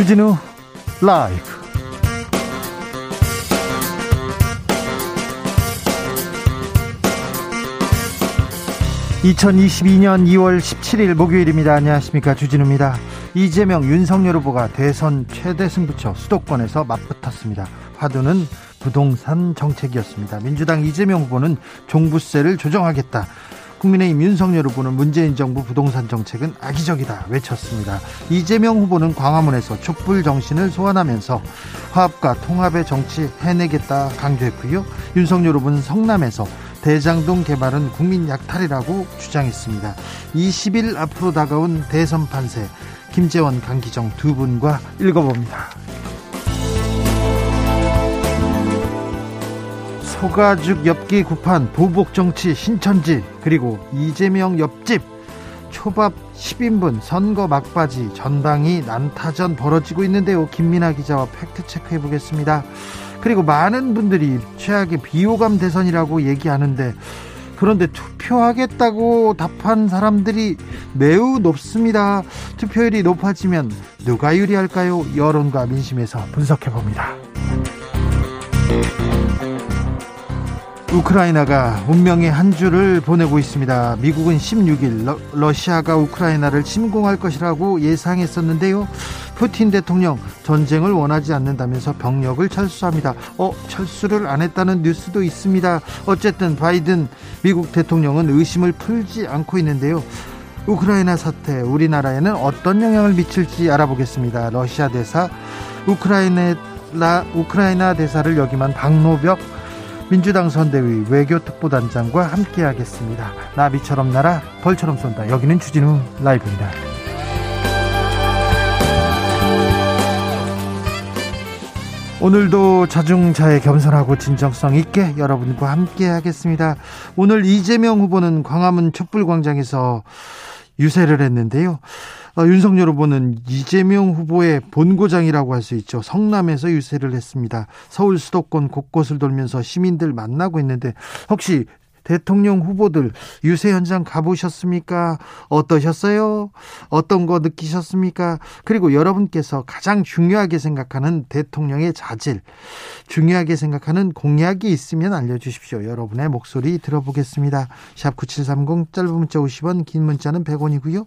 주진우 라이브. (2022년 2월 17일) 목요일입니다. 안녕하십니까. 주진우입니다. 이재명 윤석열 후보가 대선 최대 승부처 수도권에서 맞붙었습니다. 화두는 부동산 정책이었습니다. 민주당 이재명 후보는 종부세를 조정하겠다 국민의힘 윤석열 후보는 문재인 정부 부동산 정책은 악의적이다 외쳤습니다. 이재명 후보는 광화문에서 촛불 정신을 소환하면서 화합과 통합의 정치 해내겠다 강조했고요. 윤석열 후보는 성남에서 대장동 개발은 국민 약탈이라고 주장했습니다. 20일 앞으로 다가온 대선 판세 김재원 강기정 두 분과 읽어봅니다. 소가죽 엽기 구판 보복 정치 신천지 그리고 이재명 옆집 초밥 10인분 선거 막바지 전방이 난타전 벌어지고 있는데요. 김민아 기자와 팩트 체크해 보겠습니다. 그리고 많은 분들이 최악의 비호감 대선이라고 얘기하는데 그런데 투표하겠다고 답한 사람들이 매우 높습니다. 투표율이 높아지면 누가 유리할까요? 여론과 민심에서 분석해 봅니다. 우크라이나가 운명의 한 주를 보내고 있습니다. 미국은 16일 러, 러시아가 우크라이나를 침공할 것이라고 예상했었는데요. 푸틴 대통령 전쟁을 원하지 않는다면서 병력을 철수합니다. 어, 철수를 안 했다는 뉴스도 있습니다. 어쨌든 바이든 미국 대통령은 의심을 풀지 않고 있는데요. 우크라이나 사태 우리나라에는 어떤 영향을 미칠지 알아보겠습니다. 러시아 대사 우크라이나 우크라이나 대사를 역임한 박노벽 민주당 선대위 외교특보단장과 함께하겠습니다. 나비처럼 날아 벌처럼 쏜다. 여기는 주진우 라이브입니다. 오늘도 자중자애 겸손하고 진정성 있게 여러분과 함께하겠습니다. 오늘 이재명 후보는 광화문 촛불광장에서 유세를 했는데요. 어, 윤석열 후보는 이재명 후보의 본고장이라고 할 수 있죠. 성남에서 유세를 했습니다. 서울 수도권 곳곳을 돌면서 시민들 만나고 있는데 혹시 대통령 후보들 유세 현장 가보셨습니까? 어떠셨어요? 어떤 거 느끼셨습니까? 그리고 여러분께서 가장 중요하게 생각하는 대통령의 자질, 중요하게 생각하는 공약이 있으면 알려주십시오. 여러분의 목소리 들어보겠습니다. 샵 9730 짧은 문자 50원, 긴 문자는 100원이고요.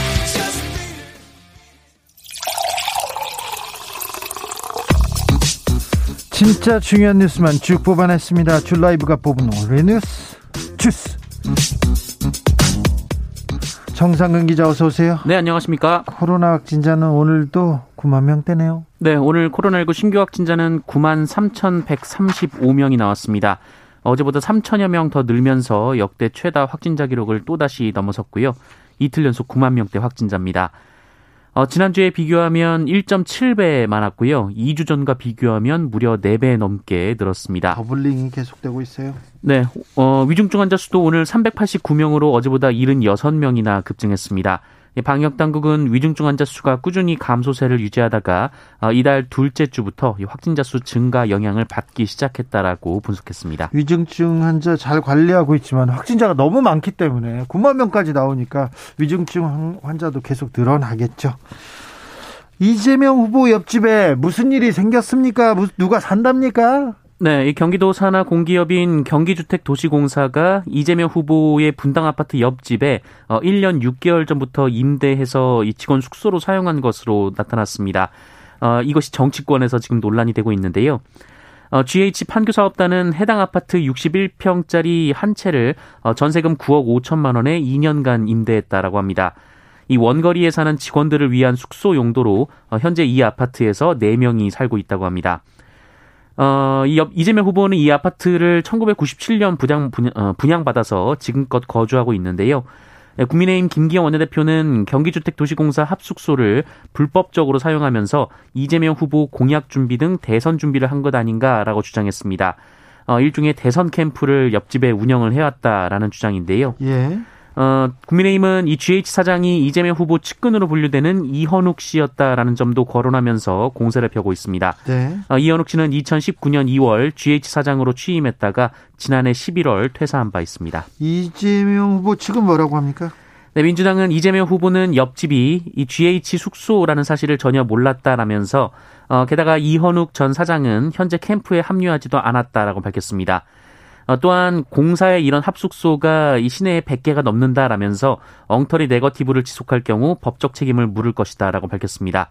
진짜 중요한 뉴스만 쭉 뽑아냈습니다. 줄 라이브가 뽑은 오늘의 뉴스 주스. 정상근 기자 어서 오세요. 네, 안녕하십니까. 코로나 확진자는 오늘도 9만 명대네요. 네, 오늘 코로나19 신규 확진자는 9만 3,135명이 나왔습니다. 어제보다 3천여 명 더 늘면서 역대 최다 확진자 기록을 또다시 넘어섰고요. 이틀 연속 9만 명대 확진자입니다. 어, 지난주에 비교하면 1.7배 많았고요. 2주 전과 비교하면 무려 4배 넘게 늘었습니다. 더블링이 계속되고 있어요. 네, 어, 위중증 환자 수도 오늘 389명으로 어제보다 76명이나 급증했습니다. 방역 당국은 위중증 환자 수가 꾸준히 감소세를 유지하다가 어, 이달 둘째 주부터 확진자 수 증가 영향을 받기 시작했다라고 분석했습니다. 위중증 환자 잘 관리하고 있지만 확진자가 너무 많기 때문에 9만 명까지 나오니까 위중증 환자도 계속 늘어나겠죠. 이재명 후보 옆집에 무슨 일이 생겼습니까? 누가 산답니까? 네, 이 경기도 산하 공기업인 경기주택도시공사가 이재명 후보의 분당 아파트 옆집에 1년 어, 6개월 전부터 임대해서 이 직원 숙소로 사용한 것으로 나타났습니다. 어, 이것이 정치권에서 지금 논란이 되고 있는데요. 어, GH 판교사업단은 해당 아파트 61평짜리 한 채를 어, 전세금 9억 5천만 원에 2년간 임대했다라고 합니다. 이 원거리에 사는 직원들을 위한 숙소 용도로 어, 현재 이 아파트에서 4명이 살고 있다고 합니다. 어, 이 이재명 후보는 이 아파트를 1997년 분양, 분양, 어, 분양받아서 지금껏 거주하고 있는데요. 네, 국민의힘 김기영 원내대표는 경기주택도시공사 합숙소를 불법적으로 사용하면서 이재명 후보 공약 준비 등 대선 준비를 한 것 아닌가라고 주장했습니다. 어, 일종의 대선 캠프를 옆집에 운영을 해왔다라는 주장인데요. 예. 어, 국민의힘은 이 GH 사장이 이재명 후보 측근으로 분류되는 이현욱 씨였다라는 점도 거론하면서 공세를 펴고 있습니다. 네. 어, 이현욱 씨는 2019년 2월 GH 사장으로 취임했다가 지난해 11월 퇴사한 바 있습니다. 이재명 후보 측은 뭐라고 합니까? 네, 민주당은 이재명 후보는 옆집이 이 GH 숙소라는 사실을 전혀 몰랐다라면서 어, 게다가 이현욱 전 사장은 현재 캠프에 합류하지도 않았다라고 밝혔습니다. 어, 또한 공사의 이런 합숙소가 이 시내에 100개가 넘는다라면서 엉터리 네거티브를 지속할 경우 법적 책임을 물을 것이다라고 밝혔습니다.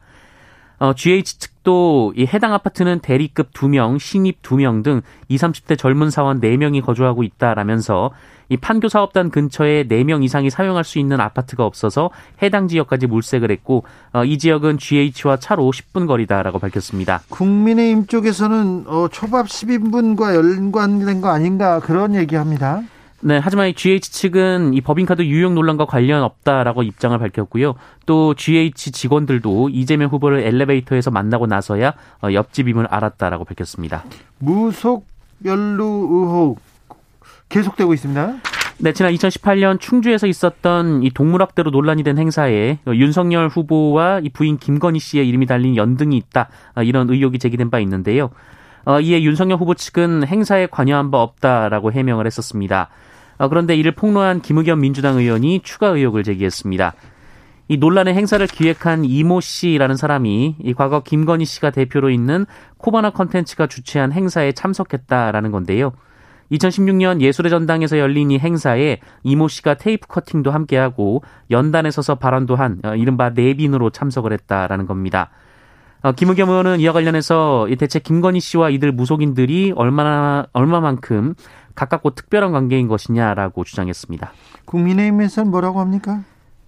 어, GH 측도 이 해당 아파트는 대리급 2명, 신입 2명 등 20, 30대 젊은 사원 4명이 거주하고 있다라면서 이 판교 사업단 근처에 4명 이상이 사용할 수 있는 아파트가 없어서 해당 지역까지 물색을 했고 어, 이 지역은 GH와 차로 10분 거리다라고 밝혔습니다. 국민의힘 쪽에서는 어, 초밥 10인분과 연관된 거 아닌가 그런 얘기합니다. 네, 하지만 이 GH 측은 이 법인카드 유용 논란과 관련 없다라고 입장을 밝혔고요. 또 GH 직원들도 이재명 후보를 엘리베이터에서 만나고 나서야 어, 옆집임을 알았다라고 밝혔습니다. 무속 연루 의혹 계속되고 있습니다. 네, 지난 2018년 충주에서 있었던 이 동물학대로 논란이 된 행사에 윤석열 후보와 이 부인 김건희 씨의 이름이 달린 연등이 있다 아, 이런 의혹이 제기된 바 있는데요. 어, 이에 윤석열 후보 측은 행사에 관여한 바 없다라고 해명을 했었습니다. 어, 그런데 이를 폭로한 김의겸 민주당 의원이 추가 의혹을 제기했습니다. 이 논란의 행사를 기획한 이모 씨라는 사람이 이 과거 김건희 씨가 대표로 있는 코바나 컨텐츠가 주최한 행사에 참석했다라는 건데요. 2016년 예술의 전당에서 열린 이 행사에 이모 씨가 테이프 커팅도 함께하고 연단에 서서 발언도 한 어, 이른바 내빈으로 참석을 했다라는 겁니다. 어, 김의겸 의원은 이와 관련해서 대체 김건희 씨와 이들 무속인들이 얼마나 얼마만큼 가깝고 특별한 관계인 것이냐라고 주장했습니다. 국민의힘에서는 뭐라고 합니까?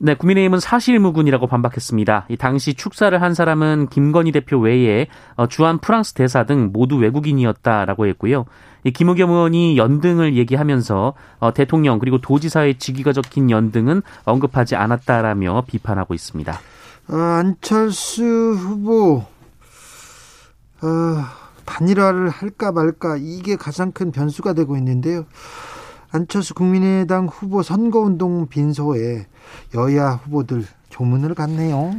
네, 국민의힘은 사실무근이라고 반박했습니다. 이 당시 축사를 한 사람은 김건희 대표 외에 어, 주한 프랑스 대사 등 모두 외국인이었다라고 했고요. 이 김우겸 의원이 연등을 얘기하면서 어, 대통령 그리고 도지사의 직위가 적힌 연등은 언급하지 않았다라며 비판하고 있습니다. 어, 안철수 후보 어, 단일화를 할까 말까 이게 가장 큰 변수가 되고 있는데요. 안철수 국민의당 후보 선거운동 빈소에 여야 후보들 조문을 갔네요.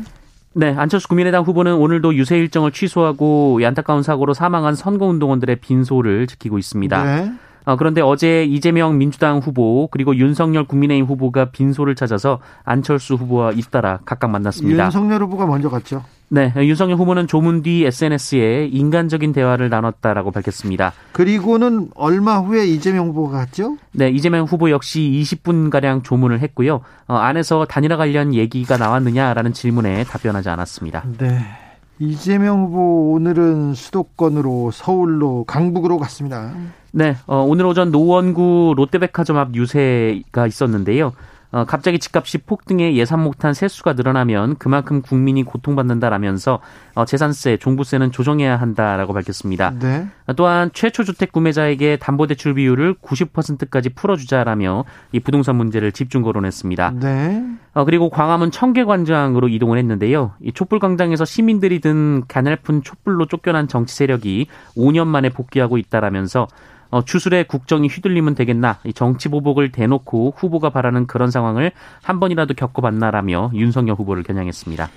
네, 안철수 국민의당 후보는 오늘도 유세 일정을 취소하고 안타까운 사고로 사망한 선거운동원들의 빈소를 지키고 있습니다. 네. 어, 그런데 어제 이재명 민주당 후보 그리고 윤석열 국민의힘 후보가 빈소를 찾아서 안철수 후보와 잇따라 각각 만났습니다. 윤석열 후보가 먼저 갔죠. 네, 윤석열 후보는 조문 뒤 SNS에 인간적인 대화를 나눴다라고 밝혔습니다. 그리고는 얼마 후에 이재명 후보가 갔죠? 네, 이재명 후보 역시 20분 가량 조문을 했고요. 어, 안에서 단일화 관련 얘기가 나왔느냐라는 질문에 답변하지 않았습니다. 네. 이재명 후보 오늘은 수도권으로 서울로 강북으로 갔습니다. 네, 어, 오늘 오전 노원구 롯데백화점 앞 유세가 있었는데요. 어, 갑자기 집값이 폭등해 예산 못한 세수가 늘어나면 그만큼 국민이 고통받는다라면서 어, 재산세, 종부세는 조정해야 한다라고 밝혔습니다. 네. 또한 최초 주택 구매자에게 담보대출 비율을 90%까지 풀어주자라며 이 부동산 문제를 집중 거론했습니다. 네. 어, 그리고 광화문 청계광장으로 이동을 했는데요. 이 촛불광장에서 시민들이 든 가냘픈 촛불로 쫓겨난 정치 세력이 5년 만에 복귀하고 있다라면서 어, 추술에 국정이 휘둘리면 되겠나 정치 보복을 대놓고 후보가 바라는 그런 상황을 한 번이라도 겪어봤나라며 윤석열 후보를 겨냥했습니다.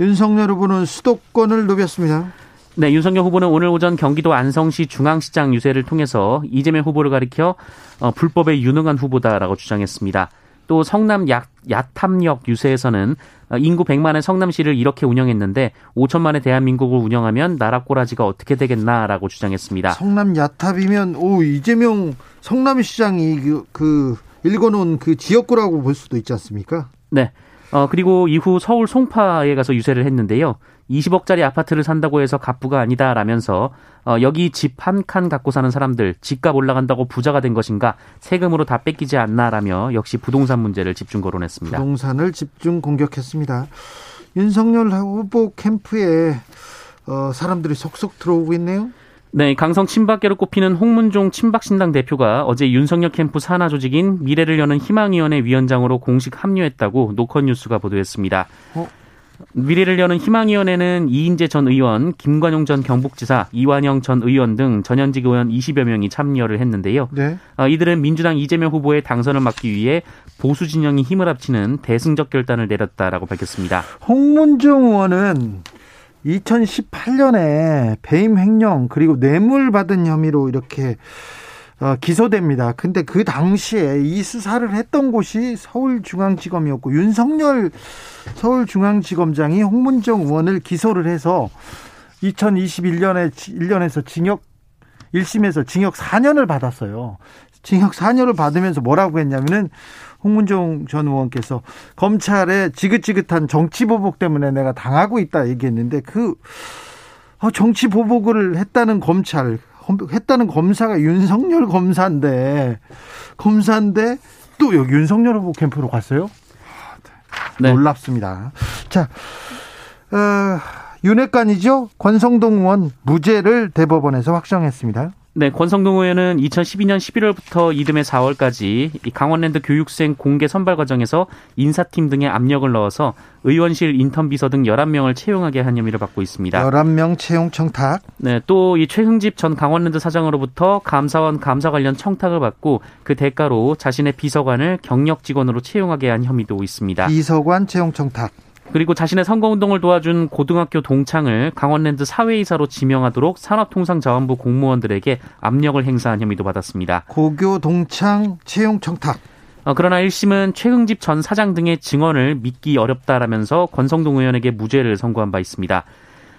윤석열 후보는 수도권을 누볐습니다. 네, 윤석열 후보는 오늘 오전 경기도 안성시 중앙시장 유세를 통해서 이재명 후보를 가리켜 어, 불법에 유능한 후보다라고 주장했습니다. 또 성남 야, 야탐역 유세에서는 어, 인구 100만의 성남시를 이렇게 운영했는데 5천만의 대한민국을 운영하면 나라 꼬라지가 어떻게 되겠나라고 주장했습니다. 성남 야탑이면 오 이재명 성남시장이 그, 그 읽어놓은 그 지역구라고 볼 수도 있지 않습니까? 네. 어, 그리고 이후 서울 송파에 가서 유세를 했는데요. 20억짜리 아파트를 산다고 해서 갑부가 아니다라면서 어, 여기 집 한 칸 갖고 사는 사람들 집값 올라간다고 부자가 된 것인가 세금으로 다 뺏기지 않나라며 역시 부동산 문제를 집중 거론했습니다. 부동산을 집중 공격했습니다. 윤석열 후보 캠프에 어, 사람들이 속속 들어오고 있네요. 네, 강성 친박계로 꼽히는 홍문종 친박신당 대표가 어제 윤석열 캠프 산하 조직인 미래를 여는 희망위원회 위원장으로 공식 합류했다고 노컷뉴스가 보도했습니다. 어? 미래를 여는 희망위원회는 이인재 전 의원, 김관용 전 경북지사, 이완영 전 의원 등 전현직 의원 20여 명이 참여를 했는데요. 네. 어, 이들은 민주당 이재명 후보의 당선을 막기 위해 보수 진영이 힘을 합치는 대승적 결단을 내렸다라고 밝혔습니다. 홍문종 의원은 2018년에 배임 횡령 그리고 뇌물 받은 혐의로 이렇게 어, 기소됩니다. 근데 그 당시에 이 수사를 했던 곳이 서울중앙지검이었고 윤석열 서울중앙지검장이 홍문정 의원을 기소를 해서 2021년에 1년에서 징역 1심에서 징역 4년을 받았어요. 징역 4년을 받으면서 뭐라고 했냐면은 홍문종 전 의원께서 검찰의 지긋지긋한 정치 보복 때문에 내가 당하고 있다 얘기했는데 그 어, 정치 보복을 했다는 검찰 했다는 검사가 윤석열 검사인데 검사인데 또 여기 윤석열 후보 캠프로 갔어요? 네. 놀랍습니다. 자, 어, 윤핵관이죠? 권성동 의원 무죄를 대법원에서 확정했습니다. 네, 권성동 의원은 2012년 11월부터 이듬해 4월까지 강원랜드 교육생 공개 선발 과정에서 인사팀 등의 압력을 넣어서 의원실 인턴 비서 등 11명을 채용하게 한 혐의를 받고 있습니다. 11명 채용 청탁. 네, 또 이 최흥집 전 강원랜드 사장으로부터 감사원 감사 관련 청탁을 받고 그 대가로 자신의 비서관을 경력 직원으로 채용하게 한 혐의도 있습니다. 비서관 채용 청탁. 그리고 자신의 선거운동을 도와준 고등학교 동창을 강원랜드 사회이사로 지명하도록 산업통상자원부 공무원들에게 압력을 행사한 혐의도 받았습니다. 고교 동창 채용 청탁. 어, 그러나 1심은 최흥집 전 사장 등의 증언을 믿기 어렵다라면서 권성동 의원에게 무죄를 선고한 바 있습니다.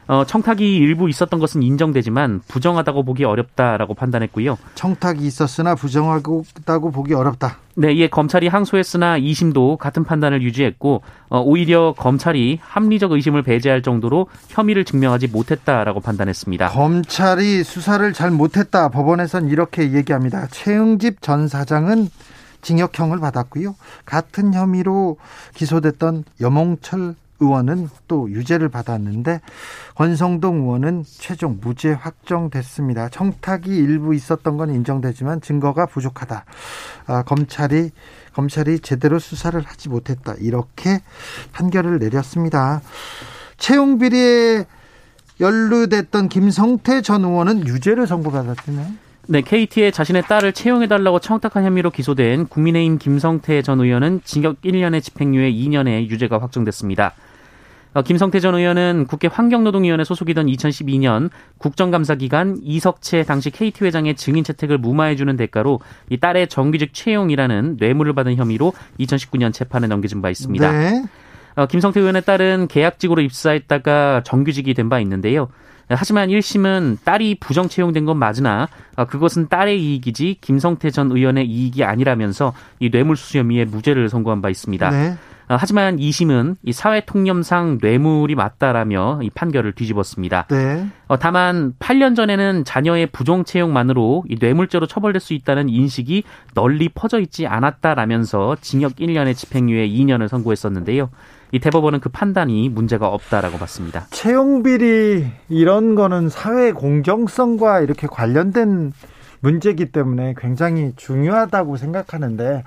어, 청탁이 일부 있었던 것은 인정되지만 부정하다고 보기 어렵다라고 판단했고요. 청탁이 있었으나 부정하다고 보기 어렵다. 네, 이에 검찰이 항소했으나 2심도 같은 판단을 유지했고 어, 오히려 검찰이 합리적 의심을 배제할 정도로 혐의를 증명하지 못했다라고 판단했습니다. 검찰이 수사를 잘 못했다. 법원에선 이렇게 얘기합니다. 최응집 전 사장은 징역형을 받았고요. 같은 혐의로 기소됐던 여몽철 의원은 또 유죄를 받았는데 권성동 의원은 최종 무죄 확정됐습니다. 청탁이 일부 있었던 건 인정되지만 증거가 부족하다. 아, 검찰이 검찰이 제대로 수사를 하지 못했다. 이렇게 판결을 내렸습니다. 채용 비리에 연루됐던 김성태 전 의원은 유죄를 선고받았네요. 네, KT에 자신의 딸을 채용해달라고 청탁한 혐의로 기소된 국민의힘 김성태 전 의원은 징역 1년의 집행유예 2년의 유죄가 확정됐습니다. 어, 김성태 전 의원은 국회 환경노동위원회 소속이던 2012년 국정감사 기간 이석채 당시 KT 회장의 증인 채택을 무마해주는 대가로 이 딸의 정규직 채용이라는 뇌물을 받은 혐의로 2019년 재판에 넘겨진 바 있습니다. 네. 어, 김성태 의원의 딸은 계약직으로 입사했다가 정규직이 된 바 있는데요. 하지만 1심은 딸이 부정 채용된 건 맞으나 어, 그것은 딸의 이익이지 김성태 전 의원의 이익이 아니라면서 이 뇌물수수 혐의에 무죄를 선고한 바 있습니다. 네. 어, 하지만 2심은 이 사회 통념상 뇌물이 맞다라며 이 판결을 뒤집었습니다. 네. 어, 다만 8년 전에는 자녀의 부정 채용만으로 이 뇌물죄로 처벌될 수 있다는 인식이 널리 퍼져 있지 않았다라면서 징역 1년의 집행유예 2년을 선고했었는데요. 이 대법원은 그 판단이 문제가 없다라고 봤습니다. 채용 비리 이런 거는 사회 공정성과 이렇게 관련된 문제이기 때문에 굉장히 중요하다고 생각하는데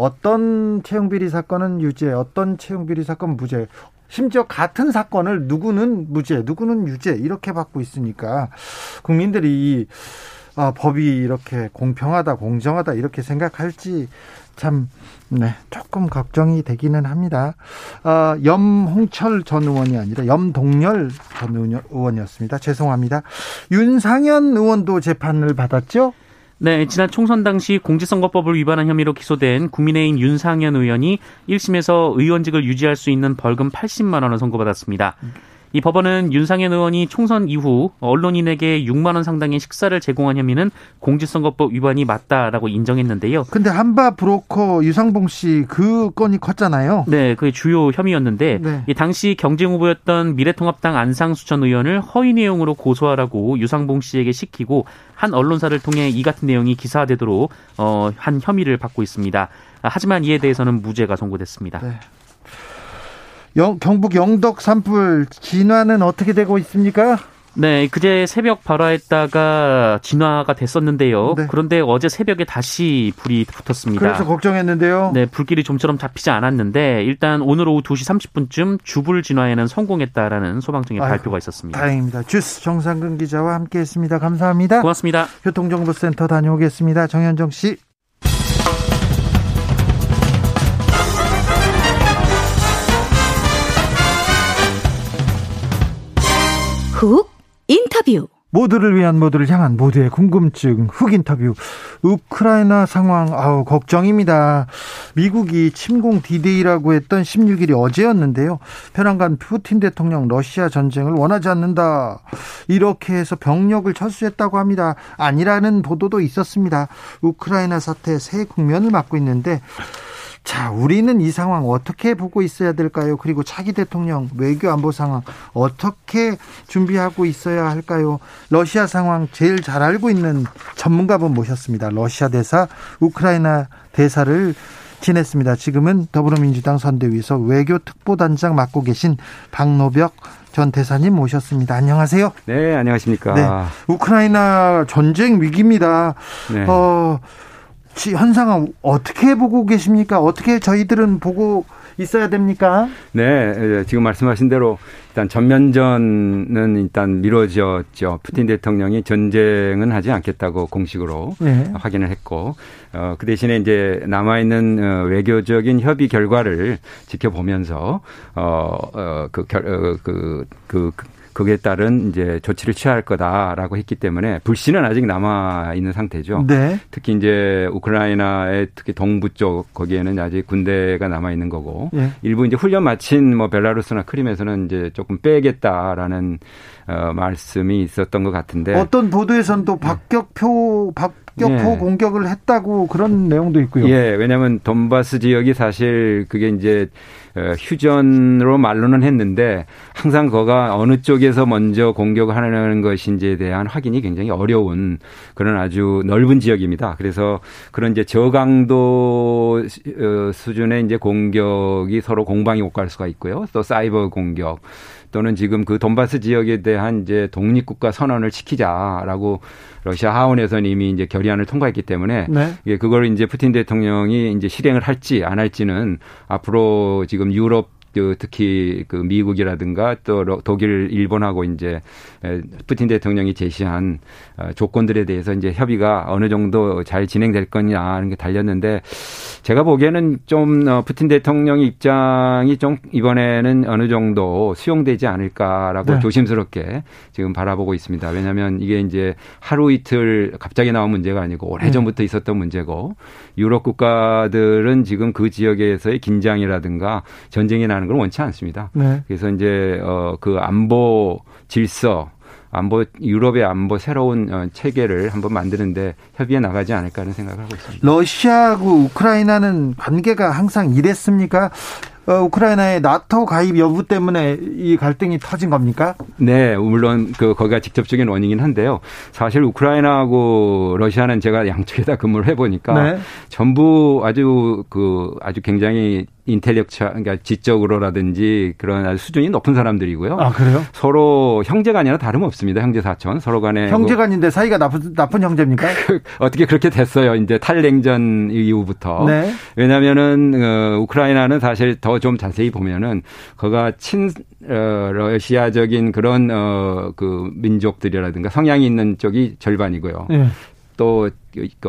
어떤 채용 비리 사건은 유죄, 어떤 채용 비리 사건은 무죄. 심지어 같은 사건을 누구는 무죄, 누구는 유죄 이렇게 받고 있으니까 국민들이 아, 법이 이렇게 공평하다, 공정하다 이렇게 생각할지 참 네, 조금 걱정이 되기는 합니다. 아, 염홍철 전 의원이 아니라 염동열 전 의원이었습니다. 죄송합니다. 윤상현 의원도 재판을 받았죠? 네, 지난 총선 당시 공직선거법을 위반한 혐의로 기소된 국민의힘 윤상현 의원이 1심에서 의원직을 유지할 수 있는 벌금 80만 원을 선고받았습니다. 이 법원은 윤상현 의원이 총선 이후 언론인에게 6만 원 상당의 식사를 제공한 혐의는 공직선거법 위반이 맞다라고 인정했는데요. 근데 한바 브로커 유상봉 씨 그 건이 컸잖아요. 네, 그게 주요 혐의였는데 네. 이 당시 경쟁 후보였던 미래통합당 안상수 전 의원을 허위 내용으로 고소하라고 유상봉 씨에게 시키고 한 언론사를 통해 이 같은 내용이 기사화되도록 어, 한 혐의를 받고 있습니다. 하지만 이에 대해서는 무죄가 선고됐습니다. 네. 영, 경북 영덕 산불 진화는 어떻게 되고 있습니까? 네, 그제 새벽 발화했다가 진화가 됐었는데요. 네. 그런데 어제 새벽에 다시 불이 붙었습니다. 그래서 걱정했는데요. 네, 불길이 좀처럼 잡히지 않았는데 일단 오늘 오후 2시 30분쯤 주불 진화에는 성공했다라는 소방청의 아이고, 발표가 있었습니다. 다행입니다. 주스 정상근 기자와 함께했습니다. 감사합니다. 고맙습니다. 교통정보센터 다녀오겠습니다. 정현정 씨. 훅 인터뷰 모두를 위한 모두를 향한 모두의 궁금증 훅 인터뷰 우크라이나 상황 아우 걱정입니다. 미국이 침공 디데이라고 했던 16일이 어제였는데요. 편안간 푸틴 대통령 러시아 전쟁을 원하지 않는다. 이렇게 해서 병력을 철수했다고 합니다. 아니라는 보도도 있었습니다. 우크라이나 사태 새 국면을 맞고 있는데 자, 우리는 이 상황 어떻게 보고 있어야 될까요? 그리고 차기 대통령 외교 안보 상황 어떻게 준비하고 있어야 할까요? 러시아 상황 제일 잘 알고 있는 전문가분 모셨습니다. 러시아 대사, 우크라이나 대사를 지냈습니다. 지금은 더불어민주당 선대위에서 외교 특보단장 맡고 계신 박노벽 전 대사님 모셨습니다. 안녕하세요. 네, 안녕하십니까. 네, 우크라이나 전쟁 위기입니다. 네. 어, 현상은 어떻게 보고 계십니까? 어떻게 저희들은 보고 있어야 됩니까? 네, 예, 지금 말씀하신 대로 일단 전면전은 일단 미뤄졌죠. 푸틴 대통령이 전쟁은 하지 않겠다고 공식으로 네. 확인을 했고, 어, 그 대신에 이제 남아있는 어, 외교적인 협의 결과를 지켜보면서, 어, 어, 그, 결, 어, 그, 그, 그 거기에 따른 이제 조치를 취할 거다라고 했기 때문에 불씨는 아직 남아 있는 상태죠. 네. 특히 이제 우크라이나의 특히 동부 쪽 거기에는 아직 군대가 남아 있는 거고 네. 일부 이제 훈련 마친 뭐 벨라루스나 크림에서는 이제 조금 빼겠다라는 어, 말씀이 있었던 것 같은데 어떤 보도에서는 또 박격표 박 격포 예. 공격을 했다고 그런 내용도 있고요. 예, 왜냐하면 돈바스 지역이 사실 그게 이제 어, 휴전으로 말로는 했는데 항상 거가 어느 쪽에서 먼저 공격하는 것인지에 대한 확인이 굉장히 어려운 그런 아주 넓은 지역입니다. 그래서 그런 이제 저강도 어, 수준의 이제 공격이 서로 공방이 오갈 수가 있고요. 또 사이버 공격 또는 지금 그 돈바스 지역에 대한 이제 독립국가 선언을 지키자라고 러시아 하원에서는 이미 이제 결의안을 통과했기 때문에 네. 예, 그걸 이제 푸틴 대통령이 이제 실행을 할지 안 할지는 앞으로 지금 유럽 그 특히 그 미국이라든가 또 독일, 일본하고 이제 푸틴 대통령이 제시한 어, 조건들에 대해서 이제 협의가 어느 정도 잘 진행될 거냐 하는 게 달렸는데 제가 보기에는 좀 어, 푸틴 대통령 입장이 좀 이번에는 어느 정도 수용되지 않을까라고 네. 조심스럽게 지금 바라보고 있습니다. 왜냐하면 이게 이제 하루 이틀 갑자기 나온 문제가 아니고 오래 전부터 네. 있었던 문제고 유럽 국가들은 지금 그 지역에서의 긴장이라든가 전쟁이 나는 걸 원치 않습니다. 네. 그래서 이제 어그 안보 질서 안보 유럽의 안보 새로운 어, 체계를 한번 만드는데 협의해 나가지 않을까 하는 생각을 하고 있습니다. 러시아하고 우크라이나는 관계가 항상 이랬습니까? 어, 우크라이나의 나토 가입 여부 때문에 이 갈등이 터진 겁니까? 네, 물론 그 거기가 직접적인 원인이긴 한데요. 사실 우크라이나하고 러시아는 제가 양쪽에다 근무를 해보니까 네. 전부 아주 그 아주 굉장히 인텔렉처 그러니까 지적으로라든지 그런 수준이 높은 사람들이고요. 아 그래요? 서로 형제가 아니라 다름없습니다. 형제 사촌 서로 간에 형제간인데 뭐 사이가 나쁜 나쁜 형제입니까? 어떻게 그렇게 됐어요? 이제 탈냉전 이후부터. 네. 왜냐하면은 어, 우크라이나는 사실 더 좀 자세히 보면은 거가 친 어, 러시아적인 그런 어, 그 민족들이라든가 성향이 있는 쪽이 절반이고요. 네. 또그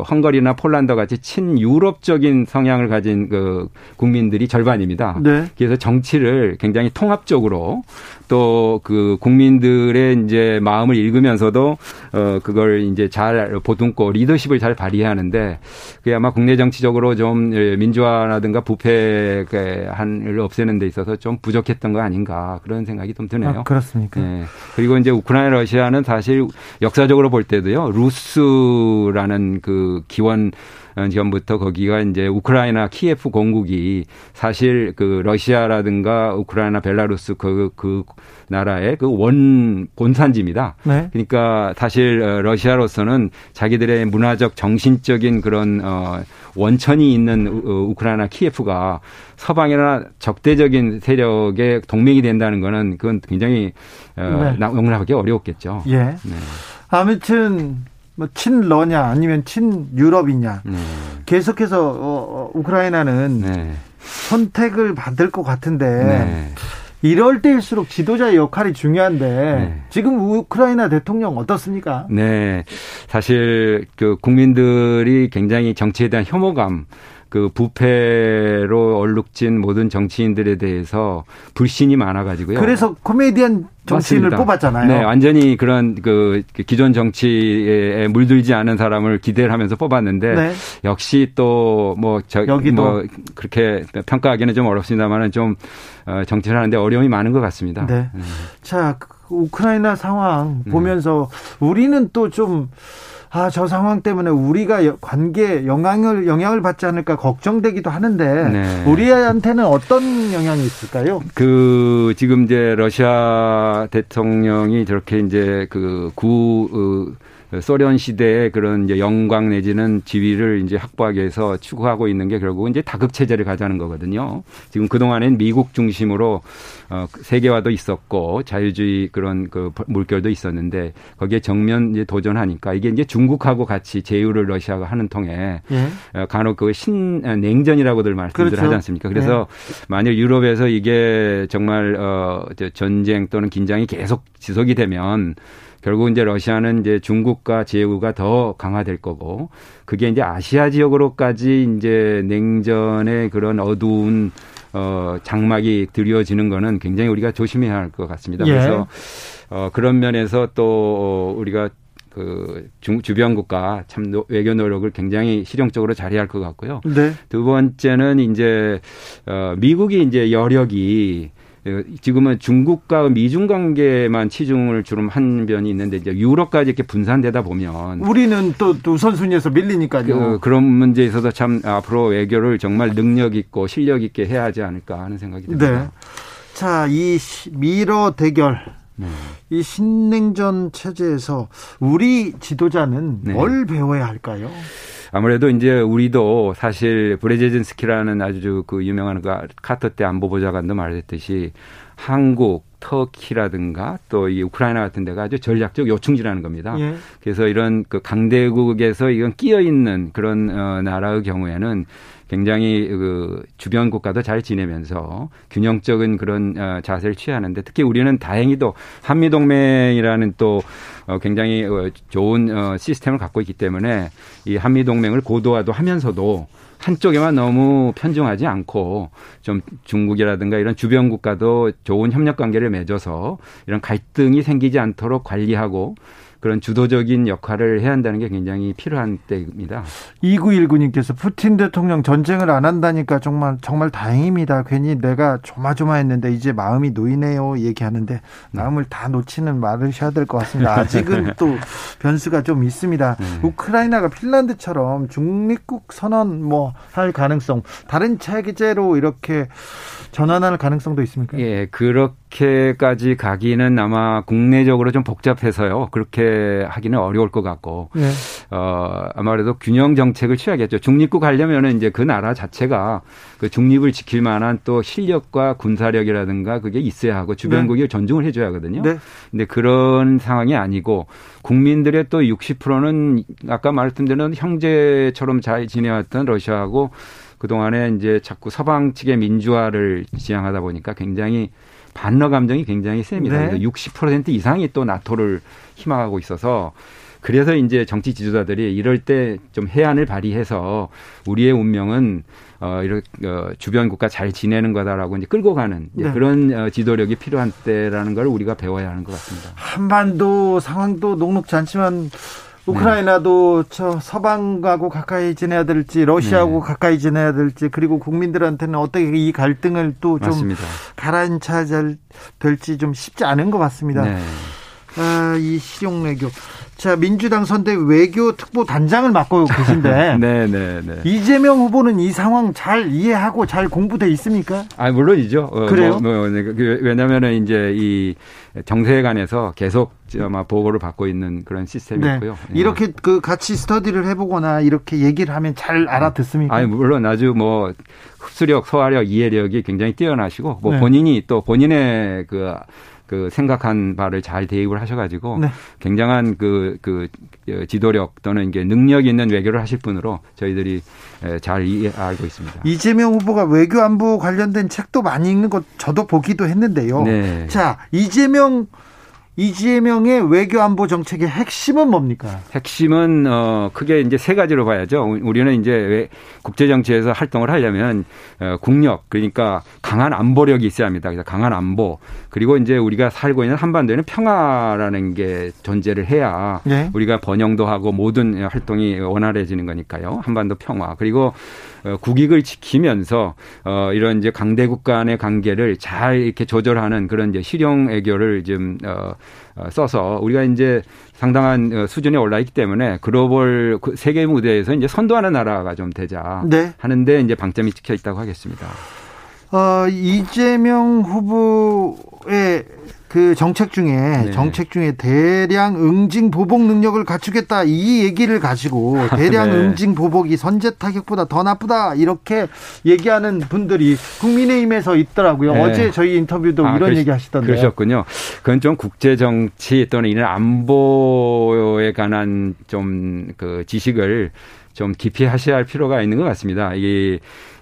헝가리나 폴란드 같이 친유럽적인 성향을 가진 그 국민들이 절반입니다. 네. 그래서 정치를 굉장히 통합적으로 또 그 국민들의 이제 마음을 읽으면서도 어 그걸 이제 잘 보듬고 리더십을 잘 발휘해야 하는데 그게 아마 국내 정치적으로 좀 예, 민주화라든가 부패 한을 없애는 데 있어서 좀 부족했던 거 아닌가 그런 생각이 좀 드네요. 아, 그렇습니까? 네. 그리고 이제 우크라이나 러시아는 사실 역사적으로 볼 때도요 루스라는 그 기원 전부터 거기가 이제 우크라이나 키예프 공국이 사실 그 러시아라든가 우크라이나 벨라루스 그, 그 나라의 그 원 본산지입니다. 네. 그러니까 사실 어, 러시아로서는 자기들의 문화적 정신적인 그런 어 원천이 있는 우크라이나 키예프가 서방이나 적대적인 세력의 동맹이 된다는 거는 그건 굉장히 어 네. 용납하기 어려웠겠죠. 예. 네. 아무튼 뭐 친러냐 아니면 친유럽이냐 네. 계속해서 어, 어, 우크라이나는 네. 선택을 받을 것 같은데 네. 이럴 때일수록 지도자의 역할이 중요한데 네. 지금 우크라이나 대통령 어떻습니까? 네, 사실 그 국민들이 굉장히 정치에 대한 혐오감 그 부패로 얼룩진 모든 정치인들에 대해서 불신이 많아가지고요. 그래서 코미디언 정치인을 맞습니다. 뽑았잖아요. 네, 완전히 그런 그 기존 정치에 물들지 않은 사람을 기대를 하면서 뽑았는데 네. 역시 또뭐저 여기도 뭐 그렇게 평가하기는 좀 어렵습니다만은 좀 어, 정치를 하는데 어려움이 많은 것 같습니다. 네. 음. 자, 그 우크라이나 상황 보면서 음. 우리는 또좀 아, 저 상황 때문에 우리가 관계에 영향을, 영향을 받지 않을까 걱정되기도 하는데, 네. 우리한테는 어떤 영향이 있을까요? 그, 지금 이제 러시아 대통령이 저렇게 이제 그 구, 어, 소련 시대의 그런 이제 영광 내지는 지위를 이제 확보하기 위해서 추구하고 있는 게 결국 이제 다극 체제를 가자는 거거든요. 지금 그 동안엔 미국 중심으로 어 세계화도 있었고 자유주의 그런 그 물결도 있었는데 거기에 정면 이제 도전하니까 이게 이제 중국하고 같이 제휴를 러시아가 하는 통에 예. 어, 간혹 그 신 냉전이라고들 말씀들 그렇죠. 하지 않습니까? 그래서 예. 만약 유럽에서 이게 정말 어 전쟁 또는 긴장이 계속 지속이 되면 결국 이제 러시아는 이제 중국과 제휴가 더 강화될 거고 그게 이제 아시아 지역으로까지 이제 냉전의 그런 어두운 어 장막이 드리워지는 거는 굉장히 우리가 조심해야 할 것 같습니다. 예. 그래서 어 그런 면에서 또 우리가 그 중, 주변 국가 참 외교 노력을 굉장히 실용적으로 잘해야 할 것 같고요. 네. 두 번째는 이제 어 미국이 이제 여력이 예, 지금은 중국과 미중 관계만 치중을 주로 한 변이 있는데 이제 유럽까지 이렇게 분산되다 보면 우리는 또, 또 우선순위에서 밀리니까요. 그, 런 문제에 있어서 참 앞으로 외교를 정말 능력 있고 실력 있게 해야 하지 않을까 하는 생각이 듭니다. 네. 자, 이 미러 대결 네. 이 신냉전 체제에서 우리 지도자는 네. 뭘 배워야 할까요? 아무래도 이제 우리도 사실 브레제진스키라는 아주 그 유명한 그 카터 때 안보보좌관도 말했듯이 한국, 터키라든가 또 이 우크라이나 같은 데가 아주 전략적 요충지라는 겁니다. 예. 그래서 이런 그 강대국에서 이건 끼어 있는 그런 어 나라의 경우에는 굉장히 그 주변 국가도 잘 지내면서 균형적인 그런 어, 자세를 취하는데 특히 우리는 다행히도 한미 동맹이라는 또 어, 굉장히 어, 좋은 시스템을 갖고 있기 때문에 이 한미 동맹을 고도화도 하면서도 한쪽에만 너무 편중하지 않고 좀 중국이라든가 이런 주변 국가도 좋은 협력 관계를 맺어서 이런 갈등이 생기지 않도록 관리하고 그런 주도적인 역할을 해야 한다는 게 굉장히 필요한 때입니다. 2919님께서 푸틴 대통령 전쟁을 안 한다니까 정말 정말 다행입니다. 괜히 내가 조마조마했는데 이제 마음이 놓이네요. 얘기하는데 마음을 다 놓치는 말을 해야 될 것 같습니다. 아직은 또 변수가 좀 있습니다. 네. 우크라이나가 핀란드처럼 중립국 선언 뭐 할 가능성 다른 체제로 이렇게 전환할 가능성도 있습니까? 예, 그렇 게까지 가기는 아마 국내적으로 좀 복잡해서요. 그렇게 하기는 어려울 것 같고, 네. 어, 아마래도 균형 정책을 취하겠죠. 중립국 하려면은 이제 그 나라 자체가 그 중립을 지킬 만한 또 실력과 군사력이라든가 그게 있어야 하고 주변국이 네. 존중을 해줘야 하거든요. 네. 근데 그런 상황이 아니고 국민들의 또 60%는 아까 말했던 대로 형제처럼 잘 지내왔던 러시아하고 그동안에 이제 자꾸 서방 측의 민주화를 지향하다 보니까 굉장히 반러 감정이 굉장히 셉니다. 네. 60% 이상이 또 나토를 희망하고 있어서 그래서 이제 정치 지도자들이 이럴 때 좀 해안을 발휘해서 우리의 운명은 어 이렇게 어, 주변 국가 잘 지내는 거다라고 이제 끌고 가는 네. 그런 어, 지도력이 필요한 때라는 걸 우리가 배워야 하는 것 같습니다. 한반도 상황도 녹록지 않지만 우크라이나도 저 서방하고 가까이 지내야 될지 러시아하고 네. 가까이 지내야 될지 그리고 국민들한테는 어떻게 이 갈등을 또 좀 가라앉혀야 될지 좀 쉽지 않은 것 같습니다. 네. 아, 이 실용 외교. 자, 민주당 선대 외교 특보 단장을 맡고 계신데. 네, 네, 네. 이재명 후보는 이 상황 잘 이해하고 잘 공부돼 있습니까? 아, 물론이죠. 어, 그래요? 뭐, 뭐, 그, 왜냐면은 이제 이 정세관에서 계속 아마 보고를 받고 있는 그런 시스템이고요. 네. 이렇게 그 같이 스터디를 해보거나 이렇게 얘기를 하면 잘 알아듣습니까? 아니, 물론 아주 뭐 흡수력, 소화력, 이해력이 굉장히 뛰어나시고 뭐 네. 본인이 또 본인의 그, 그 생각한 바를 잘 대입을 하셔가지고 네. 굉장한 그, 그 지도력 또는 이게 능력 있는 외교를 하실 분으로 저희들이 잘 이해 알고 있습니다. 이재명 후보가 외교 안보 관련된 책도 많이 읽는 것 저도 보기도 했는데요. 네. 자, 이재명 이재명의 외교 안보 정책의 핵심은 뭡니까? 핵심은 어 크게 이제 세 가지로 봐야죠. 우리는 이제 왜 국제 정치에서 활동을 하려면 어 국력 그러니까 강한 안보력이 있어야 합니다. 그래서 강한 안보 그리고 이제 우리가 살고 있는 한반도에는 평화라는 게 존재를 해야 네. 우리가 번영도 하고 모든 활동이 원활해지는 거니까요. 한반도 평화 그리고 어, 국익을 지키면서 어, 이런 이제 강대국 간의 관계를 잘 이렇게 조절하는 그런 이제 실용 애교를 좀 어, 어, 써서 우리가 이제 상당한 어, 수준에 올라 있기 때문에 글로벌 그 세계 무대에서 이제 선도하는 나라가 좀 되자 네. 하는데 이제 방점이 찍혀 있다고 하겠습니다. 어, 이재명 후보의 그 정책 중에 네. 정책 중에 대량 응징 보복 능력을 갖추겠다 이 얘기를 가지고 대량 네. 응징 보복이 선제 타격보다 더 나쁘다 이렇게 얘기하는 분들이 국민의힘에서 있더라고요. 네. 어제 저희 인터뷰도 아, 이런 그러시- 얘기 하시던데. 그러셨군요. 그건 좀 국제 정치 또는 이런 안보에 관한 좀 그 지식을 좀 깊이 하셔야 할 필요가 있는 것 같습니다. 이,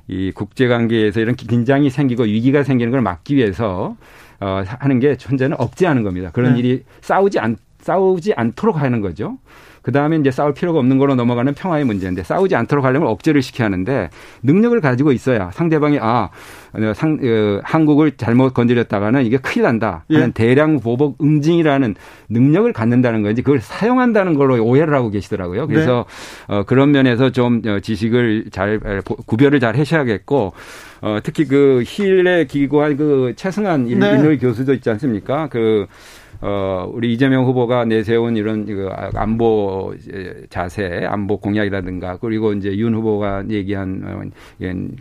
이 국제 관계에서 이런 긴장이 생기고 위기가 생기는 걸 막기 위해서 어, 하는 게 현재는 억제하는 겁니다. 그런 네. 일이 싸우지 않, 싸우지 않도록 하는 거죠. 그 다음에 이제 싸울 필요가 없는 거로 넘어가는 평화의 문제인데 싸우지 않도록 하려면 억제를 시켜야 하는데 능력을 가지고 있어야 상대방이 아, 어, 상, 어, 한국을 잘못 건드렸다가는 이게 큰일 난다 하는 예. 대량 보복 응징이라는 능력을 갖는다는 건지 그걸 사용한다는 걸로 오해를 하고 계시더라고요. 그래서 네. 어, 그런 면에서 좀 어, 지식을 잘 구별을 잘 하셔야겠고 어, 특히 그 힐에 기고한 그 최승한 일- 네. 인물 교수도 있지 않습니까? 그 어, 우리 이재명 후보가 내세운 이런 그 안보 자세, 안보 공약이라든가 그리고 이제 윤 후보가 얘기한 어,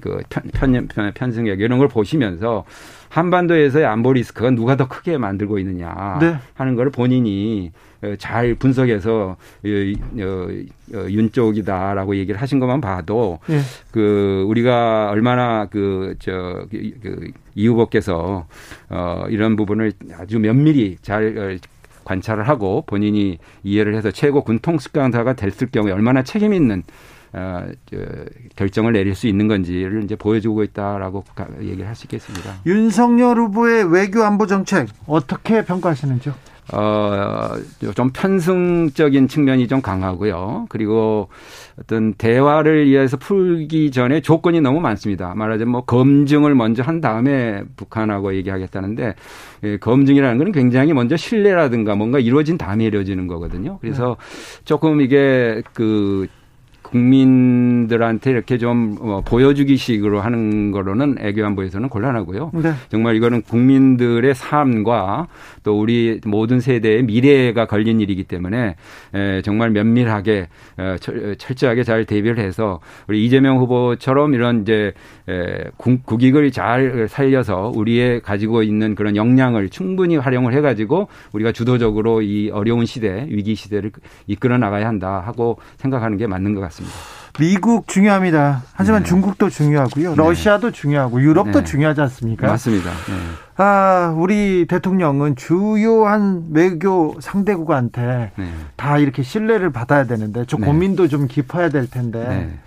그 편, 편, 편승역 이런 걸 보시면서 한반도에서의 안보 리스크가 누가 더 크게 만들고 있느냐 네. 하는 걸 본인이 어, 잘 분석해서 어, 어, 어, 윤 쪽이다라고 얘기를 하신 것만 봐도 예. 그 우리가 얼마나 그저 그, 그, 이 후보께서 어 이런 부분을 아주 면밀히 잘 어, 관찰을 하고 본인이 이해를 해서 최고 군통수강사가 됐을 경우에 얼마나 책임 있는 어, 저, 결정을 내릴 수 있는 건지를 이제 보여주고 있다라고 가- 얘기를 할 수 있겠습니다. 윤석열 후보의 외교 안보 정책 어떻게 평가하시는지요? 어, 좀 편승적인 측면이 좀 강하고요. 그리고 어떤 대화를 위해서 풀기 전에 조건이 너무 많습니다. 말하자면 뭐 검증을 먼저 한 다음에 북한하고 얘기하겠다는데 예, 검증이라는 건 굉장히 먼저 신뢰라든가 뭔가 이루어진 다음에 이루어지는 거거든요. 그래서 조금 이게 그 국민들한테 이렇게 좀 어, 보여주기식으로 하는 거로는 애교안보에서는 곤란하고요. 네. 정말 이거는 국민들의 삶과 또 우리 모든 세대의 미래가 걸린 일이기 때문에 에, 정말 면밀하게 어, 철- 철저하게 잘 대비를 해서 우리 이재명 후보처럼 이런 이제 에, 국- 국익을 잘 살려서 우리의 가지고 있는 그런 역량을 충분히 활용을 해가지고 우리가 주도적으로 이 어려운 시대 위기 시대를 이끌어 나가야 한다 하고 생각하는 게 맞는 것 같습니다. 미국 중요합니다. 하지만 네. 중국도 중요하고요. 네. 러시아도 중요하고 유럽도 네. 중요하지 않습니까? 맞습니다. 네. 아, 우리 대통령은 주요한 외교 상대국한테 네. 다 이렇게 신뢰를 받아야 되는데 좀 네. 고민도 좀 깊어야 될 텐데 네.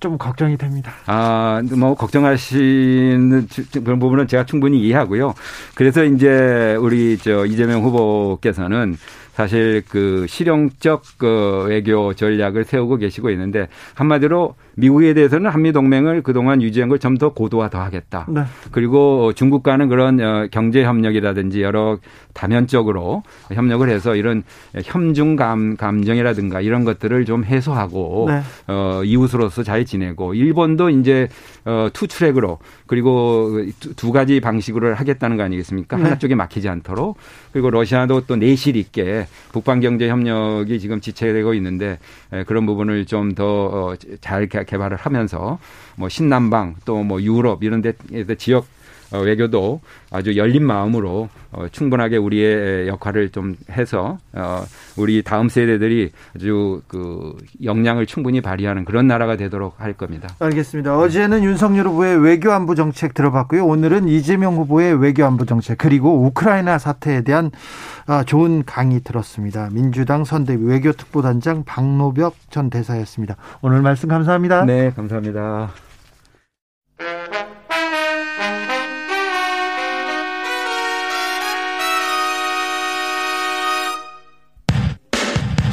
좀 걱정이 됩니다. 아, 뭐, 걱정하시는 그런 부분은 제가 충분히 이해하고요. 그래서 이제 우리 저 이재명 후보께서는 사실 그 실용적 그 외교 전략을 세우고 계시고 있는데 한마디로 미국에 대해서는 한미 동맹을 그동안 유지한 걸 좀 더 고도화 더 하겠다. 네. 그리고 중국과는 그런 어, 경제 협력이라든지 여러 다면적으로 협력을 해서 이런 혐중 감 감정이라든가 이런 것들을 좀 해소하고 네. 어, 이웃으로서 잘 지내고 일본도 이제 어, 투 트랙으로 그리고 두, 두 가지 방식으로 하겠다는 거 아니겠습니까? 네. 하나 쪽에 막히지 않도록 그리고 러시아도 또 내실 있게 북방 경제 협력이 지금 지체되고 있는데 그런 부분을 좀 더잘 어, 개발을 하면서 뭐 신남방 또 뭐 유럽 이런 데에서 지역 어, 외교도 아주 열린 마음으로 어, 충분하게 우리의 역할을 좀 해서 어, 우리 다음 세대들이 아주 그 역량을 충분히 발휘하는 그런 나라가 되도록 할 겁니다. 알겠습니다. 어제는 윤석열 후보의 외교안보 정책 들어봤고요. 오늘은 이재명 후보의 외교안보 정책 그리고 우크라이나 사태에 대한 아, 좋은 강의 들었습니다. 민주당 선대위 외교특보단장 박노벽 전 대사였습니다. 오늘 말씀 감사합니다. 네, 감사합니다.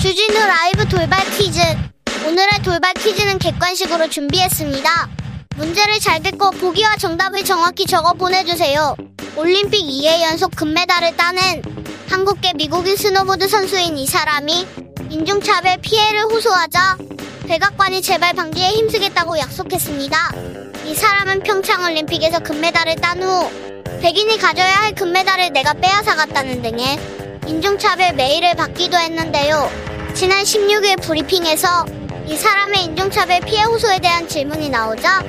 주진우 라이브 돌발 퀴즈. 오늘의 돌발 퀴즈는 객관식으로 준비했습니다. 문제를 잘 듣고 보기와 정답을 정확히 적어 보내주세요. 올림픽 2회 연속 금메달을 따낸 한국계 미국인 스노보드 선수인 이 사람이 인종차별 피해를 호소하자 백악관이 재발 방지에 힘쓰겠다고 약속했습니다. 이 사람은 평창올림픽에서 금메달을 딴 후 백인이 가져야 할 금메달을 내가 빼앗아갔다는 등의 인종차별 메일을 받기도 했는데요. 지난 16일 브리핑에서 이 사람의 인종차별 피해 호소에 대한 질문이 나오자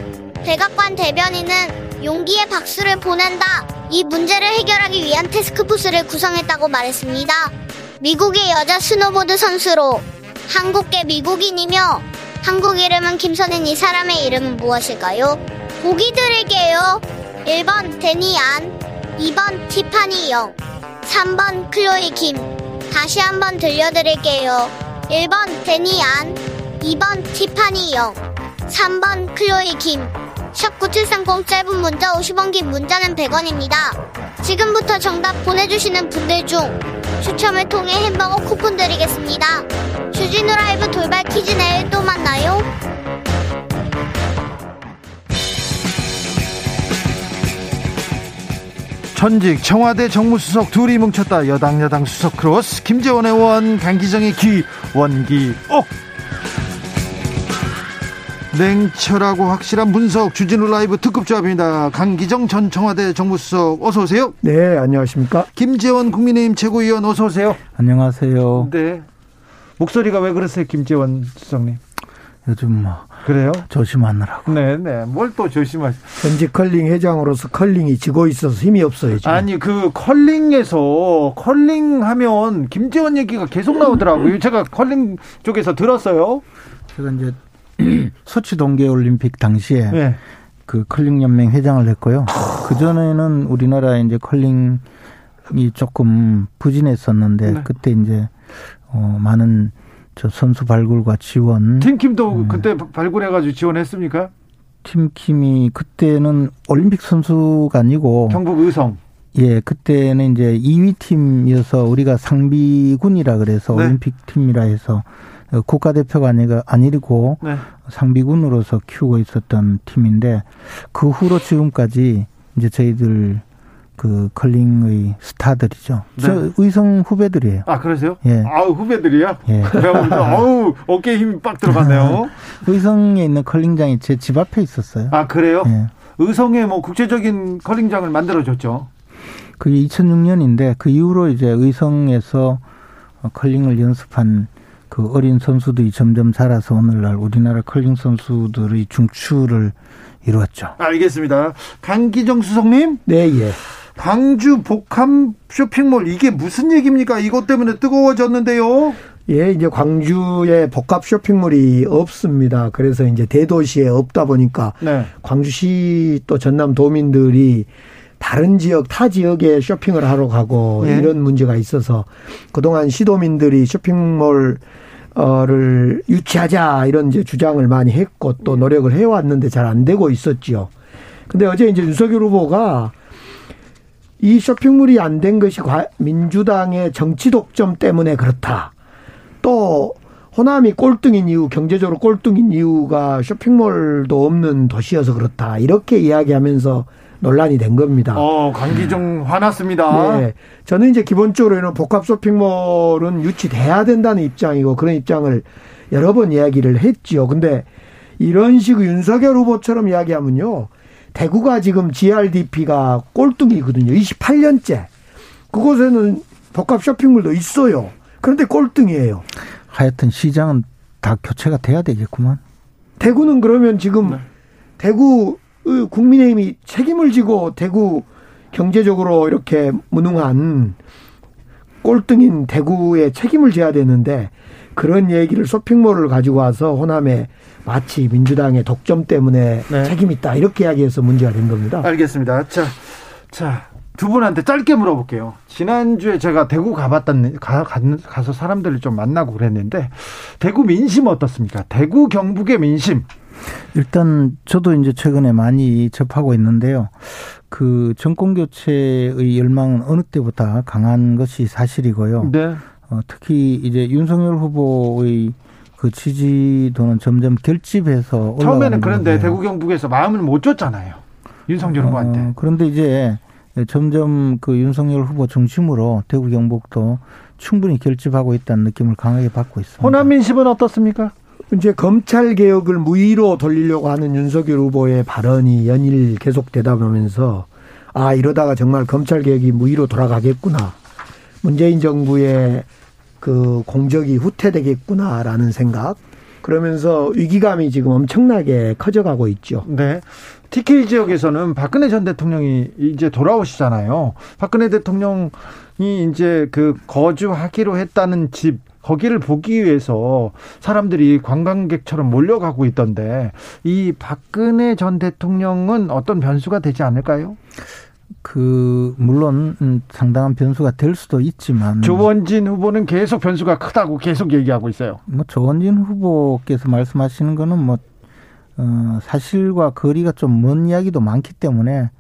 백악관 대변인은 용기에 박수를 보낸다. 이 문제를 해결하기 위한 태스크포스를 구성했다고 말했습니다. 미국의 여자 스노보드 선수로 한국계 미국인이며 한국 이름은 김선인 이 사람의 이름은 무엇일까요? 보기 드릴게요. 1번 데니안, 2번 티파니 영, 3번 클로이 김. 다시 한번 들려드릴게요. 1번 데니안, 2번 티파니 영, 3번 클로이 김. 샵9730 짧은 문자 50원 긴 문자는 100원입니다. 지금부터 정답 보내주시는 분들 중 추첨을 통해 햄버거 쿠폰 드리겠습니다. 주진우 라이브 돌발 퀴즈 내일 또 만나요. 전직 청와대 정무수석 둘이 뭉쳤다 여당 여당 수석 크로스 김재원 의원 강기정의 기 원기옥 냉철하고 확실한 분석 주진우 라이브 특급 조합입니다. 강기정 전 청와대 정무수석 어서 오세요. 네, 안녕하십니까? 김재원 국민의힘 최고위원 어서 오세요. 안녕하세요. 네. 목소리가 왜 그러세요, 김재원 수석님? 요즘 뭐 그래요? 조심하느라고. 네, 네. 뭘 또 조심하시? 현직 컬링 회장으로서 컬링이 지고 있어서 힘이 없어요. 지금. 아니 그 컬링에서 컬링 하면 김재원 얘기가 계속 나오더라고요. 제가 컬링 쪽에서 들었어요. 제가 이제 소치 동계 올림픽 당시에 네. 그 컬링 연맹 회장을 했고요. 그 전에는 우리나라 이제 컬링이 조금 부진했었는데 네. 그때 이제 어 많은 저 선수 발굴과 지원 팀킴도 음. 그때 발굴해가지고 지원했습니까? 팀킴이 그때는 올림픽 선수가 아니고 경북 의성. 예, 그때는 이제 2위 팀이어서 우리가 상비군이라 그래서 네. 올림픽 팀이라 해서 어, 국가대표가 아니가 아니고 네. 상비군으로서 키우고 있었던 팀인데 그 후로 지금까지 이제 저희들 그 컬링의 스타들이죠. 네. 저 의성 후배들이에요. 아 그러세요? 예. 아우 후배들이야. 예. 배우니까 아우 어깨에 힘이 빡 들어갔네요. 의성에 있는 컬링장이 제 집 앞에 있었어요. 아 그래요? 예. 의성에 뭐 국제적인 컬링장을 만들어줬죠. 그게 2006년인데 그 이후로 이제 의성에서 컬링을 연습한 그 어린 선수들이 점점 자라서 오늘날 우리나라 컬링 선수들의 중추를 이루었죠. 알겠습니다. 강기정 수석님, 네, 예. 광주 복합 쇼핑몰 이게 무슨 얘기입니까? 이것 때문에 뜨거워졌는데요. 예, 이제 광주에 복합 쇼핑몰이 없습니다. 그래서 이제 대도시에 없다 보니까 네. 광주시 또 전남 도민들이 다른 지역, 타 지역에 쇼핑을 하러 가고 예. 이런 문제가 있어서 그동안 시도민들이 쇼핑몰 어를 유치하자 이런 이제 주장을 많이 했고 또 노력을 해왔는데 잘 안 되고 있었지요. 근데 어제 이제 윤석열 후보가 이 쇼핑몰이 안 된 것이 과- 민주당의 정치 독점 때문에 그렇다. 또 호남이 꼴등인 이유, 경제적으로 꼴등인 이유가 쇼핑몰도 없는 도시여서 그렇다. 이렇게 이야기하면서 논란이 된 겁니다. 어, 강기정 화났습니다. 네. 저는 이제 기본적으로는 복합 쇼핑몰은 유치돼야 된다는 입장이고 그런 입장을 여러 번 이야기를 했지요. 근데 이런 식의 윤석열 후보처럼 이야기하면요. 대구가 지금 GRDP가 꼴등이거든요. 28년째. 그곳에는 복합 쇼핑몰도 있어요. 그런데 꼴등이에요. 하여튼 시장은 다 교체가 돼야 되겠구만. 대구는 그러면 지금 네. 대구 국민의힘이 책임을 지고 대구 경제적으로 이렇게 무능한 꼴등인 대구에 책임을 져야 되는데 그런 얘기를 쇼핑몰을 가지고 와서 호남에 마치 민주당의 독점 때문에 네. 책임 있다 이렇게 이야기해서 문제가 된 겁니다. 알겠습니다. 자, 자. 두 분한테 짧게 물어볼게요. 지난주에 제가 대구 가봤던, 가, 가서 사람들을 좀 만나고 그랬는데, 대구 민심 어떻습니까? 대구 경북의 민심. 일단 저도 이제 최근에 많이 접하고 있는데요. 그 정권 교체의 열망은 어느 때보다 강한 것이 사실이고요. 네. 어, 특히 이제 윤석열 후보의 그 지지도는 점점 결집해서 처음에는 그런데 거고요. 대구 경북에서 마음을 못 줬잖아요. 윤석열 어, 후보한테. 그런데 이제 점점 그 윤석열 후보 중심으로 대구 경북도 충분히 결집하고 있다는 느낌을 강하게 받고 있습니다. 호남 민심은 어떻습니까? 이제 검찰 개혁을 무의로 돌리려고 하는 윤석열 후보의 발언이 연일 계속되다 보면서 아 이러다가 정말 검찰 개혁이 무의로 돌아가겠구나. 문재인 정부의 그 공적이 후퇴되겠구나라는 생각. 그러면서 위기감이 지금 엄청나게 커져가고 있죠. 네. TK 지역에서는 박근혜 전 대통령이 이제 돌아오시잖아요. 박근혜 대통령이 이제 그 거주하기로 했다는 집 거기를 보기 위해서 사람들이 관광객처럼 몰려가고 있던데 이 박근혜 전 대통령은 어떤 변수가 되지 않을까요? 그 물론 음, 상당한 변수가 될 수도 있지만 조원진 후보는 계속 변수가 크다고 계속 얘기하고 있어요. 뭐 조원진 후보께서 말씀하시는 거는 뭐 어, 사실과 거리가 좀 먼 이야기도 많기 때문에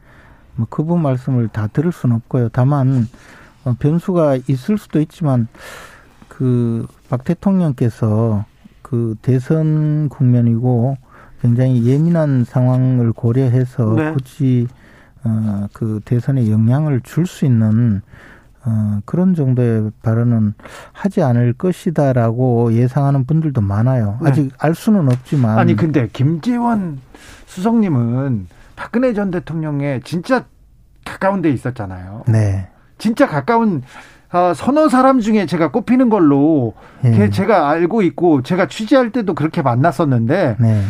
뭐 그분 말씀을 다 들을 수는 없고요. 다만 어, 변수가 있을 수도 있지만 그 박 대통령께서 그 대선 국면이고 굉장히 예민한 상황을 고려해서 네. 굳이 어, 그 대선에 영향을 줄 수 있는 어, 그런 정도의 발언은 하지 않을 것이다라고 예상하는 분들도 많아요. 네. 아직 알 수는 없지만. 아니, 근데 김재원 수석님은 박근혜 전 대통령의 진짜 가까운 데 있었잖아요. 네. 진짜 가까운 어, 서너 사람 중에 제가 꼽히는 걸로 예. 제가 알고 있고 제가 취재할 때도 그렇게 만났었는데 네.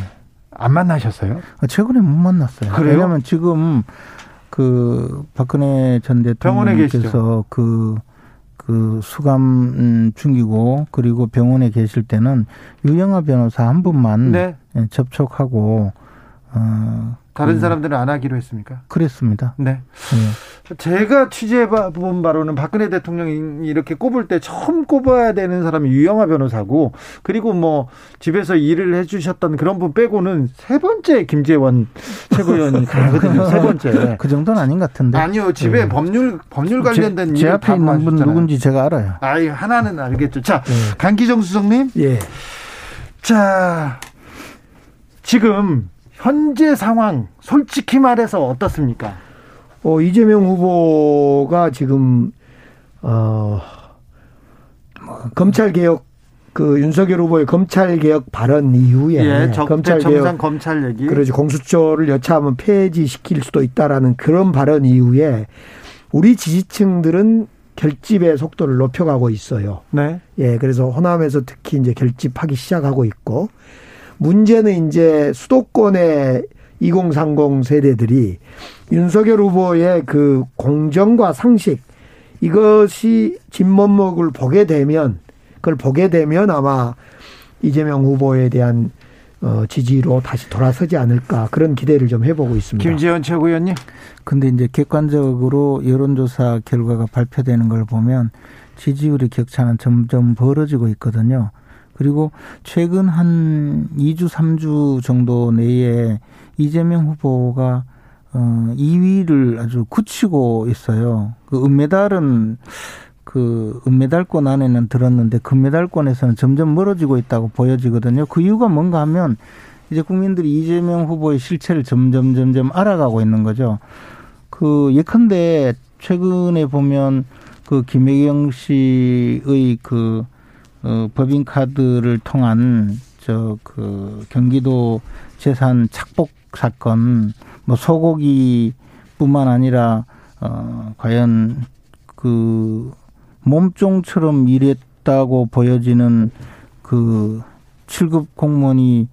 안 만나셨어요? 최근에 못 만났어요. 그래요? 왜냐하면 지금 그 박근혜 전 대통령께서 그, 그 수감 중이고 그리고 병원에 계실 때는 유영아 변호사 한 분만 네. 예, 접촉하고 어 다른 음. 사람들은 안 하기로 했습니까? 그랬습니다. 네. 네. 제가 취재해본 바로는 박근혜 대통령이 이렇게 꼽을 때 처음 꼽아야 되는 사람이 유영아 변호사고 그리고 뭐 집에서 일을 해주셨던 그런 분 빼고는 세 번째 김재원 최고위원이 가거든요. 세 번째. 그 정도는 아닌 것 같은데. 아니요. 집에 네. 법률 법률 관련된 제, 제 앞에 있는 분 누군지 제가 알아요. 아이 하나는 알겠죠. 자 네. 강기정 수석님. 예. 자 지금 현재 상황 솔직히 말해서 어떻습니까? 어, 이재명 후보가 지금 어 검찰 개혁 그 윤석열 후보의 검찰 개혁 발언 이후에 예, 검찰 개혁 검찰 얘기 그러지 공수처를 여차하면 폐지시킬 수도 있다라는 그런 발언 이후에 우리 지지층들은 결집의 속도를 높여가고 있어요. 네. 예, 그래서 호남에서 특히 이제 결집하기 시작하고 있고 문제는 이제 수도권의 2030 세대들이 윤석열 후보의 그 공정과 상식 이것이 진면목을 보게 되면 그걸 보게 되면 아마 이재명 후보에 대한 어, 지지로 다시 돌아서지 않을까 그런 기대를 좀 해보고 있습니다. 김재원 최고위원님. 근데 이제 객관적으로 여론조사 결과가 발표되는 걸 보면 지지율의 격차는 점점 벌어지고 있거든요. 그리고 최근 한 2주, 3주 정도 내에 이재명 후보가 어 2위를 아주 굳히고 있어요. 그 은메달은 그 은메달권 안에는 들었는데 금메달권에서는 점점 멀어지고 있다고 보여지거든요. 그 이유가 뭔가 하면 이제 국민들이 이재명 후보의 실체를 점점 점점 알아가고 있는 거죠. 그 예컨대 최근에 보면 그 김혜경 씨의 그 어, 법인카드를 통한 저 그 경기도 재산 착복 사건, 뭐 소고기뿐만 아니라 어 과연 그 몸종처럼 일했 없다고 보여지는 그 7급 공무원이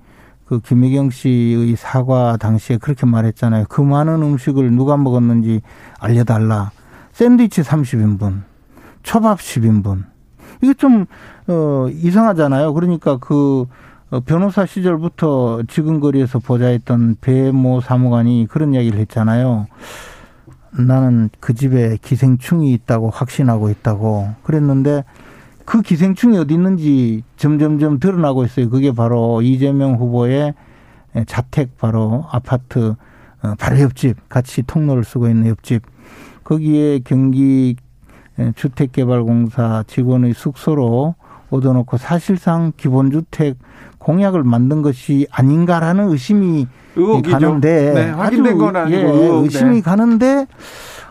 그 김혜경 씨의 사과 당시에 그렇게 말했잖아요. 그 많은 음식을 누가 먹었는지 알려달라. 샌드위치 30인분, 초밥 10인분. 이게 좀, 어, 이상하잖아요. 그러니까 그, 어, 변호사 시절부터 지근거리에서 보좌했던 배모 사무관이 그런 이야기를 했잖아요. 나는 그 집에 기생충이 있다고 확신하고 있다고 그랬는데 그 기생충이 어디 있는지 점점점 드러나고 있어요. 그게 바로 이재명 후보의 자택 바로 아파트 어, 바로 옆집 같이 통로를 쓰고 있는 옆집 거기에 경기 주택개발공사 직원의 숙소로 얻어놓고 사실상 기본주택 공약을 만든 것이 아닌가라는 의심이 의혹이죠. 가는데 네, 확인된 건 아니고 예, 의심이 네. 가는데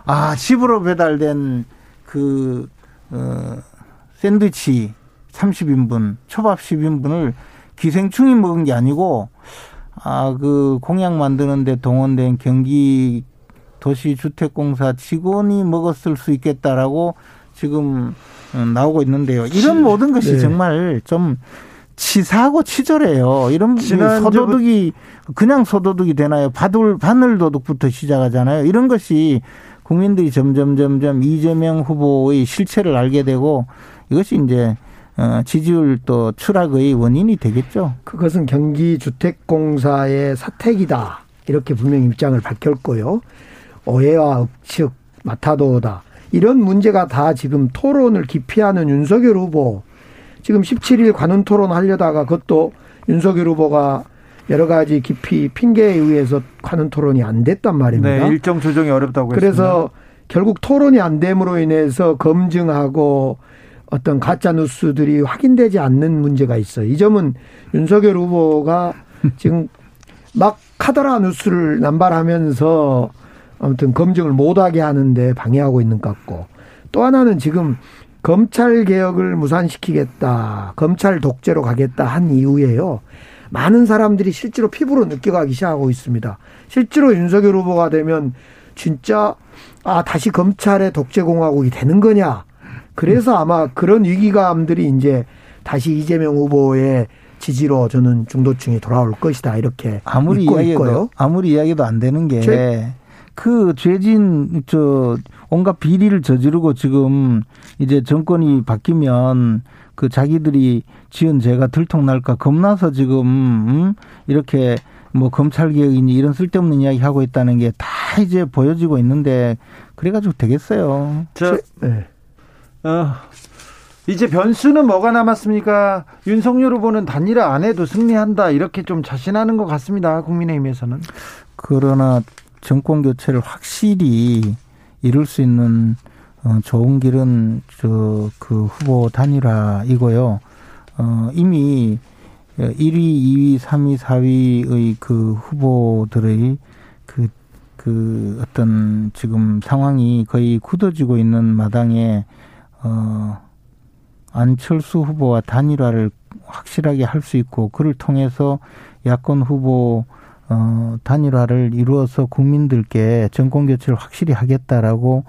아 집으로 배달된 그 어, 샌드위치 30인분, 초밥 10인분을 기생충이 먹은 게 아니고 아 그 공약 만드는데 동원된 경기 도시주택공사 직원이 먹었을 수 있겠다라고 지금 어, 나오고 있는데요. 이런 모든 것이 네. 정말 좀 치사하고 치졸해요. 이런 소도둑이 그냥 소도둑이 되나요? 바들 바늘 도둑부터 시작하잖아요. 이런 것이 국민들이 점점 점점 이재명 후보의 실체를 알게 되고 이것이 이제 어, 지지율 또 추락의 원인이 되겠죠. 그것은 경기주택공사의 사택이다. 이렇게 분명히 입장을 밝혔고요. 오해와 억측, 마타도다. 이런 문제가 다 지금 토론을 기피하는 윤석열 후보. 지금 17일 관훈 토론 하려다가 그것도 윤석열 후보가 여러 가지 깊이 핑계에 의해서 관훈 토론이 안 됐단 말입니다. 네, 일정 조정이 어렵다고 그래서 했습니다. 결국 토론이 안 됨으로 인해서 검증하고 어떤 가짜 뉴스들이 확인되지 않는 문제가 있어요. 이 점은 윤석열 후보가 지금 막 카더라 뉴스를 남발하면서 아무튼 검증을 못하게 하는데 방해하고 있는 것 같고 또 하나는 지금 검찰 개혁을 무산시키겠다, 검찰 독재로 가겠다 한 이후에요. 많은 사람들이 실제로 피부로 느껴가기 시작하고 있습니다. 실제로 윤석열 후보가 되면 진짜 아 다시 검찰의 독재 공화국이 되는 거냐? 그래서 아마 그런 위기감들이 이제 다시 이재명 후보의 지지로 저는 중도층이 돌아올 것이다 이렇게 아무리 이야기도, 있고요. 아무리 이야기도 안 되는 게 그 죄진 저 온갖 비리를 저지르고 지금 이제 정권이 바뀌면 그 자기들이 지은 죄가 들통날까 겁나서 지금 음 이렇게 뭐 검찰 개혁이니 이런 쓸데없는 이야기 하고 있다는 게 다 이제 보여지고 있는데 그래가지고 되겠어요. 저 네. 어, 이제 변수는 뭐가 남았습니까? 윤석열 후보는 단일화 안 해도 승리한다 이렇게 좀 자신하는 것 같습니다. 국민의힘에서는. 그러나 정권 교체를 확실히 이룰 수 있는 어, 좋은 길은 저 그 후보 단일화이고요. 어, 이미 1위, 2위, 3위, 4위의 그 후보들의 그, 그 어떤 지금 상황이 거의 굳어지고 있는 마당에 어, 안철수 후보와 단일화를 확실하게 할 수 있고 그를 통해서 야권 후보 어, 단일화를 이루어서 국민들께 정권 교체를 확실히 하겠다라고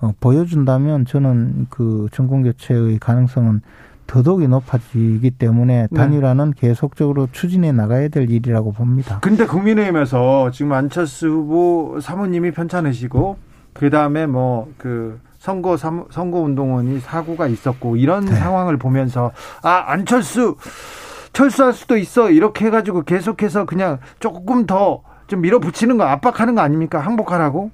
어, 보여준다면 저는 그 정권 교체의 가능성은 더더욱이 높아지기 때문에 네. 단일화는 네. 계속적으로 추진해 나가야 될 일이라고 봅니다. 근데 국민의힘에서 지금 안철수 후보 사모님이 편찮으시고 그 다음에 뭐 그 선거 선거 운동원이 사고가 있었고 이런 네. 상황을 보면서 아 안철수 철수할 수도 있어 이렇게 해가지고 계속해서 그냥 조금 더 좀 밀어붙이는 거 압박하는 거 아닙니까 항복하라고?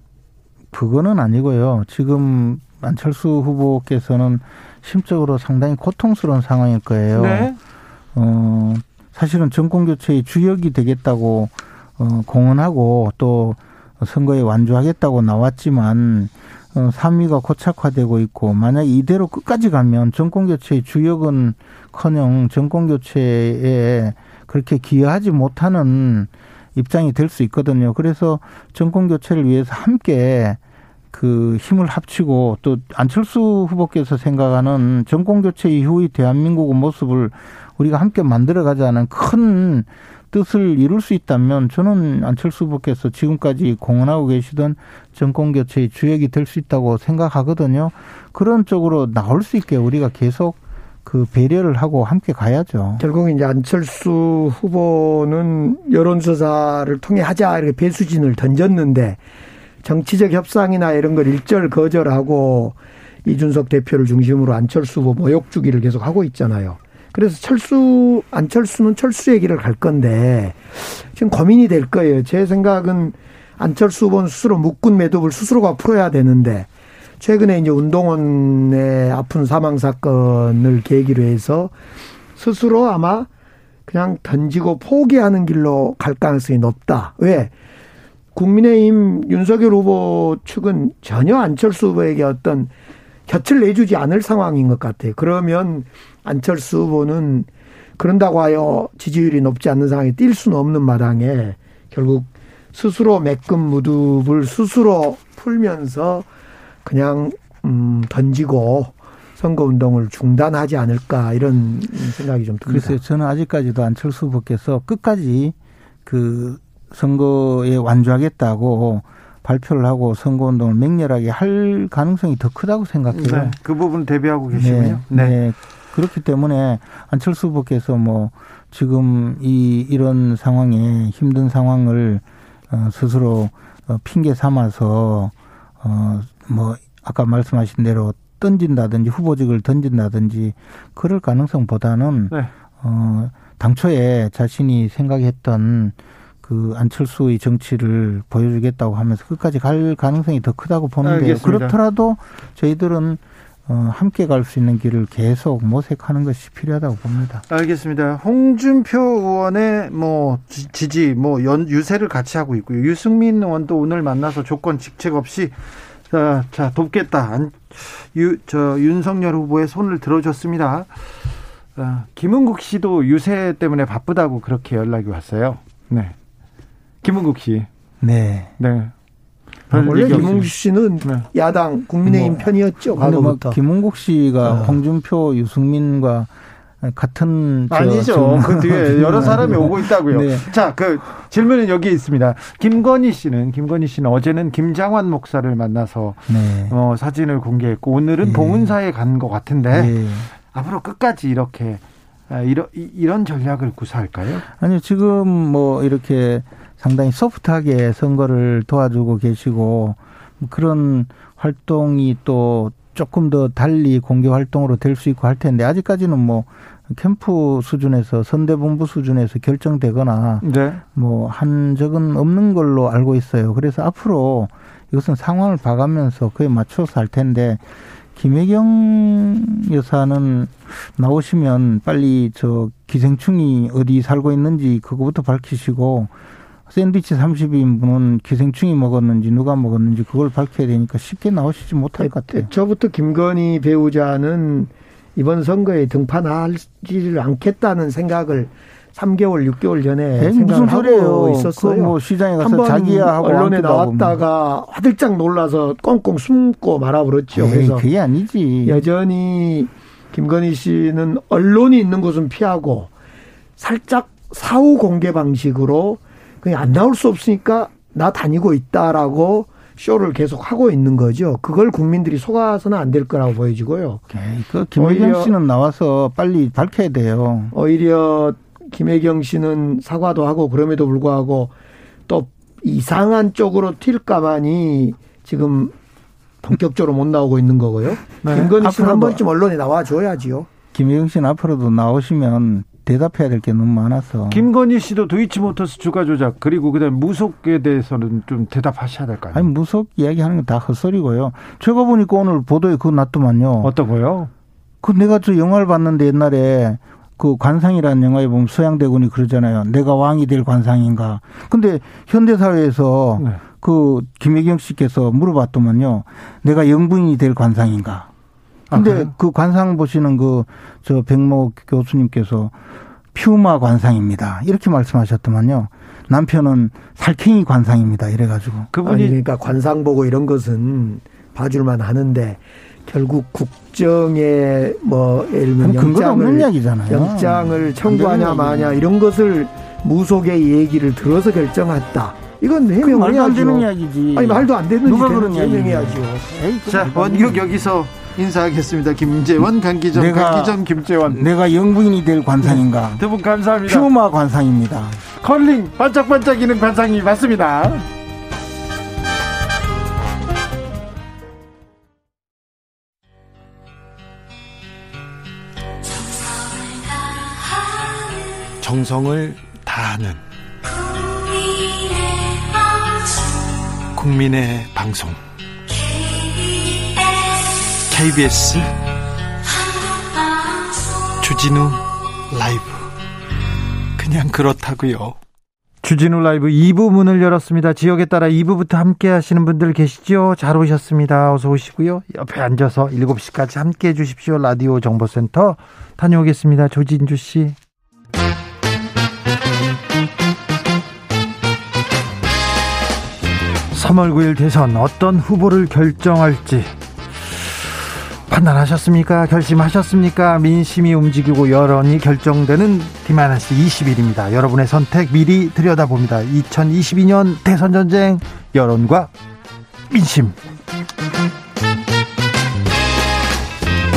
그거는 아니고요. 지금 안철수 후보께서는 심적으로 상당히 고통스러운 상황일 거예요. 네. 어 사실은 정권 교체의 주역이 되겠다고 어 공언하고 또 선거에 완주하겠다고 나왔지만 어, 3위가 고착화되고 있고 만약 이대로 끝까지 가면 정권 교체의 주역은커녕 정권 교체에 그렇게 기여하지 못하는 입장이 될 수 있거든요. 그래서 정권 교체를 위해서 함께 그 힘을 합치고 또 안철수 후보께서 생각하는 정권 교체 이후의 대한민국의 모습을 우리가 함께 만들어 가자는 큰 뜻을 이룰 수 있다면 저는 안철수 후보께서 지금까지 공언하고 계시던 정권 교체의 주역이 될 수 있다고 생각하거든요. 그런 쪽으로 나올 수 있게 우리가 계속 그 배려를 하고 함께 가야죠. 결국 이제 안철수 후보는 여론조사를 통해 하자 이렇게 배수진을 던졌는데 정치적 협상이나 이런 걸 일절 거절하고 이준석 대표를 중심으로 안철수 후보 모욕 주기를 계속 하고 있잖아요. 그래서 철수 안철수는 철수의 길을 갈 건데 지금 고민이 될 거예요. 제 생각은 안철수 후보는 스스로 묶은 매듭을 스스로가 풀어야 되는데 최근에 이제 운동원의 아픈 사망 사건을 계기로 해서 스스로 아마 그냥 던지고 포기하는 길로 갈 가능성이 높다. 왜? 국민의힘 윤석열 후보 측은 전혀 안철수 후보에게 어떤 곁을 내주지 않을 상황인 것 같아요. 그러면 안철수 후보는 그런다고 하여 지지율이 높지 않는 상황에 뛸 수는 없는 마당에 결국 스스로 매끈 무릎을 스스로 풀면서 그냥 음 던지고 선거 운동을 중단하지 않을까 이런 생각이 좀 듭니다. 글쎄요, 저는 아직까지도 안철수 후보께서 끝까지 그 선거에 완주하겠다고 발표를 하고 선거 운동을 맹렬하게 할 가능성이 더 크다고 생각해요. 네, 그 부분 대비하고 계시군요. 네, 네. 네. 그렇기 때문에 안철수 후보께서 뭐 지금 이 이런 상황에 힘든 상황을 어, 스스로 어, 핑계 삼아서 어 뭐 아까 말씀하신 대로 던진다든지 후보직을 던진다든지 그럴 가능성보다는 네. 어 당초에 자신이 생각했던 그 안철수의 정치를 보여주겠다고 하면서 끝까지 갈 가능성이 더 크다고 보는데 요 그렇더라도 저희들은 어, 함께 갈 수 있는 길을 계속 모색하는 것이 필요하다고 봅니다. 알겠습니다. 홍준표 의원의 뭐 지지, 뭐 연, 유세를 같이 하고 있고요. 유승민 의원도 오늘 만나서 조건 직책 없이 자, 자 돕겠다. 안, 유, 저 윤석열 후보의 손을 들어줬습니다. 아, 김은국 씨도 유세 때문에 바쁘다고 그렇게 연락이 왔어요. 네. 김은국 씨. 네. 네. 원래 김웅국 씨는 네. 야당 국민의힘 뭐, 편이었죠. 뭐 과거부터. 뭐 김웅국 씨가 어. 홍준표, 유승민과 같은 아니죠. 그 뒤에 여러 사람이 오고 있다고요. 네. 자, 그 질문은 여기 있습니다. 김건희 씨는 김건희 씨는 어제는 김장환 목사를 만나서 네. 어, 사진을 공개했고 오늘은 네. 봉은사에 간 것 같은데 네. 앞으로 끝까지 이렇게 아, 이런 이런 전략을 구사할까요? 아니요. 지금 뭐 이렇게 상당히 소프트하게 선거를 도와주고 계시고 그런 활동이 또 조금 더 달리 공개 활동으로 될 수 있고 할 텐데 아직까지는 뭐 캠프 수준에서 선대본부 수준에서 결정되거나 네. 뭐한 적은 없는 걸로 알고 있어요. 그래서 앞으로 이것은 상황을 봐가면서 그에 맞춰서 할 텐데 김혜경 여사는 나오시면 빨리 저 기생충이 어디 살고 있는지 그거부터 밝히시고 샌드위치 30인분은 기생충이 먹었는지 누가 먹었는지 그걸 밝혀야 되니까 쉽게 나오시지 못할 것 같아요. 저부터 김건희 배우자는 이번 선거에 등판하지를 않겠다는 생각을 3개월, 6개월 전에 생각을 하고 있었어요. 뭐 시장에 가서 자기야 하고 언론에 나왔다가 화들짝 놀라서 꽁꽁 숨고 말아버렸죠. 그래서 그게 아니지. 여전히 김건희 씨는 언론이 있는 곳은 피하고 살짝 사후 공개 방식으로 그냥 안 나올 수 없으니까 나 다니고 있다라고 쇼를 계속 하고 있는 거죠. 그걸 국민들이 속아서는 안 될 거라고 보여지고요. 그 김혜경 씨는 나와서 빨리 밝혀야 돼요. 오히려 김혜경 씨는 사과도 하고 그럼에도 불구하고 또 이상한 쪽으로 튈까만이 지금 본격적으로 못 나오고 있는 거고요. 네. 김건희 씨는 한 번쯤 언론에 나와줘야지요. 김혜경 씨는 앞으로도 나오시면 대답해야 될 게 너무 많아서. 김건희 씨도 도이치모터스 주가 조작 그리고 그다음 무속에 대해서는 좀 대답하셔야 될까요? 아니 무속 이야기하는 건 다 헛소리고요. 제가 보니까 오늘 보도에 그거 났더만요. 어떤 거요? 그 내가 저 영화를 봤는데 옛날에 그 관상이라는 영화에 보면 서양대군이 그러잖아요. 내가 왕이 될 관상인가. 근데 현대 사회에서 네. 그 김혜경 씨께서 물어봤더만요. 내가 영부인이 될 관상인가. 근데 아, 그 관상 보시는 그 저 백모 교수님께서 퓨마 관상입니다. 이렇게 말씀하셨더만요. 남편은 살쾡이 관상입니다. 이래가지고. 그분이 아니, 그러니까 관상 보고 이런 것은 봐줄만 하는데 결국 국정에 뭐 예를 들면 영장을, 영장을 청구하냐 마냐 이런 것을 무속의 얘기를 들어서 결정했다. 이건 해명을 말도 안 되는 이야기지. 아니 말도 안 되는 누가 그런 해명해야죠. 자 원격 여기서 인사하겠습니다. 김재원, 강기정, 내가- 강기정, 김재원. 내가 영부인이 될 관상인가? 두분 감사합니다. 퓨마 관상입니다. 컬링 반짝반짝이는 관상이 맞습니다. 정성을 다하는 국민의 방송 KBS 주진우 라이브 그냥 그렇다고요. 주진우 라이브 2부 문을 열었습니다. 지역에 따라 2부부터 함께 하시는 분들 계시죠? 잘 오셨습니다. 어서 오시고요. 옆에 앉아서 7시까지 함께 해 주십시오. 라디오 정보센터 다녀오겠습니다. 조진주 씨. 삼월 9일 대선 어떤 후보를 결정할지 판단하셨습니까? 결심하셨습니까? 민심이 움직이고 여론이 결정되는 D마이너스 20일입니다. 여러분의 선택 미리 들여다봅니다. 2022년 대선 전쟁 여론과 민심.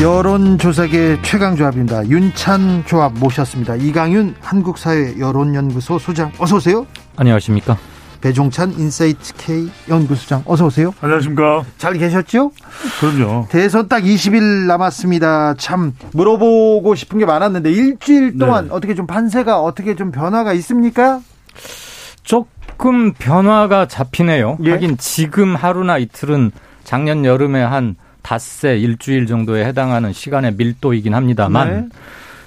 여론조사계 최강조합입니다. 윤찬 조합 모셨습니다. 이강윤 한국사회 여론연구소 소장 어서 오세요. 안녕하십니까. 배종찬 인사이트 K 연구소장 어서 오세요. 안녕하십니까. 잘 계셨죠? 그럼요. 대선 딱 20일 남았습니다. 참 물어보고 싶은 게 많았는데 일주일 동안 네. 어떻게 좀 판세가 어떻게 좀 변화가 있습니까? 조금 변화가 잡히네요. 예. 하긴 지금 하루나 이틀은 작년 여름에 한 닷새 일주일 정도에 해당하는 시간의 밀도이긴 합니다만 네.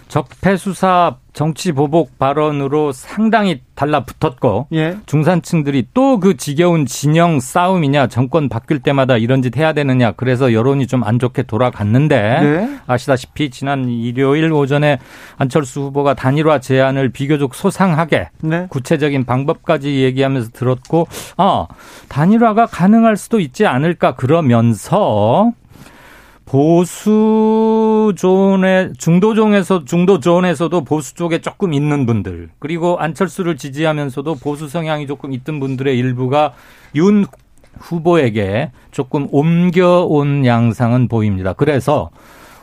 적폐 수사 정치 보복 발언으로 상당히 달라붙었고 예. 중산층들이 또 그 지겨운 진영 싸움이냐 정권 바뀔 때마다 이런 짓 해야 되느냐 그래서 여론이 좀 안 좋게 돌아갔는데 네. 아시다시피 지난 일요일 오전에 안철수 후보가 단일화 제안을 비교적 소상하게 네. 구체적인 방법까지 얘기하면서 들었고 아 단일화가 가능할 수도 있지 않을까 그러면서 보수 존의 중도 존에서 중도 존에서도 보수 쪽에 조금 있는 분들 그리고 안철수를 지지하면서도 보수 성향이 조금 있던 분들의 일부가 윤 후보에게 조금 옮겨온 양상은 보입니다. 그래서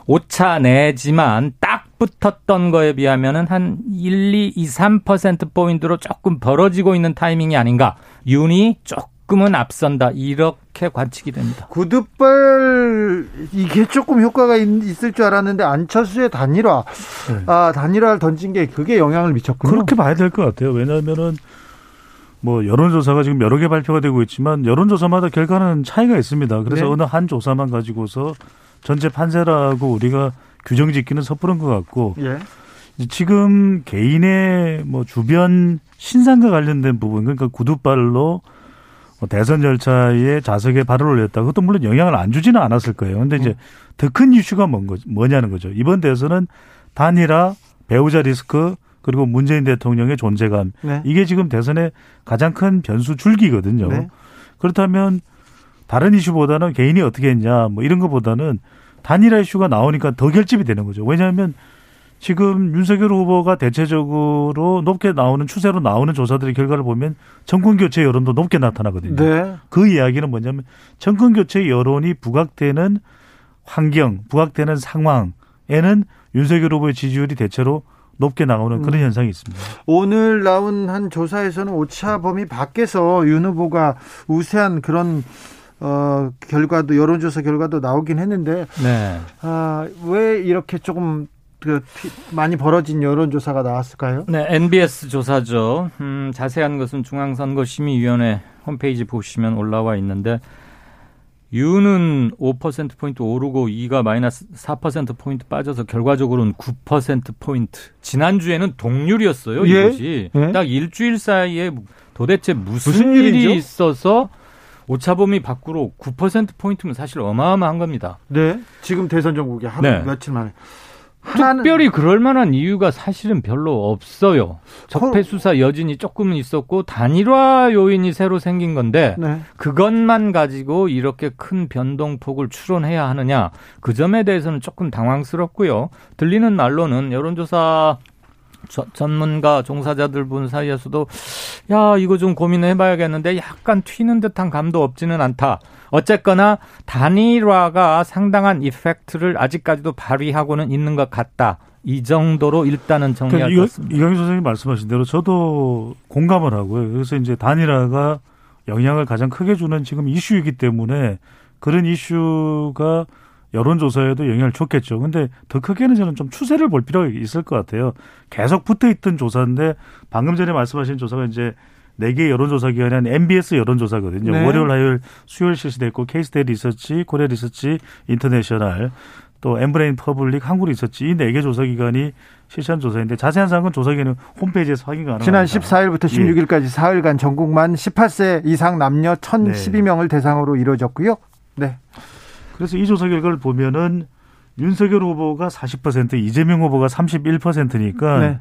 오차 내지만 딱 붙었던 거에 비하면은 한 1, 2, 2, 3% 포인트로 조금 벌어지고 있는 타이밍이 아닌가. 윤이 조금은 앞선다. 이렇게 관측이 됩니다. 구두발 이게 조금 효과가 있, 있을 줄 알았는데 안철수의 단일화 네. 아 단일화를 던진 게 그게 영향을 미쳤군요. 그렇게 봐야 될 것 같아요. 왜냐하면은 뭐 여론조사가 지금 여러 개 발표가 되고 있지만 여론조사마다 결과는 차이가 있습니다. 그래서 네. 어느 한 조사만 가지고서 전체 판세라고 우리가 규정 짓기는 섣부른 것 같고 예. 지금 개인의 뭐 주변 신상과 관련된 부분 그러니까 구두발로 뭐 대선 절차에 자석에 발을 올렸다. 그것도 물론 영향을 안 주지는 않았을 거예요. 근데 이제 더큰 이슈가 뭔 거, 뭐냐는 거죠. 이번 대선은 단일화, 배우자 리스크, 그리고 문재인 대통령의 존재감. 네. 이게 지금 대선의 가장 큰 변수 줄기거든요. 네. 그렇다면 다른 이슈보다는 개인이 어떻게 했냐, 뭐 이런 것보다는 단일화 이슈가 나오니까 더 결집이 되는 거죠. 왜냐하면 지금 윤석열 후보가 대체적으로 높게 나오는 추세로 나오는 조사들의 결과를 보면 정권 교체 여론도 높게 나타나거든요. 네. 그 이야기는 뭐냐면 정권 교체 여론이 부각되는 환경, 부각되는 상황에는 윤석열 후보의 지지율이 대체로 높게 나오는 그런 음. 현상이 있습니다. 오늘 나온 한 조사에서는 오차 범위 밖에서 윤 후보가 우세한 그런 어 결과도 여론조사 결과도 나오긴 했는데 네. 아, 왜 이렇게 조금 그 피- 많이 벌어진 여론조사가 나왔을까요? 네, NBS 조사죠. 음, 자세한 것은 중앙선거심의위원회 홈페이지 보시면 올라와 있는데 유는 5%포인트 오르고 2가 마이너스 4%포인트 빠져서 결과적으로는 9%포인트. 지난주에는 동률이었어요, 예? 이것이. 예? 딱 일주일 사이에 도대체 무슨, 무슨 일이 일이죠? 있어서 오차범위 밖으로 9%포인트면 사실 어마어마한 겁니다. 네. 지금 대선 정국이 하루 네. 며칠 만에 하나는 특별히 그럴 만한 이유가 사실은 별로 없어요. 적폐 수사 여진이 조금은 있었고 단일화 요인이 새로 생긴 건데 네. 그것만 가지고 이렇게 큰 변동폭을 추론해야 하느냐 그 점에 대해서는 조금 당황스럽고요. 들리는 말로는 여론조사 저, 전문가 종사자들 분 사이에서도 야 이거 좀 고민해봐야겠는데 약간 튀는 듯한 감도 없지는 않다. 어쨌거나 단일화가 상당한 이펙트를 아직까지도 발휘하고는 있는 것 같다. 이 정도로 일단은 정리할 그러니까 것 같습니다. 이강희 선생님 말씀하신 대로 저도 공감을 하고요. 그래서 이제 단일화가 영향을 가장 크게 주는 지금 이슈이기 때문에 그런 이슈가 여론조사에도 영향을 줬겠죠. 근데 더 크게는 저는 좀 추세를 볼 필요가 있을 것 같아요. 계속 붙어 있던 조사인데 방금 전에 말씀하신 조사가 이제 네개 여론조사 기관이 한 NBS 여론조사거든요. 네. 월요일, 화요일, 수요일 실시됐고 케이스탯 리서치, 코리아 리서치, 인터내셔널, 또 엠브레인 퍼블릭, 한국 리서치 이 네 개 조사 기관이 실시한 조사인데 자세한 사항은 조사 기관은 홈페이지에서 확인 가능합니다. 지난 14일부터 예. 16일까지 사흘간 전국만 18세 이상 남녀 1,012명을 대상으로 이루어졌고요. 네. 그래서 이 조사 결과를 보면은 윤석열 후보가 40%, 이재명 후보가 31%니까 네.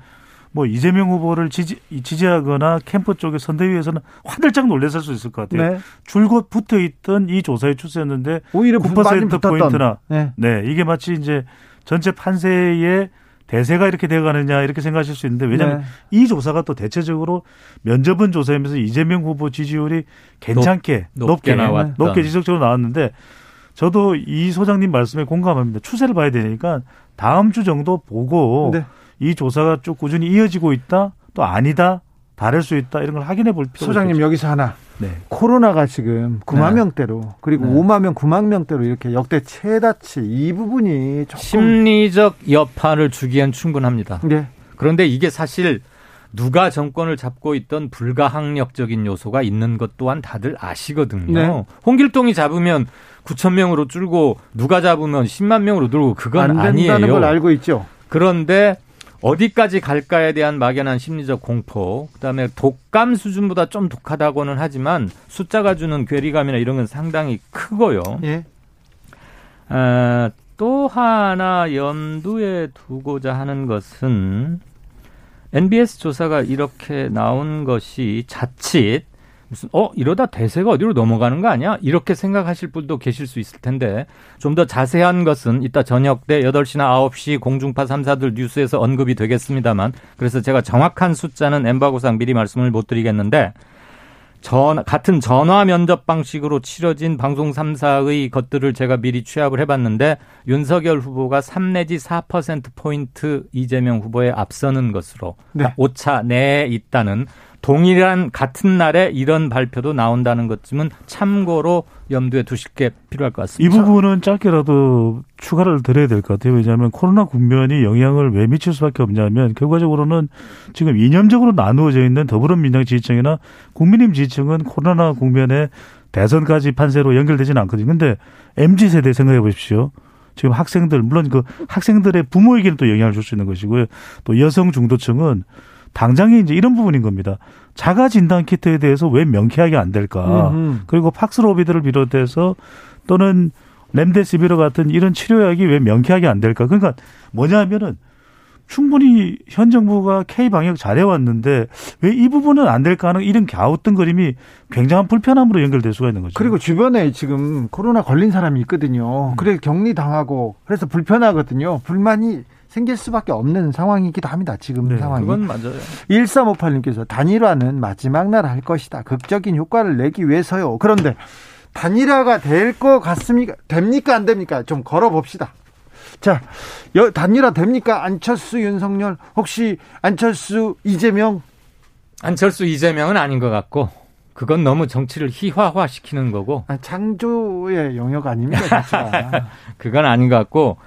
뭐 이재명 후보를 지지, 지지하거나 캠프 쪽의 선대위에서는 화들짝 놀랐을 수 있을 것 같아요. 네. 줄곧 붙어 있던 이 조사의 추세였는데 오히려 많이 9% 붙었던. 포인트나 네. 네, 이게 마치 이제 전체 판세의 대세가 이렇게 되어가느냐 이렇게 생각하실 수 있는데 왜냐하면 네. 이 조사가 또 대체적으로 면접은 조사하면서 이재명 후보 지지율이 괜찮게 높- 높게 높게. 높게 지속적으로 나왔는데 저도 이 소장님 말씀에 공감합니다. 추세를 봐야 되니까 다음 주 정도 보고 네. 이 조사가 쭉 꾸준히 이어지고 있다 또 아니다 다를 수 있다 이런 걸 확인해 볼 필요가 소장님 있겠죠. 여기서 하나. 네. 코로나가 지금 9만 네. 명대로 그리고 네. 5만 명, 9만 명대로 이렇게 역대 최다치 이 부분이 조금 심리적 여파를 주기엔 충분합니다. 네. 그런데 이게 사실 누가 정권을 잡고 있던 불가항력적인 요소가 있는 것 또한 다들 아시거든요. 네. 홍길동이 잡으면 9천 명으로 줄고 누가 잡으면 10만 명으로 늘고 그건 안 된다는 아니에요. 걸 알고 있죠. 그런데 어디까지 갈까에 대한 막연한 심리적 공포, 그다음에 독감 수준보다 좀 독하다고는 하지만 숫자가 주는 괴리감이나 이런 건 상당히 크고요. 예. 아, 또 하나 염두에 두고자 하는 것은 NBS 조사가 이렇게 나온 것이 자칫 무슨 어 이러다 대세가 어디로 넘어가는 거 아니야? 이렇게 생각하실 분도 계실 수 있을 텐데 좀 더 자세한 것은 이따 저녁 때 8시나 9시 공중파 3사들 뉴스에서 언급이 되겠습니다만 그래서 제가 정확한 숫자는 엠바고상 미리 말씀을 못 드리겠는데 전 같은 전화 면접 방식으로 치러진 방송 3사의 것들을 제가 미리 취합을 해 봤는데 윤석열 후보가 3 내지 4% 포인트 이재명 후보에 앞서는 것으로 네. 오차 내에 있다는 동일한 같은 날에 이런 발표도 나온다는 것쯤은 참고로 염두에 두실 게 필요할 것이 같습니다. 부분은 짧게라도 추가를 드려야 될 것 같아요. 왜냐하면 코로나 국면이 영향을 왜 미칠 수밖에 없냐면 결과적으로는 지금 이념적으로 나누어져 있는 더불어민주당 지지층이나 국민의힘 지지층은 코로나 국면에 대선까지 판세로 연결되지는 않거든요. 근데 MZ 세대 생각해 보십시오. 지금 학생들 물론 그 학생들의 부모에게는 또 영향을 줄 수 있는 것이고요. 또 여성 중도층은 당장에 이제 이런 부분인 겁니다. 자가 진단 키트에 대해서 왜 명쾌하게 안 될까? 음흠. 그리고 팍스로비드를 비롯해서 또는 렘데시비르 같은 이런 치료약이 왜 명쾌하게 안 될까? 그러니까 뭐냐면은 충분히 현 정부가 K 방역 잘해왔는데 왜 이 부분은 안 될까 하는 이런 갸우뚱거림이 굉장한 불편함으로 연결될 수가 있는 거죠. 그리고 주변에 지금 코로나 걸린 사람이 있거든요. 그래 격리 당하고 그래서 불편하거든요. 불만이 생길 수밖에 없는 상황이기도 합니다. 지금 네, 상황이. 그건 맞아요. 1358님께서 단일화는 마지막 날 할 것이다. 극적인 효과를 내기 위해서요. 그런데 단일화가 될 것 같습니까? 됩니까? 안 됩니까? 좀 걸어봅시다. 자, 여, 단일화 됩니까? 안철수, 윤석열, 혹시 안철수, 이재명? 안철수 이재명은 아닌 것 같고 그건 너무 정치를 희화화 시키는 거고 아, 창조의 영역 아닙니까? 그건 아닌 것 같고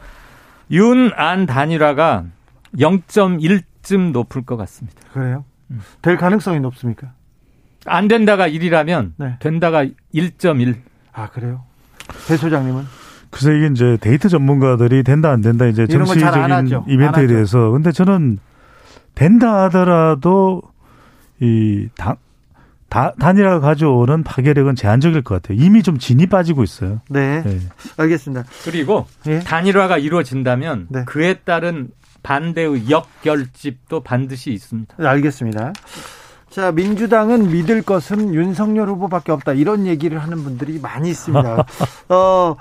윤 안 단일화가 0.1쯤 높을 것 같습니다. 그래요? 될 가능성이 높습니까? 안 된다가 1이라면 네. 된다가 1.1. 아, 그래요? 배 소장님은? 그래서 이게 이제 데이터 전문가들이 된다 안 된다 이제. 정치적인 이벤트에 안. 대해서 근데 저는 된다 하더라도 이 당, 다, 단일화가 가져오는 파괴력은 제한적일 것 같아요. 이미 좀 진이 빠지고 있어요. 네. 네. 알겠습니다. 그리고 예. 단일화가 이루어진다면 네. 그에 따른 반대의 역결집도 반드시 있습니다. 네, 알겠습니다. 자, 민주당은 믿을 것은 윤석열 후보밖에 없다. 이런 얘기를 하는 분들이 많이 있습니다. 어,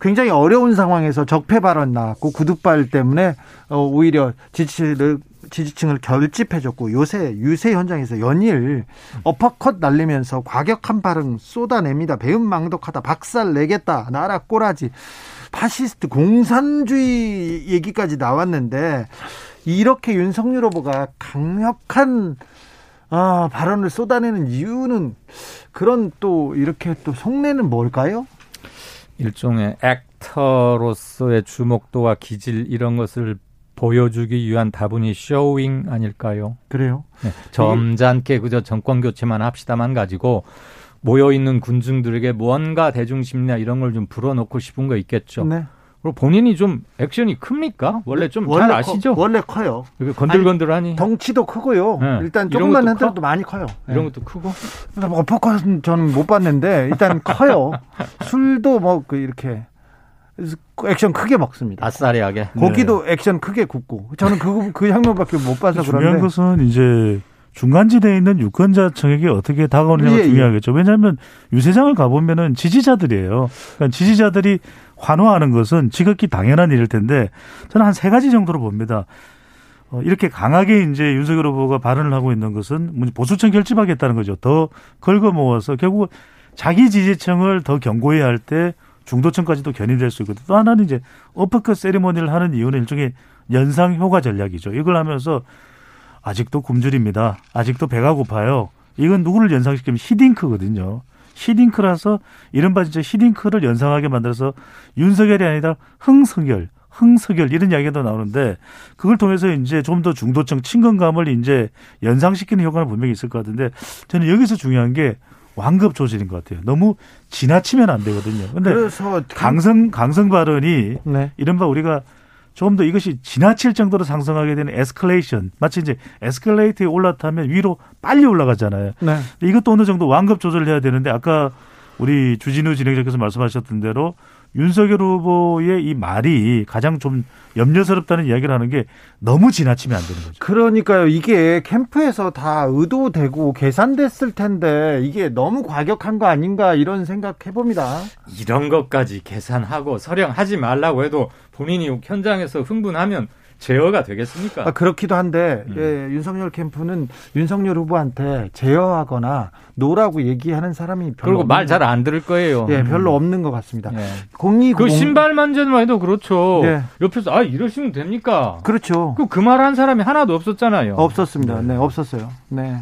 굉장히 어려운 상황에서 적폐 발언 나왔고 구두발 때문에 어, 오히려 지지를 지지층을 결집해줬고 요새 유세 현장에서 연일 어퍼컷 날리면서 과격한 발언 쏟아냅니다. 배은망덕하다, 박살 내겠다, 나라 꼬라지, 파시스트 공산주의 얘기까지 나왔는데 이렇게 윤석열 후보가 강력한 아, 발언을 쏟아내는 이유는 그런 또 이렇게 또 속내는 뭘까요? 일종의 actor로서의 주목도와 기질 이런 것을 보여주기 위한 다분히 showing 아닐까요? 그래요? 네, 점잖게 그저 정권 교체만 합시다만 가지고 모여 있는 군중들에게 뭔가 대중 심리나 이런 걸 좀 불어넣고 싶은 거 있겠죠. 네. 그리고 본인이 좀 액션이 큽니까? 원래 좀 잘 아시죠? 커, 원래 커요. 건들건들하니. 아니, 덩치도 크고요. 네. 일단 조금만 흔들어도 많이 커요. 이런 것도 크고. 어퍼컷은 저는 못 봤는데 일단 커요. 술도 뭐 그 이렇게 액션 크게 먹습니다. 아싸리하게. 고기도 네. 액션 크게 굽고. 저는 그, 그 장면밖에 못 봐서 중요한 그런데. 중요한 것은 이제 중간지대에 있는 유권자층에게 어떻게 다가오느냐가 예, 중요하겠죠. 왜냐하면 유세장을 가보면은 지지자들이에요. 그러니까 지지자들이 환호하는 것은 지극히 당연한 일일 텐데 저는 한 세 가지 정도로 봅니다. 어, 이렇게 강하게 이제 윤석열 후보가 발언을 하고 있는 것은 보수층 결집하겠다는 거죠. 더 긁어 모아서 결국 자기 지지층을 더 견고해야 할 때 중도층까지도 견인될 수 있거든요. 또 하나는 이제 어퍼컷 세리머니를 하는 이유는 일종의 연상 효과 전략이죠. 이걸 하면서 아직도 굶주립니다. 아직도 배가 고파요. 이건 누구를 연상시키면 히딩크거든요. 히딩크라서 이른바 진짜 히딩크를 연상하게 만들어서 윤석열이 아니라 흥석열, 흥석열 이런 이야기도 나오는데 그걸 통해서 이제 좀 더 중도층 친근감을 이제 연상시키는 효과는 분명히 있을 것 같은데 저는 여기서 중요한 게 완급 조절인 것 같아요. 너무 지나치면 안 되거든요. 근데 그래서 강성 강성 발언이 네. 이른바 우리가 조금 더 이것이 지나칠 정도로 상승하게 되는 에스컬레이션 마치 이제 에스컬레이터에 올라타면 위로 빨리 올라가잖아요. 네. 이것도 어느 정도 완급 조절을 해야 되는데 아까 우리 주진우 진행자께서 말씀하셨던 대로 윤석열 후보의 이 말이 가장 좀 염려스럽다는 이야기를 하는 게 너무 지나치면 안 되는 거죠. 그러니까요. 이게 캠프에서 다 의도되고 계산됐을 텐데 이게 너무 과격한 거 아닌가 이런 생각 해봅니다. 이런 것까지 계산하고 서령하지 말라고 해도 본인이 현장에서 흥분하면 제어가 되겠습니까? 아, 그렇기도 한데 음. 예, 윤석열 캠프는 윤석열 후보한테 제어하거나 노라고 얘기하는 사람이 별로 그리고 말 잘 안 들을 거예요. 예, 별로 없는 것 같습니다. 예. 공이 그 신발 만져만 해도 그렇죠. 네. 옆에서 아 이러시면 됩니까? 그렇죠. 그 그 말 한 사람이 하나도 없었잖아요. 없었습니다. 네, 없었어요. 네.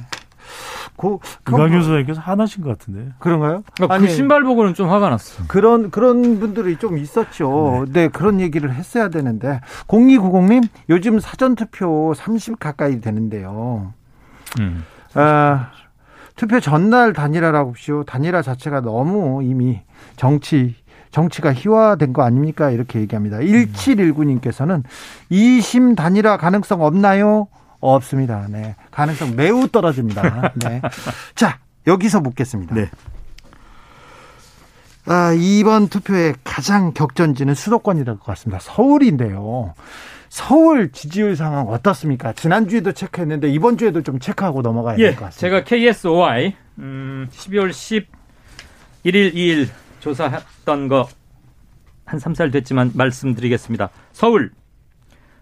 고, 이광윤 선생님께서 하나신 것 같은데. 그런가요? 그러니까 그 신발 보고는 좀 화가 났어. 그런 그런 분들이 좀 있었죠. 네, 그런 얘기를 했어야 되는데 0290님 요즘 사전 투표 30 가까이 되는데요. 음. 아, 투표 전날 단일화라고 하십시오. 단일화 자체가 너무 이미 정치 정치가 희화된 거 아닙니까? 이렇게 얘기합니다. 1719님께서는 2심 단일화 가능성 없나요? 없습니다. 네. 가능성 매우 떨어집니다. 네. 자, 여기서 묻겠습니다. 네. 아, 이번 투표의 가장 격전지는 수도권이될 것 같습니다. 서울인데요. 서울 지지율 상황 어떻습니까? 지난주에도 체크했는데 이번 주에도 좀 체크하고 넘어가야 될것 예, 같습니다. 제가 KSOI 음, 12월 11일, 2일 조사했던 거 한 3살 됐지만 말씀드리겠습니다. 서울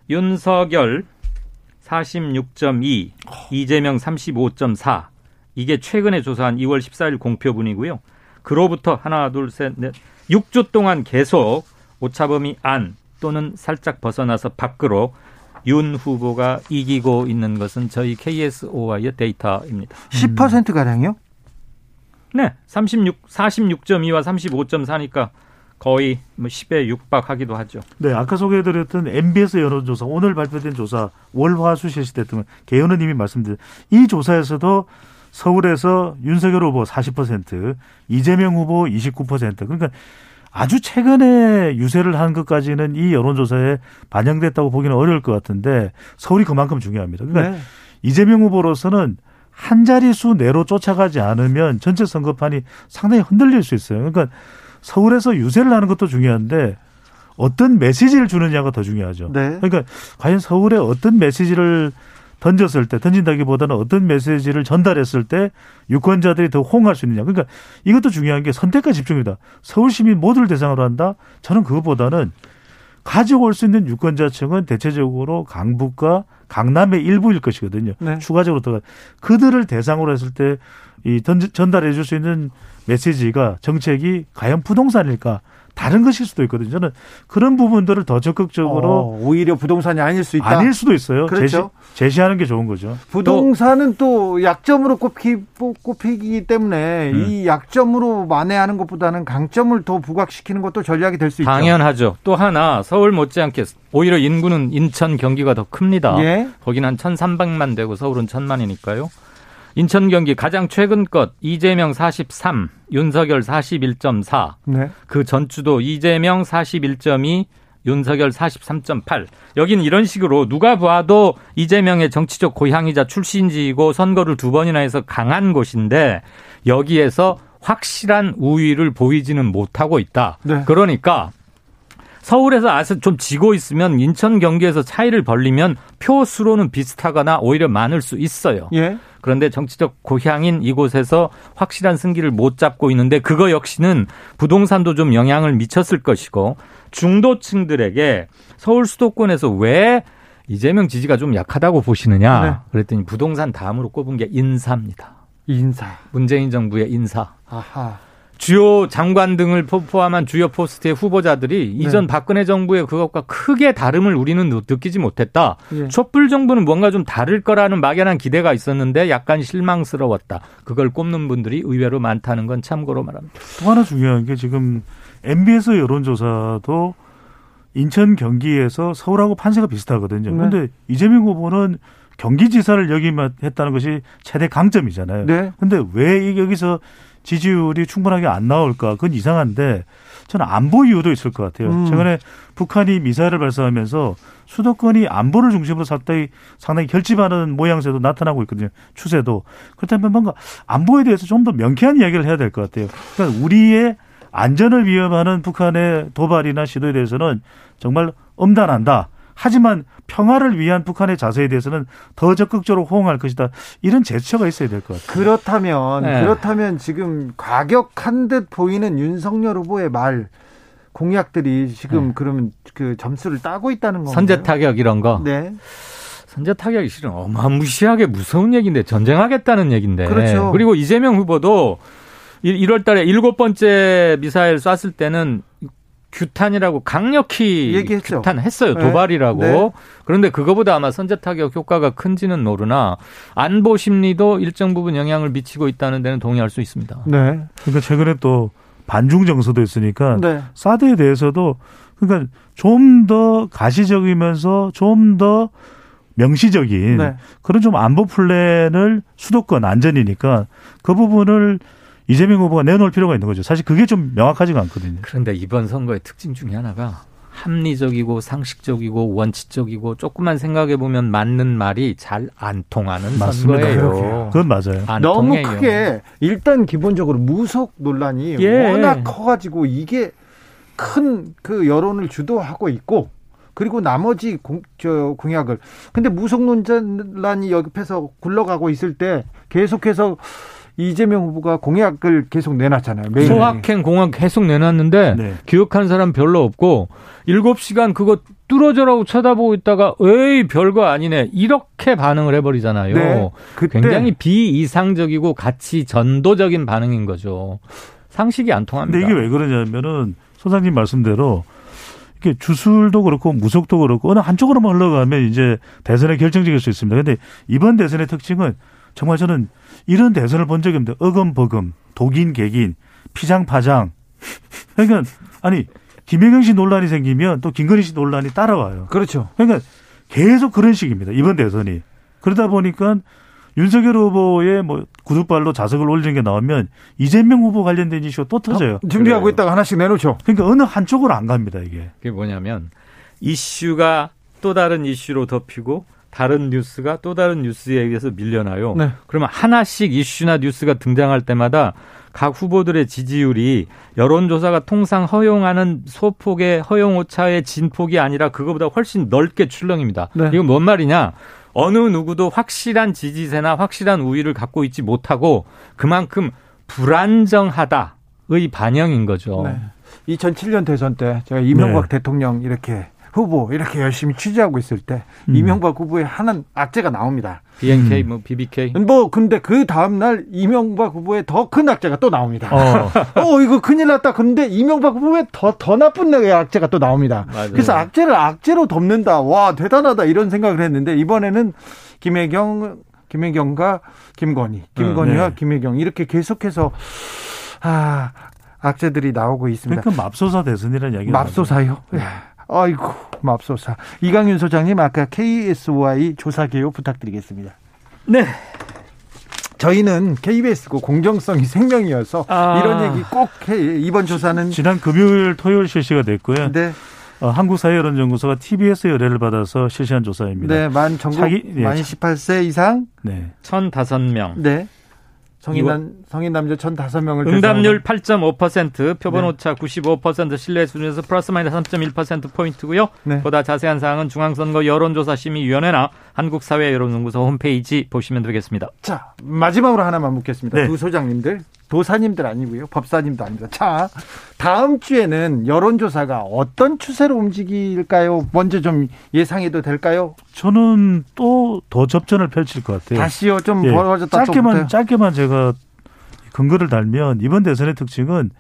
윤석열 46.2, 이재명 35.4. 이게 최근에 조사한 2월 14일 공표분이고요. 그로부터 하나, 둘, 셋, 넷, 6주 동안 계속 오차범위 안 또는 살짝 벗어나서 밖으로 윤 후보가 이기고 있는 것은 저희 KSOI의 데이터입니다. 10% 가량이요? 네, 36, 46.2와 35.4니까 거의 뭐 10에 육박하기도 하죠. 네, 아까 소개해드렸던 MBS 여론조사 오늘 발표된 조사 월화수 실시됐던 개요는 이미 말씀드린 이 조사에서도 서울에서 윤석열 후보 40%, 이재명 후보 29% 그러니까 아주 최근에 유세를 한 것까지는 이 여론조사에 반영됐다고 보기는 어려울 것 같은데 서울이 그만큼 중요합니다. 그러니까 네. 이재명 후보로서는 한 자릿수 내로 쫓아가지 않으면 전체 선거판이 상당히 흔들릴 수 있어요. 그러니까 서울에서 유세를 하는 것도 중요한데 어떤 메시지를 주느냐가 더 중요하죠. 네. 그러니까 과연 서울에 어떤 메시지를 던졌을 때 던진다기보다는 어떤 메시지를 전달했을 때 유권자들이 더 호응할 수 있느냐. 그러니까 이것도 중요한 게 선택과 집중입니다. 서울 시민 모두를 대상으로 한다. 저는 그것보다는 가져올 수 있는 유권자층은 대체적으로 강북과 강남의 일부일 것이거든요. 네. 추가적으로 더 그들을 대상으로 했을 때 이 전달해 줄 수 있는 메시지가 정책이 과연 부동산일까 다른 것일 수도 있거든요. 저는 그런 부분들을 더 적극적으로 어, 오히려 부동산이 아닐 수 있다. 아닐 수도 있어요. 그렇죠. 제시, 하는게 좋은 거죠. 부동산은 또, 또 약점으로 꼽히, 꼽히기 때문에 음. 이 약점으로 만회하는 것보다는 강점을 더 부각시키는 것도 전략이 될 수 있죠. 당연하죠. 또 하나 서울 못지않게 오히려 인구는 인천 경기가 더 큽니다. 예? 거기는 한 1,300만 되고 서울은 1,000만이니까요. 인천 경기 가장 최근 것 이재명 43, 윤석열 41.4. 네. 그 전주도 이재명 41.2, 윤석열 43.8. 여긴 이런 식으로 누가 봐도 이재명의 정치적 고향이자 출신지이고 선거를 두 번이나 해서 강한 곳인데 여기에서 확실한 우위를 보이지는 못하고 있다. 네. 그러니까 서울에서 아서 좀 지고 있으면 인천 경기에서 차이를 벌리면 표 수로는 비슷하거나 오히려 많을 수 있어요. 예. 그런데 정치적 고향인 이곳에서 확실한 승기를 못 잡고 있는데 그거 역시는 부동산도 좀 영향을 미쳤을 것이고 중도층들에게 서울 수도권에서 왜 이재명 지지가 좀 약하다고 보시느냐 네. 그랬더니 부동산 다음으로 꼽은 게 인사입니다. 인사. 문재인 정부의 인사. 아하. 주요 장관 등을 포함한 주요 포스트의 후보자들이 네. 이전 박근혜 정부의 그것과 크게 다름을 우리는 느끼지 못했다. 예. 촛불 정부는 뭔가 좀 다를 거라는 막연한 기대가 있었는데 약간 실망스러웠다. 그걸 꼽는 분들이 의외로 많다는 건 참고로 말합니다. 또 하나 중요한 게 지금 MBS 여론조사도 인천 경기에서 서울하고 판세가 비슷하거든요. 네. 그런데 이재명 후보는 경기지사를 여기만 했다는 것이 최대 강점이잖아요. 네. 근데 왜 여기서 지지율이 충분하게 안 나올까? 그건 이상한데 저는 안보 이유도 있을 것 같아요. 음. 최근에 북한이 미사일을 발사하면서 수도권이 안보를 중심으로 상당히 상당히 결집하는 모양새도 나타나고 있거든요. 추세도 그렇다면 뭔가 안보에 대해서 좀 더 명쾌한 이야기를 해야 될 것 같아요. 그러니까 우리의 안전을 위협하는 북한의 도발이나 시도에 대해서는 정말 엄단한다. 하지만 평화를 위한 북한의 자세에 대해서는 더 적극적으로 호응할 것이다. 이런 제스처가 있어야 될 것 같아요. 그렇다면 네. 그렇다면 지금 과격한 듯 보이는 윤석열 후보의 말 공약들이 지금 네. 그러면 그 점수를 따고 있다는 건가요? 선제 타격 이런 거. 네. 선제 타격이 실은 어마무시하게 무서운 얘기인데 전쟁하겠다는 얘기인데. 그렇죠. 그리고 이재명 후보도 1월 달에 일곱 번째 미사일 쐈을 때는 규탄이라고 강력히 얘기했죠. 규탄했어요. 네. 도발이라고. 네. 그런데 그거보다 아마 선제 타격 효과가 큰지는 모르나 안보 심리도 일정 부분 영향을 미치고 있다는 데는 동의할 수 있습니다. 네. 그러니까 최근에 또 반중 정서도 있으니까 네. 사드에 대해서도 그러니까 좀 더 가시적이면서 좀더 명시적인 네. 그런 좀 안보 플랜을 수도권 안전이니까 그 부분을 이재명 후보가 내놓을 필요가 있는 거죠. 사실 그게 좀 명확하지가 않거든요. 그런데 이번 선거의 특징 중에 하나가 합리적이고 상식적이고 원칙적이고 조금만 생각해 보면 맞는 말이 잘 안 통하는 맞습니다. 선거예요. 그건 맞아요. 안 너무 통해요. 크게 일단 기본적으로 무속 논란이 예. 워낙 커가지고 이게 큰 그 여론을 주도하고 있고 그리고 나머지 공, 저 공약을 근데 무속 논란이 옆에서 굴러가고 있을 때 계속해서 이재명 후보가 공약을 계속 내놨잖아요. 매일. 소확행 공약 계속 내놨는데 네. 기억하는 사람 별로 없고 7시간 그거 뚫어져라고 쳐다보고 있다가 에이 별거 아니네 이렇게 반응을 해버리잖아요. 네. 굉장히 비이상적이고 가치 전도적인 반응인 거죠. 상식이 안 통합니다. 근데 이게 왜 그러냐면은 소장님 말씀대로 이게 주술도 그렇고 무속도 그렇고 어느 한쪽으로만 흘러가면 이제 대선에 결정적일 수 있습니다. 근데 이번 대선의 특징은 정말 저는 이런 대선을 본 적이 없는데 어금버금, 독인, 개긴, 피장, 파장. 그러니까 아니 김혜경 씨 논란이 생기면 또 김건희 씨 논란이 따라와요. 그렇죠. 그러니까 계속 그런 식입니다. 이번 대선이. 그러다 보니까 윤석열 후보의 뭐 구두발로 자석을 올리는 게 나오면 이재명 후보 관련된 이슈가 또 터져요. 준비하고 그래요. 있다가 하나씩 내놓죠. 그러니까 어느 한쪽으로 안 갑니다, 이게. 그게 뭐냐면 이슈가 또 다른 이슈로 덮이고 다른 뉴스가 또 다른 뉴스에 의해서 밀려나요. 네. 그러면 하나씩 이슈나 뉴스가 등장할 때마다 각 후보들의 지지율이 여론조사가 통상 허용하는 소폭의 허용 오차의 진폭이 아니라 그거보다 훨씬 넓게 출렁입니다. 네. 이건 뭔 말이냐? 어느 누구도 확실한 지지세나 확실한 우위를 갖고 있지 못하고 그만큼 불안정하다의 반영인 거죠. 네. 2007년 대선 때 제가 이명박 네. 대통령 이렇게 후보 이렇게 열심히 취재하고 있을 때 음. 이명박 후보의 하는 악재가 나옵니다. BNK 뭐 BBK 뭐 근데 그 다음 날 이명박 후보의 더 큰 악재가 또 나옵니다. 어. 어 이거 큰일 났다. 근데 이명박 후보의 더 더 나쁜 악재가 또 나옵니다. 맞아요. 그래서 악재를 악재로 덮는다. 와 대단하다 이런 생각을 했는데 이번에는 김혜경 김혜경과 김건희, 김건희와 네. 김혜경 이렇게 계속해서 아 악재들이 나오고 있습니다. 그러니까 맙소사 대선이라는 이야기가 맙소사요? 예. 아이고 맙소사. 이강윤 소장님 아까 KSY 조사 개요 부탁드리겠습니다. 네. 저희는 KBS고 공정성이 생명이어서 아. 이런 얘기 꼭 해. 이번 조사는 지난 금요일 토요일 실시가 됐고요. 네, 어, 한국사회여론연구소가 TBS 의뢰를 받아서 실시한 조사입니다. 네, 만 전국 자기- 예, 만 18세 이상, 네. 1005명. 네. 성인 남 성인 남자 1,005명을 응답률 8.5%, 표본 네. 오차 95%, 신뢰 수준에서 플러스 마이너스 3.1% 포인트고요. 네. 보다 자세한 사항은 중앙선거 여론조사 심의위원회나 한국사회 여론연구소 홈페이지 보시면 되겠습니다. 자, 마지막으로 하나만 묻겠습니다. 네. 두 소장님들, 도사님들 아니고요. 법사님도 아닙니다. 자, 다음 주에는 여론조사가 어떤 추세로 움직일까요? 먼저 좀 예상해도 될까요? 저는 또 더 접전을 펼칠 것 같아요. 다시요, 좀 예, 벌어졌다 또 짧게만 붙어요. 짧게만 제가 근거를 달면 이번 대선의 특징은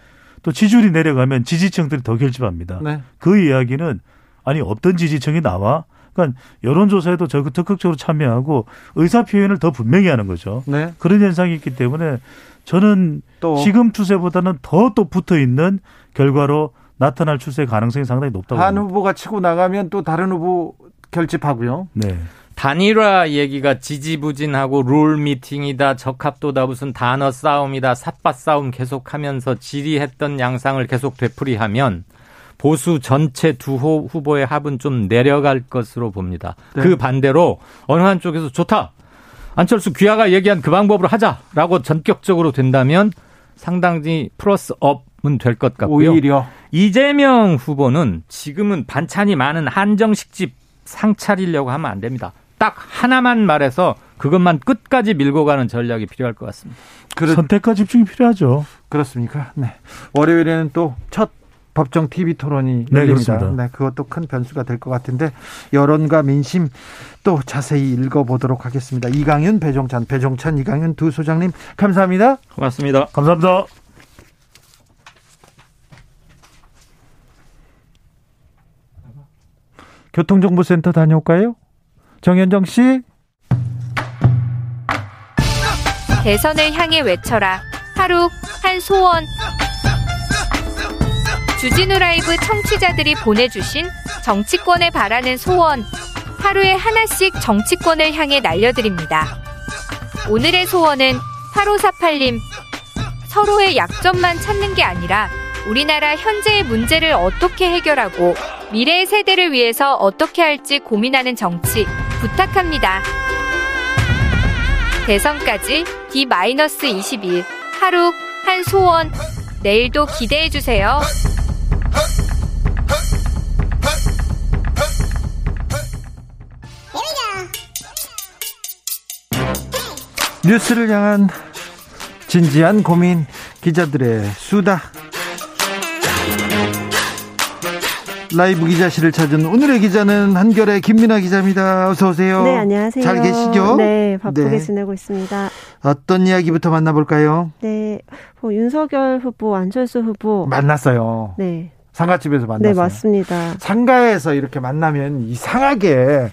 또 지지율이 내려가면 지지층들이 더 결집합니다. 네. 그 이야기는 아니 어떤 지지층이 나와? 그러니까 여론조사에도 적- 적극적으로 참여하고 의사 표현을 더 분명히 하는 거죠. 네. 그런 현상이 있기 때문에 저는 또 지금 추세보다는 더 또 붙어 있는 결과로 나타날 추세 가능성이 상당히 높다고 한 봅니다. 후보가 치고 나가면 또 다른 후보 결집하고요. 네. 단일화 얘기가 지지부진하고 룰 미팅이다, 적합도다, 무슨 단어 싸움이다, 삿바 싸움 계속하면서 지리했던 양상을 계속 되풀이하면 보수 전체 두 호- 후보의 합은 좀 내려갈 것으로 봅니다. 네. 그 반대로 어느 한쪽에서 좋다. 안철수 귀하가 얘기한 그 방법으로 하자라고 전격적으로 된다면 상당히 플러스 업은 될 것 같고요. 오히려 이재명 후보는 지금은 반찬이 많은 한정식 집 상 차리려고 하면 안 됩니다. 딱 하나만 말해서 그것만 끝까지 밀고 가는 전략이 필요할 것 같습니다. 그렇, 선택과 집중이 필요하죠. 그렇습니까? 네. 월요일에는 또 첫 법정 TV 토론이 네, 열립니다. 그렇습니다. 네, 그것도 큰 변수가 될 것 같은데 여론과 민심 또 자세히 읽어보도록 하겠습니다. 이강윤, 배종찬, 배종찬, 이강윤 두 소장님 감사합니다. 고맙습니다. 감사합니다. 교통정보센터 다녀올까요? 정현정 씨. 대선을 향해 외쳐라. 하루 한 소원. 주진우 라이브 청취자들이 보내주신 정치권에 바라는 소원. 하루에 하나씩 정치권을 향해 날려드립니다. 오늘의 소원은 8548님. 서로의 약점만 찾는 게 아니라 우리나라 현재의 문제를 어떻게 해결하고 미래의 세대를 위해서 어떻게 할지 고민하는 정치 부탁합니다. 대선까지 D-22일 하루 한 소원 내일도 기대해 주세요. 뉴스를 향한 진지한 고민 기자들의 수다 라이브 기자실을 찾은 오늘의 기자는 한결의 김민아 기자입니다. 어서 오세요. 네, 안녕하세요. 잘 계시죠? 네, 바쁘게 네. 지내고 있습니다. 어떤 이야기부터 만나볼까요? 네, 뭐 윤석열 후보, 안철수 후보. 만났어요. 네, 상가집에서 만났어요. 네 맞습니다. 상가에서 이렇게 만나면 이상하게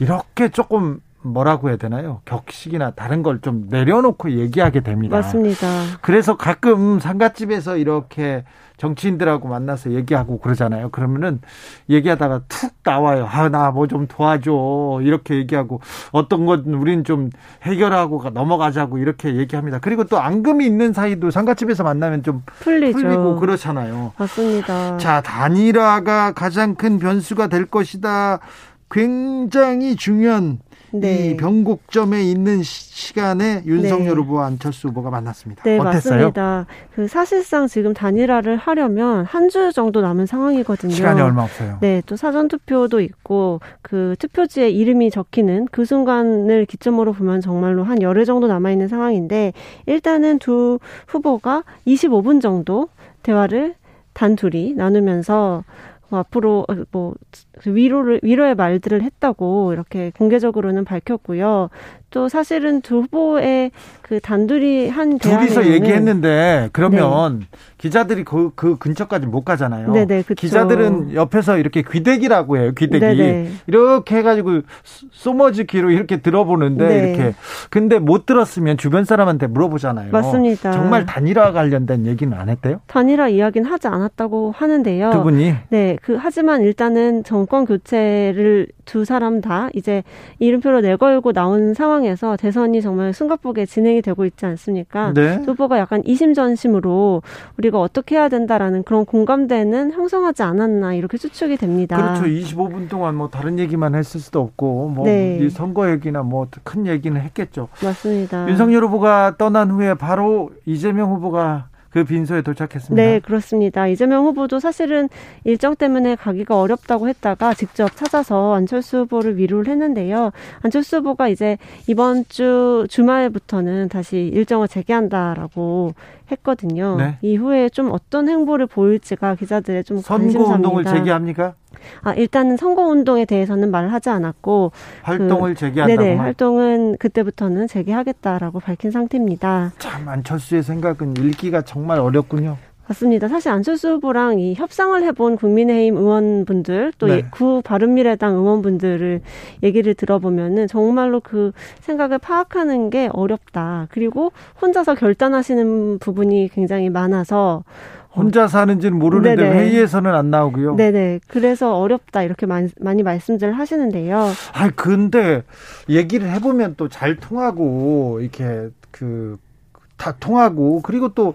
이렇게 조금 뭐라고 해야 되나요? 격식이나 다른 걸 좀 내려놓고 얘기하게 됩니다. 맞습니다. 그래서 가끔 상가집에서 이렇게 정치인들하고 만나서 얘기하고 그러잖아요. 그러면은 얘기하다가 툭 나와요. 아, 나 뭐 좀 도와줘. 이렇게 얘기하고 어떤 건 우린 좀 해결하고 가- 넘어가자고 이렇게 얘기합니다. 그리고 또 앙금이 있는 사이도 상가집에서 만나면 좀 풀리죠. 풀리고 그렇잖아요. 맞습니다. 자, 단일화가 가장 큰 변수가 될 것이다. 굉장히 중요한 네. 이 변곡점에 있는 시- 시간에 윤석열 네. 후보와 안철수 후보가 만났습니다. 네, 어땠어요? 맞습니다. 그 사실상 지금 단일화를 하려면 한 주 정도 남은 상황이거든요. 시간이 얼마 없어요. 네, 또 사전 투표도 있고 그 투표지에 이름이 적히는 그 순간을 기점으로 보면 정말로 한 열흘 정도 남아 있는 상황인데 일단은 두 후보가 25분 정도 대화를 단 둘이 나누면서 뭐 앞으로 뭐 위로를 위로의 말들을 했다고 이렇게 공개적으로는 밝혔고요. 또 사실은 두 후보의 그 단둘이 한 둘이서 얘기했는데 그러면 네. 기자들이 그, 그 근처까지 못 가잖아요. 네네, 그쵸. 기자들은 옆에서 이렇게 귀대기라고 해요. 귀대기 네네. 이렇게 해가지고 소머즈기로 이렇게 들어보는데 네. 이렇게 근데 못 들었으면 주변 사람한테 물어보잖아요. 맞습니다. 정말 단일화 관련된 얘기는 안 했대요? 단일화 이야기는 하지 않았다고 하는데요. 두 분이 네, 그 하지만 일단은 정권 교체를 두 사람 다 이제 이름표로 내걸고 나온 상황 에서 대선이 정말 숨가쁘게 진행이 되고 있지 않습니까? 네. 후보가 약간 이심전심으로 우리가 어떻게 해야 된다라는 그런 공감대는 형성하지 않았나 이렇게 추측이 됩니다. 그렇죠. 25분 동안 뭐 다른 얘기만 했을 수도 없고 뭐 네. 선거 얘기나 뭐 큰 얘기는 했겠죠. 맞습니다. 윤석열 후보가 떠난 후에 바로 이재명 후보가 그 빈소에 도착했습니다. 네, 그렇습니다. 이재명 후보도 사실은 일정 때문에 가기가 어렵다고 했다가 직접 찾아서 안철수 후보를 위로를 했는데요. 안철수 후보가 이제 이번 주 주말부터는 다시 일정을 재개한다라고 했거든요. 네. 이후에 좀 어떤 행보를 보일지가 기자들의 좀. 선거 운동을 재개합니까? 아, 일단은 선거 운동에 대해서는 말을 하지 않았고 활동을 그, 재개한다고 네네, 활동은 그때부터는 재개하겠다라고 밝힌 상태입니다. 참 안철수의 생각은 읽기가 정말 어렵군요. 맞습니다. 사실 안철수 후보랑 이 협상을 해본 국민의힘 의원분들 또구 네. 바른미래당 의원분들을 얘기를 들어보면은 정말로 그 생각을 파악하는 게 어렵다. 그리고 혼자서 결단하시는 부분이 굉장히 많아서 혼자 사는지는 모르는데 네네. 회의에서는 안 나오고요. 네네. 그래서 어렵다 이렇게 많이, 많이 말씀들 하시는데요. 아 근데 얘기를 해보면 또 잘 통하고 이렇게 그 다 통하고 그리고 또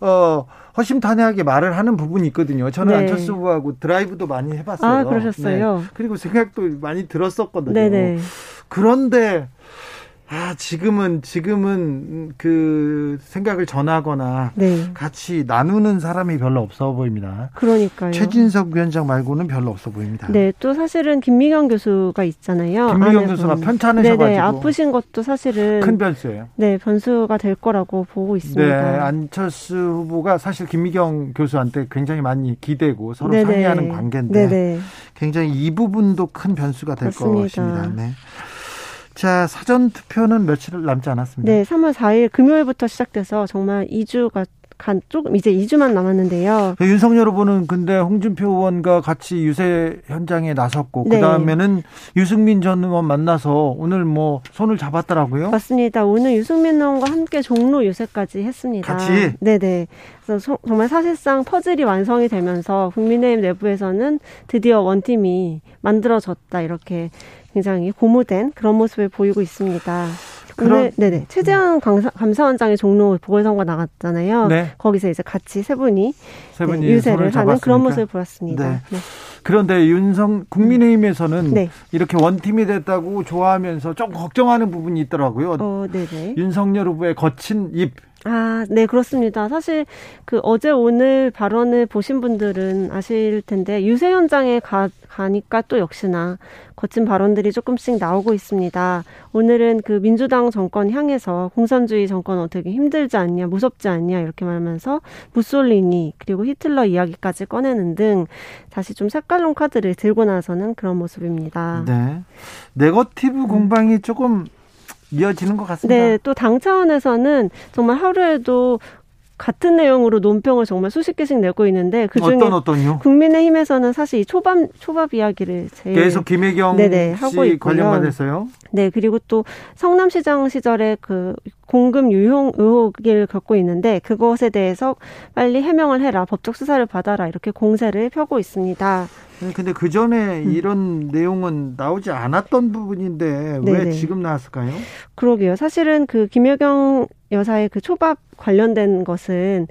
어. 허심탄회하게 말을 하는 부분이 있거든요. 저는 네. 안철수 후보하고 드라이브도 많이 해봤어요. 아, 그러셨어요? 네. 그리고 생각도 많이 들었었거든요. 네네. 그런데 아, 지금은, 지금은 그 생각을 전하거나 네. 같이 나누는 사람이 별로 없어 보입니다. 그러니까요. 최진석 위원장 말고는 별로 없어 보입니다. 네, 또 사실은 김미경 교수가 있잖아요. 김미경 교수가 편찮으셔가지고. 네네, 아프신 것도 사실은. 큰 변수예요. 네, 변수가 될 거라고 보고 있습니다. 네, 안철수 후보가 사실 김미경 교수한테 굉장히 많이 기대고 서로 네네. 상의하는 관계인데. 네네. 굉장히 이 부분도 큰 변수가 될 맞습니다. 것입니다. 네. 자, 사전 투표는 며칠 남지 않았습니다. 네, 3월 4일 금요일부터 시작돼서 정말 2주가 간 조금 이제 2주만 남았는데요. 그 윤석열 후보는 근데 홍준표 의원과 같이 유세 현장에 나섰고 네. 그다음에는 유승민 전 의원 만나서 오늘 뭐 손을 잡았더라고요. 맞습니다. 오늘 유승민 의원과 함께 종로 유세까지 했습니다. 같이. 네 네. 그래서 소, 정말 사실상 퍼즐이 완성이 되면서 국민의힘 내부에서는 드디어 원팀이 만들어졌다 이렇게 굉장히 고무된 그런 모습을 보이고 있습니다. 오늘 네네 최재형 감사, 감사원장의 종로 보궐선거 나갔잖아요. 네. 거기서 이제 같이 세 분이, 세 분이 네, 유세를 하는 그런 모습을 보였습니다. 네. 네. 그런데 윤성 국민의힘에서는 네. 이렇게 원팀이 됐다고 좋아하면서 좀 걱정하는 부분이 있더라고요. 어, 네네. 윤석열 후보의 거친 입 아, 네, 그렇습니다. 사실 그 어제 오늘 발언을 보신 분들은 아실 텐데 유세 현장에 가, 가니까 또 역시나 거친 발언들이 조금씩 나오고 있습니다. 오늘은 그 민주당 정권 향해서 공산주의 정권 어떻게 힘들지 않냐, 무섭지 않냐 이렇게 말하면서 무솔리니 그리고 히틀러 이야기까지 꺼내는 등 다시 좀 색깔론 카드를 들고 나서는 그런 모습입니다. 네. 네거티브 공방이 조금 이어지는 것 같습니다. 네, 또 당 차원에서는 정말 하루에도 같은 내용으로 논평을 정말 수십 개씩 내고 있는데 그중에 어떤 어떤요? 국민의힘에서는 사실 이 초밥 초밥 이야기를 제일 계속 김혜경 네네, 하고 있고요. 관련받았어요. 네, 그리고 또 성남시장 시절에 그 공금 유용 의혹을 겪고 있는데 그것에 대해서 빨리 해명을 해라, 법적 수사를 받아라 이렇게 공세를 펴고 있습니다. 네, 근데 그 전에 음. 이런 내용은 나오지 않았던 부분인데 네네. 왜 지금 나왔을까요? 그러게요. 사실은 그 김여경 여사의 그 초밥 관련된 것은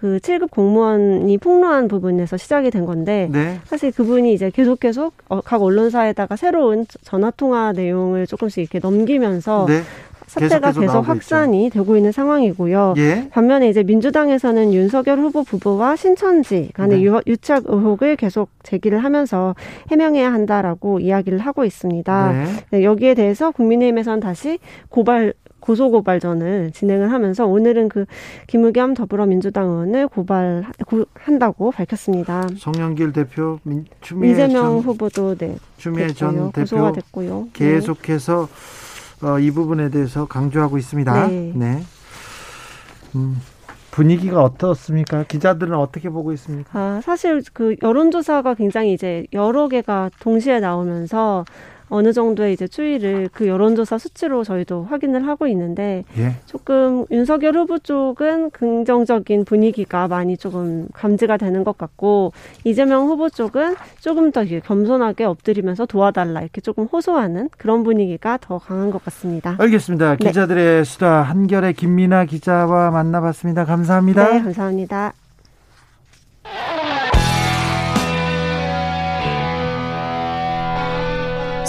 그 7급 공무원이 폭로한 부분에서 시작이 된 건데 네. 사실 그분이 이제 계속 계속 어, 각 언론사에다가 새로운 전화 통화 내용을 조금씩 이렇게 넘기면서 네. 사태가 계속 확산이 있죠. 되고 있는 상황이고요. 예. 반면에 이제 민주당에서는 윤석열 후보 부부와 신천지 간의 네. 유착 의혹을 계속 제기를 하면서 해명해야 한다라고 이야기를 하고 있습니다. 네. 네, 여기에 대해서 국민의힘에서는 다시 고발 고소고발전을 진행을 하면서 오늘은 그 김의겸 더불어민주당 의원을 고발한다고 밝혔습니다. 송영길 대표, 민, 추미애 이재명 전, 후보도 네, 추미애 전 대표 됐고요. 계속해서 네. 어, 이 부분에 대해서 강조하고 있습니다. 네. 네. 음, 분위기가 어떻습니까? 기자들은 어떻게 보고 있습니까? 아, 사실 그 여론조사가 굉장히 이제 여러 개가 동시에 나오면서 어느 정도의 이제 추이를 그 여론조사 수치로 저희도 확인을 하고 있는데 예. 조금 윤석열 후보 쪽은 긍정적인 분위기가 많이 조금 감지가 되는 것 같고 이재명 후보 쪽은 조금 더 겸손하게 엎드리면서 도와달라 이렇게 조금 호소하는 그런 분위기가 더 강한 것 같습니다. 알겠습니다. 네. 기자들의 수다 한결의 김민아 기자와 만나봤습니다. 감사합니다. 네, 감사합니다.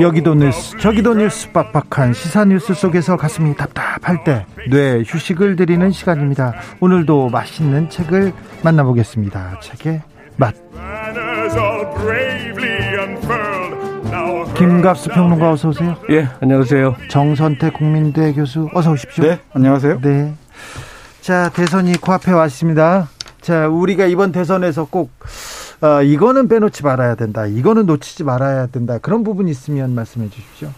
여기도 뉴스 저기도 뉴스 빡빡한 시사 뉴스 속에서 가슴이 답답할 때 뇌 휴식을 드리는 시간입니다. 오늘도 맛있는 책을 만나보겠습니다. 책의 맛. 김갑수 평론가 어서 오세요. 예 안녕하세요. 정선태 국민대 교수 어서 오십시오. 네 안녕하세요. 네 자 대선이 코앞에 왔습니다. 자 우리가 이번 대선에서 꼭 어, 이거는 빼놓지 말아야 된다. 이거는 놓치지 말아야 된다. 그런 부분이 있으면 말씀해 주십시오.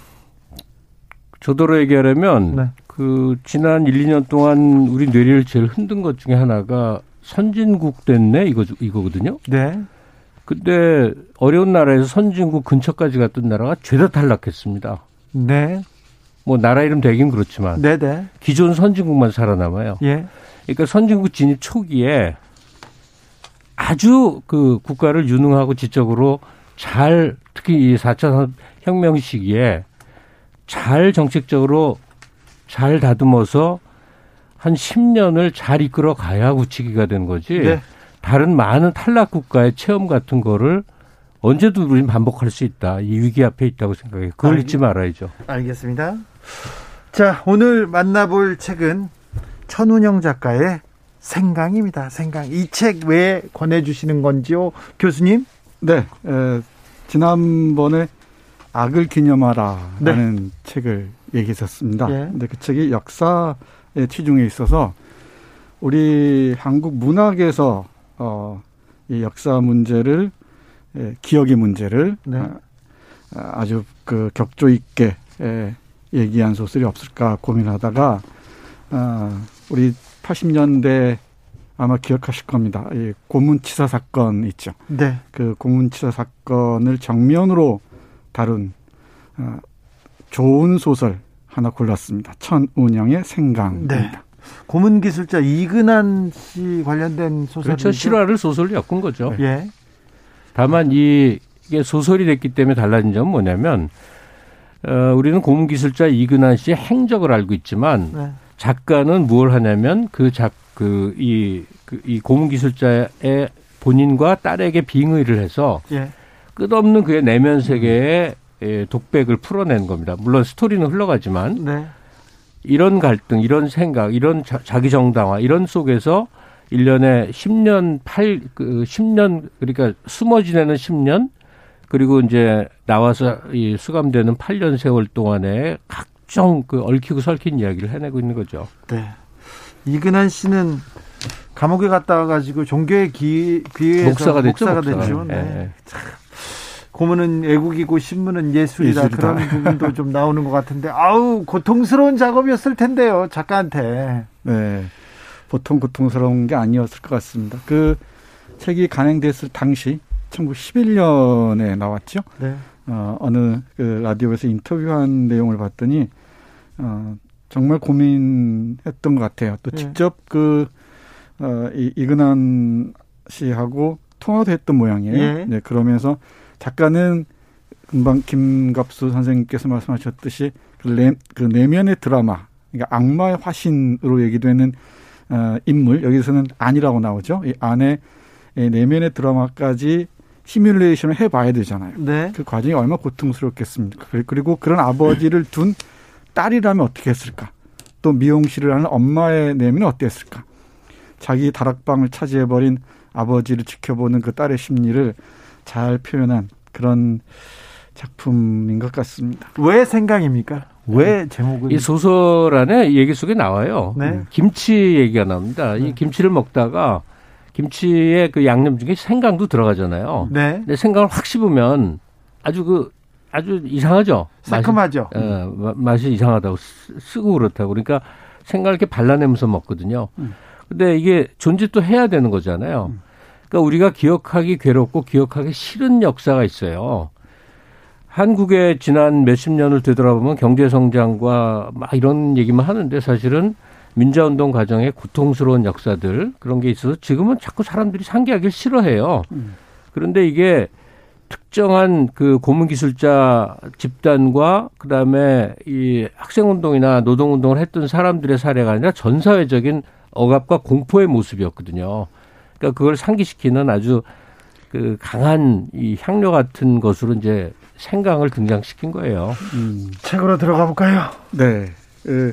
저도로 얘기하려면 네. 그 지난 1, 2년 동안 우리 뇌리를 제일 흔든 것 중에 하나가 선진국 됐네 이거 이거거든요. 네. 근데 어려운 나라에서 선진국 근처까지 갔던 나라가 죄다 탈락했습니다. 네. 뭐 나라 이름 되긴 그렇지만 네네. 네. 기존 선진국만 살아남아요. 예. 그러니까 선진국 진입 초기에 아주 그 국가를 유능하고 지적으로 잘 특히 이 4차 혁명 시기에 잘 정책적으로 잘 다듬어서 한 10년을 잘 이끌어 가야 굳히기가 된 거지. 네. 다른 많은 탈락 국가의 체험 같은 거를 언제도 우리는 반복할 수 있다. 이 위기 앞에 있다고 생각해요. 그걸 알, 잊지 말아야죠. 알겠습니다. 자, 오늘 만나볼 책은 천운영 작가의 생강입니다. 생강. 이 책 왜 권해주시는 건지요, 교수님? 네, 에, 지난번에 악을 기념하라라는 네. 책을 얘기했었습니다. 예. 근데 그 책이 역사의 치중에 있어서 우리 한국 문학에서 어, 이 역사 문제를 예, 기억의 문제를 네. 아, 아주 그 격조 있게 예, 얘기한 소설이 없을까 고민하다가 아, 우리 80년대 아마 기억하실 겁니다. 이 고문치사 사건 있죠. 네. 그 고문치사 사건을 정면으로 다룬 어, 좋은 소설 하나 골랐습니다. 천운영의 생강입니다. 네. 고문 기술자 이근한 씨 관련된 소설 그렇죠. 실화를 소설로 엮은 거죠. 예. 다만 이 이게 소설이 됐기 때문에 달라진 점은 뭐냐면 어, 우리는 고문 기술자 이근한 씨의 행적을 알고 있지만 네. 작가는 무엇을 하냐면 그 작, 그, 이, 그, 이 고문 기술자의 본인과 딸에게 빙의를 해서 예. 끝없는 그의 내면 세계의 예, 독백을 풀어낸 겁니다. 물론 스토리는 흘러가지만 네. 이런 갈등, 이런 생각, 이런 자, 기 정당화 이런 속에서 1년에 10년 8, 그 10년 그러니까 숨어 지내는 10년 그리고 이제 나와서 이 수감되는 8년 세월 동안에 각 엄청 그 얽히고 설킨 이야기를 해내고 있는 거죠. 네. 이근한 씨는 감옥에 갔다 와가지고 종교의 기, 귀에서 목사가 됐죠. 목사가 됐죠. 네. 네. 고문은 애국이고 신문은 예술이다. 예술이다. 그런 부분도 좀 나오는 것 같은데 아우 고통스러운 작업이었을 텐데요 작가한테. 네. 보통 고통스러운 게 아니었을 것 같습니다. 그 책이 간행됐을 당시 1911년에 나왔죠. 네. 어, 어느 그 라디오에서 인터뷰한 내용을 봤더니 어, 정말 고민했던 것 같아요. 또 예. 직접 그 어, 이, 이근한 씨하고 통화도 했던 모양이에요. 예. 네, 그러면서 작가는 금방 김갑수 선생님께서 말씀하셨듯이 그, 내, 그 내면의 드라마, 그러니까 악마의 화신으로 얘기되는 어, 인물 여기서는 아니라고 나오죠. 이 안에 내면의 드라마까지 시뮬레이션을 해봐야 되잖아요. 네. 그 과정이 얼마나 고통스럽겠습니까? 그리고 그런 아버지를 둔 딸이라면 어떻게 했을까? 또 미용실을 하는 엄마의 내면은 어땠을까? 자기 다락방을 차지해버린 아버지를 지켜보는 그 딸의 심리를 잘 표현한 그런 작품인 것 같습니다. 왜 생각입니까? 왜 제목을? 이 소설 안에 얘기 속에 나와요. 네. 김치 얘기가 나옵니다. 네. 이 김치를 먹다가 김치에 그 양념 중에 생강도 들어가잖아요. 네. 근데 생강을 확 씹으면 아주 그 아주 이상하죠. 새콤하죠. 맛이, 어, 맛이 이상하다고 쓰 고 그렇다고. 그러니까 생강을 이렇게 발라내면서 먹거든요. 음. 근데 이게 존재 또 해야 되는 거잖아요. 음. 그러니까 우리가 기억하기 괴롭고 기억하기 싫은 역사가 있어요. 한국의 지난 몇십 년을 되돌아보면 경제 성장과 막 이런 얘기만 하는데 사실은 민주화운동 과정에 고통스러운 역사들 그런 게 있어서 지금은 자꾸 사람들이 상기하기 싫어해요. 음. 그런데 이게 특정한 그 고문기술자 집단과 그다음에 이 학생운동이나 노동운동을 했던 사람들의 사례가 아니라 전 사회적인 억압과 공포의 모습이었거든요. 그러니까 그걸 상기시키는 아주 그 강한 이 향료 같은 것으로 이제 생강을 등장시킨 거예요. 음. 책으로 들어가 볼까요? 네. 그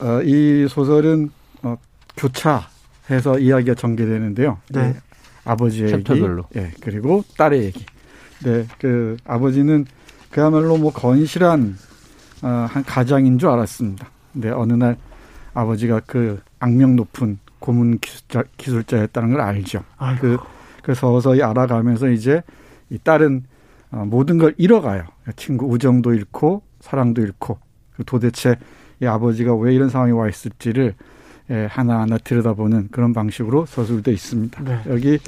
어, 이 소설은 어, 교차해서 이야기가 전개되는데요. 네. 네. 아버지의 챕터별로. 얘기, 예, 그리고 딸의 얘기. 네, 그 아버지는 그야말로 뭐 건실한 어, 한 가장인 줄 알았습니다. 근데 어느 날 아버지가 그 악명 높은 고문 기술자, 기술자였다는 걸 알죠. 아이고. 그, 그 서서히 알아가면서 이제 이 딸은 어, 모든 걸 잃어가요. 친구 우정도 잃고 사랑도 잃고 그 도대체 이 아버지가 왜 이런 상황에 와 있을지를 예, 하나하나 들여다보는 그런 방식으로 서술돼 있습니다. 네. 여기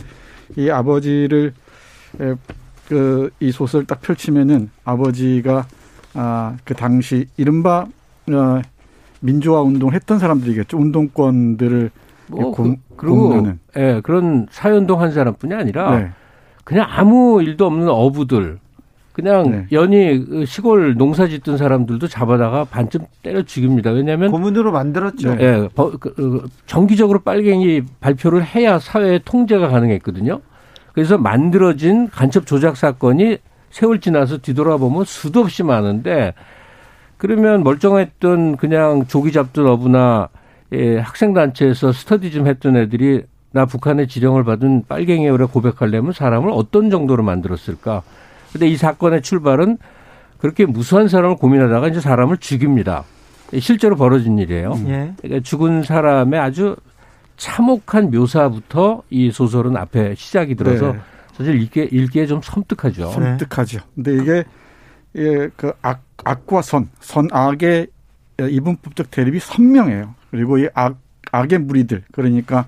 이 아버지를 예, 그이 소설 딱 펼치면은 아버지가 아 그 당시 이른바 어 민주화 운동 했던 사람들이겠죠. 운동권들을 뭐 고, 그, 리고 예, 그런 사회운동 한 사람뿐이 아니라 네. 그냥 아무 일도 없는 어부들 그냥 네. 연이 그 시골 농사 짓던 사람들도 잡아다가 반쯤 때려 죽입니다. 왜냐하면 고문으로 만들었죠. 네. 예, 그, 그, 정기적으로 빨갱이 발표를 해야 사회 통제가 가능했거든요. 그래서 만들어진 간첩 조작 사건이 세월 지나서 뒤돌아보면 수도 없이 많은데 그러면 멀쩡했던 그냥 조기 잡던 어부나 예, 학생 단체에서 스터디 좀 했던 애들이 나 북한의 지령을 받은 빨갱이라 고백하려면 사람을 어떤 정도로 만들었을까? 근데 이 사건의 출발은 그렇게 무수한 사람을 고민하다가 이제 사람을 죽입니다. 실제로 벌어진 일이에요. 음. 예. 그러니까 죽은 사람의 아주 참혹한 묘사부터 이 소설은 앞에 시작이 들어서 네. 사실 읽기에, 읽기에 좀 섬뜩하죠. 섬뜩하죠. 근데 이게 예, 그 악, 악과 선, 선악의 이분법적 대립이 선명해요. 그리고 이 악, 악의 무리들, 그러니까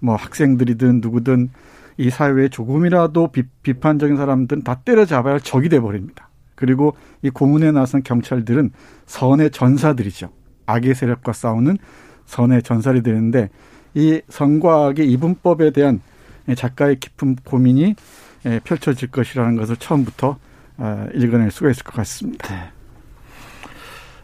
뭐 학생들이든 누구든 이 사회에 조금이라도 비, 비판적인 사람들은 다 때려잡아야 할 적이 돼버립니다. 그리고 이 고문에 나선 경찰들은 선의 전사들이죠. 악의 세력과 싸우는 선의 전사들이 되는데 이 선과 악의 이분법에 대한 작가의 깊은 고민이 펼쳐질 것이라는 것을 처음부터 어, 읽어낼 수가 있을 것 같습니다. 네.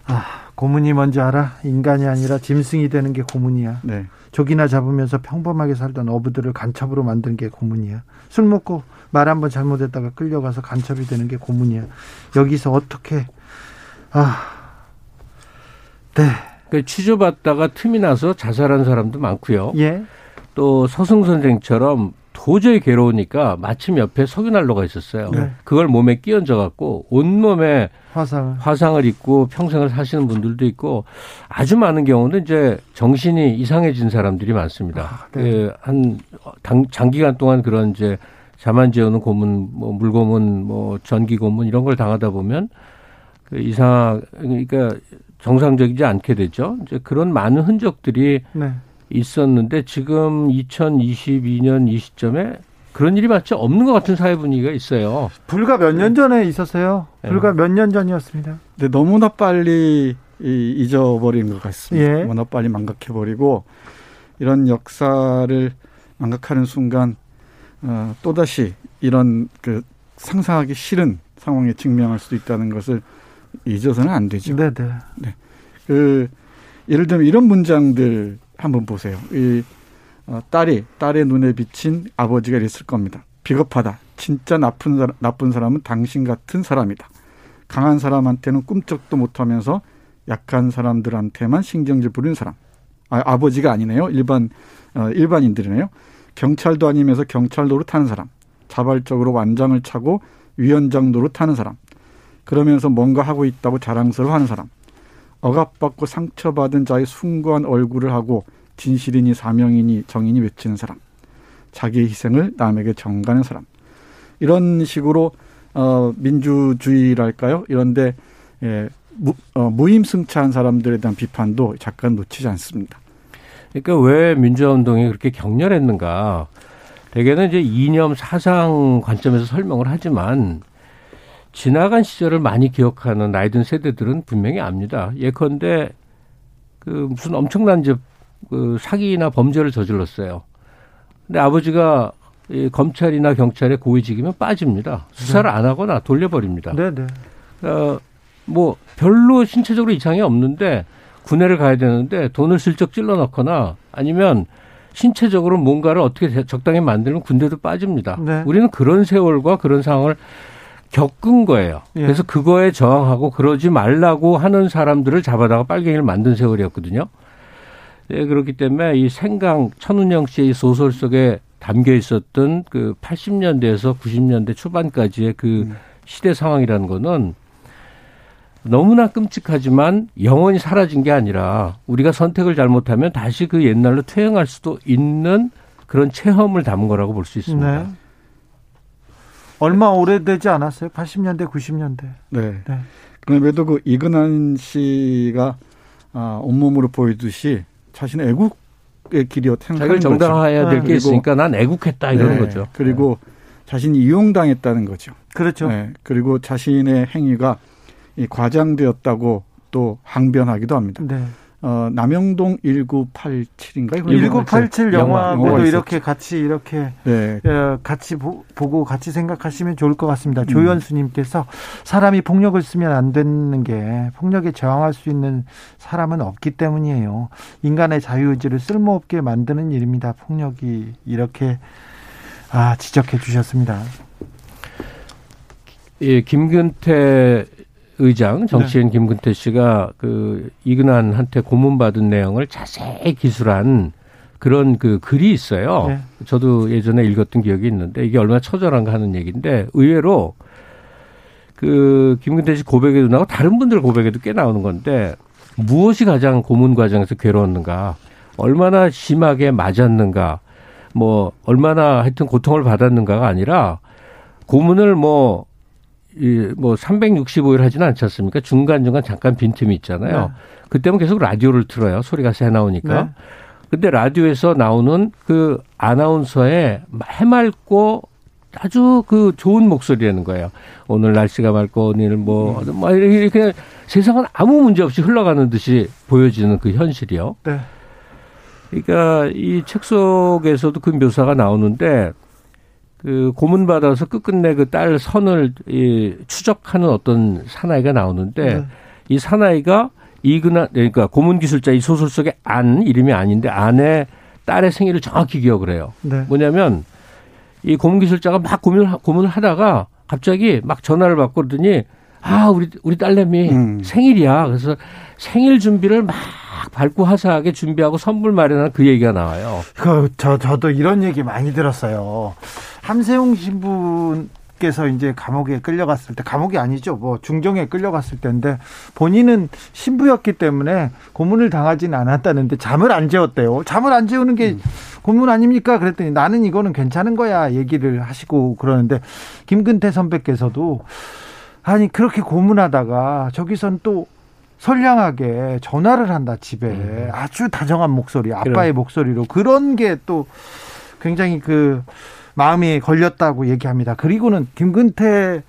아, 고문이 뭔지 알아? 인간이 아니라 짐승이 되는 게 고문이야. 네. 조기나 잡으면서 평범하게 살던 어부들을 간첩으로 만든 게 고문이야. 술 먹고 말 한번 잘못했다가 끌려가서 간첩이 되는 게 고문이야. 여기서 어떻게 아 네. 그 취조받다가 틈이 나서 자살한 사람도 많고요. 예. 또 서승 선생처럼 도저히 괴로우니까 마침 옆에 석유난로가 있었어요. 네. 그걸 몸에 끼얹어 갖고 온몸에 화상 화상을 입고 평생을 사시는 분들도 있고 아주 많은 경우는 이제 정신이 이상해진 사람들이 많습니다. 아, 네. 그한 장기간 동안 그런 이제 자만 지어는 고문, 뭐 물고문, 뭐 전기 고문 이런 걸 당하다 보면 그 이상 그러니까 정상적이지 않게 되죠. 이제 그런 많은 흔적들이 네. 있었는데 지금 2022년 이 시점에 그런 일이 마치 없는 것 같은 사회 분위기가 있어요. 불과 몇 년 전에 있었어요. 네. 불과 몇 년 전이었습니다. 네, 너무나 빨리 잊어버린 것 같습니다. 예. 너무나 빨리 망각해버리고 이런 역사를 망각하는 순간 어, 또다시 이런 그 상상하기 싫은 상황에 직면할 수도 있다는 것을 잊어서는 안 되죠. 네네. 네. 그 예를 들면 이런 문장들 한번 보세요. 이 어, 딸이 딸의 눈에 비친 아버지가 이랬을 겁니다. 비겁하다. 진짜 나쁜 사람, 나쁜 사람은 당신 같은 사람이다. 강한 사람한테는 꿈쩍도 못하면서 약한 사람들한테만 신경질 부리는 사람. 아, 아버지가 아니네요. 일반 어, 일반인들이네요. 경찰도 아니면서 경찰 노릇하는 사람. 자발적으로 완장을 차고 위원장 노릇하는 사람. 그러면서 뭔가 하고 있다고 자랑스러워하는 사람. 억압받고 상처받은 자의 숭고한 얼굴을 하고 진실이니 사명이니 정인이 외치는 사람. 자기의 희생을 남에게 정가는 사람. 이런 식으로 어 민주주의랄까요? 이런데 예, 무, 어, 무임승차한 사람들에 대한 비판도 잠깐 놓치지 않습니다. 그러니까 왜 민주화 운동이 그렇게 격렬했는가? 대개는 이제 이념 사상 관점에서 설명을 하지만 지나간 시절을 많이 기억하는 나이 든 세대들은 분명히 압니다. 예컨대 그 무슨 엄청난 이제 그 사기나 범죄를 저질렀어요. 근데 아버지가 이 검찰이나 경찰에 고위직이면 빠집니다. 수사를 네. 안 하거나 돌려버립니다. 네네. 어, 뭐 별로 신체적으로 이상이 없는데 군대를 가야 되는데 돈을 슬쩍 찔러 넣거나 아니면 신체적으로 뭔가를 어떻게 적당히 만들면 군대도 빠집니다. 네. 우리는 그런 세월과 그런 상황을 겪은 거예요. 예. 그래서 그거에 저항하고 그러지 말라고 하는 사람들을 잡아다가 빨갱이를 만든 세월이었거든요. 네, 그렇기 때문에 이 생강 천운영 씨의 소설 속에 담겨 있었던 그 80년대에서 90년대 초반까지의 그 음. 시대 상황이라는 거는 너무나 끔찍하지만 영원히 사라진 게 아니라 우리가 선택을 잘못하면 다시 그 옛날로 퇴행할 수도 있는 그런 체험을 담은 거라고 볼 수 있습니다. 네. 얼마 오래되지 않았어요? 80년대, 90년대. 네. 네. 그럼에도 그 이근한 씨가 아, 온몸으로 보이듯이 자신의 애국의 길이어 자기를 정당화해야 될게 네. 있으니까 난 애국했다 이러는 네. 거죠. 그리고 자신이 이용당했다는 거죠. 그렇죠. 네. 그리고 자신의 행위가 이 과장되었다고 또 항변하기도 합니다. 네. 어, 남영동 1987인가요? 1987 영화도 이렇게 같이 이렇게 네. 어, 같이 보, 고 같이 생각하시면 좋을 것 같습니다. 음. 조현수님께서 사람이 폭력을 쓰면 안 되는 게 폭력에 저항할 수 있는 사람은 없기 때문이에요. 인간의 자유의지를 쓸모없게 만드는 일입니다. 폭력이 이렇게 아, 지적해 주셨습니다. 예, 김근태 의장 정치인 네. 김근태 씨가 그 이근환한테 고문받은 내용을 자세히 기술한 그런 그 글이 있어요. 네. 저도 예전에 읽었던 기억이 있는데 이게 얼마나 처절한가 하는 얘기인데 의외로 그 김근태 씨 고백에도 나오고 다른 분들 고백에도 꽤 나오는 건데 무엇이 가장 고문 과정에서 괴로웠는가, 얼마나 심하게 맞았는가, 뭐 얼마나 하여튼 고통을 받았는가가 아니라 고문을 뭐이 뭐 365일 하지는 않지 않습니까? 중간중간 잠깐 빈틈이 있잖아요. 네. 그때면 계속 라디오를 틀어요. 소리가 새 나오니까. 네. 근데 라디오에서 나오는 그 아나운서의 해맑고 아주 그 좋은 목소리라는 거예요. 오늘 날씨가 맑고 오늘 뭐, 음. 뭐 이렇게 세상은 아무 문제 없이 흘러가는 듯이 보여지는 그 현실이요. 네. 그러니까 이 책 속에서도 그 묘사가 나오는데 그 고문 받아서 끝끝내 그 딸 선을 이 추적하는 어떤 사나이가 나오는데 네. 이 사나이가 이근한 그러니까 고문 기술자 이 소설 속에 안 이름이 아닌데 안에 딸의 생일을 정확히 기억을 해요. 네. 뭐냐면 이 고문 기술자가 막 고민을 고문을 하다가 갑자기 막 전화를 받고 그러더니 아 우리 우리 딸내미 음. 생일이야. 그래서 생일 준비를 막 밝고 화사하게 준비하고 선물 마련한 그 얘기가 나와요. 그 저 저도 이런 얘기 많이 들었어요. 함세웅 신부께서 이제 감옥에 끌려갔을 때 감옥이 아니죠. 뭐 중정에 끌려갔을 때인데 본인은 신부였기 때문에 고문을 당하지는 않았다는데 잠을 안 재웠대요. 잠을 안 재우는 게 음. 고문 아닙니까? 그랬더니 나는 이거는 괜찮은 거야 얘기를 하시고 그러는데 김근태 선배께서도 아니 그렇게 고문하다가 저기선 또 선량하게 전화를 한다 집에 음. 아주 다정한 목소리 아빠의 그래. 목소리로 그런 게 또 굉장히 그 마음이 걸렸다고 얘기합니다. 그리고는 김근태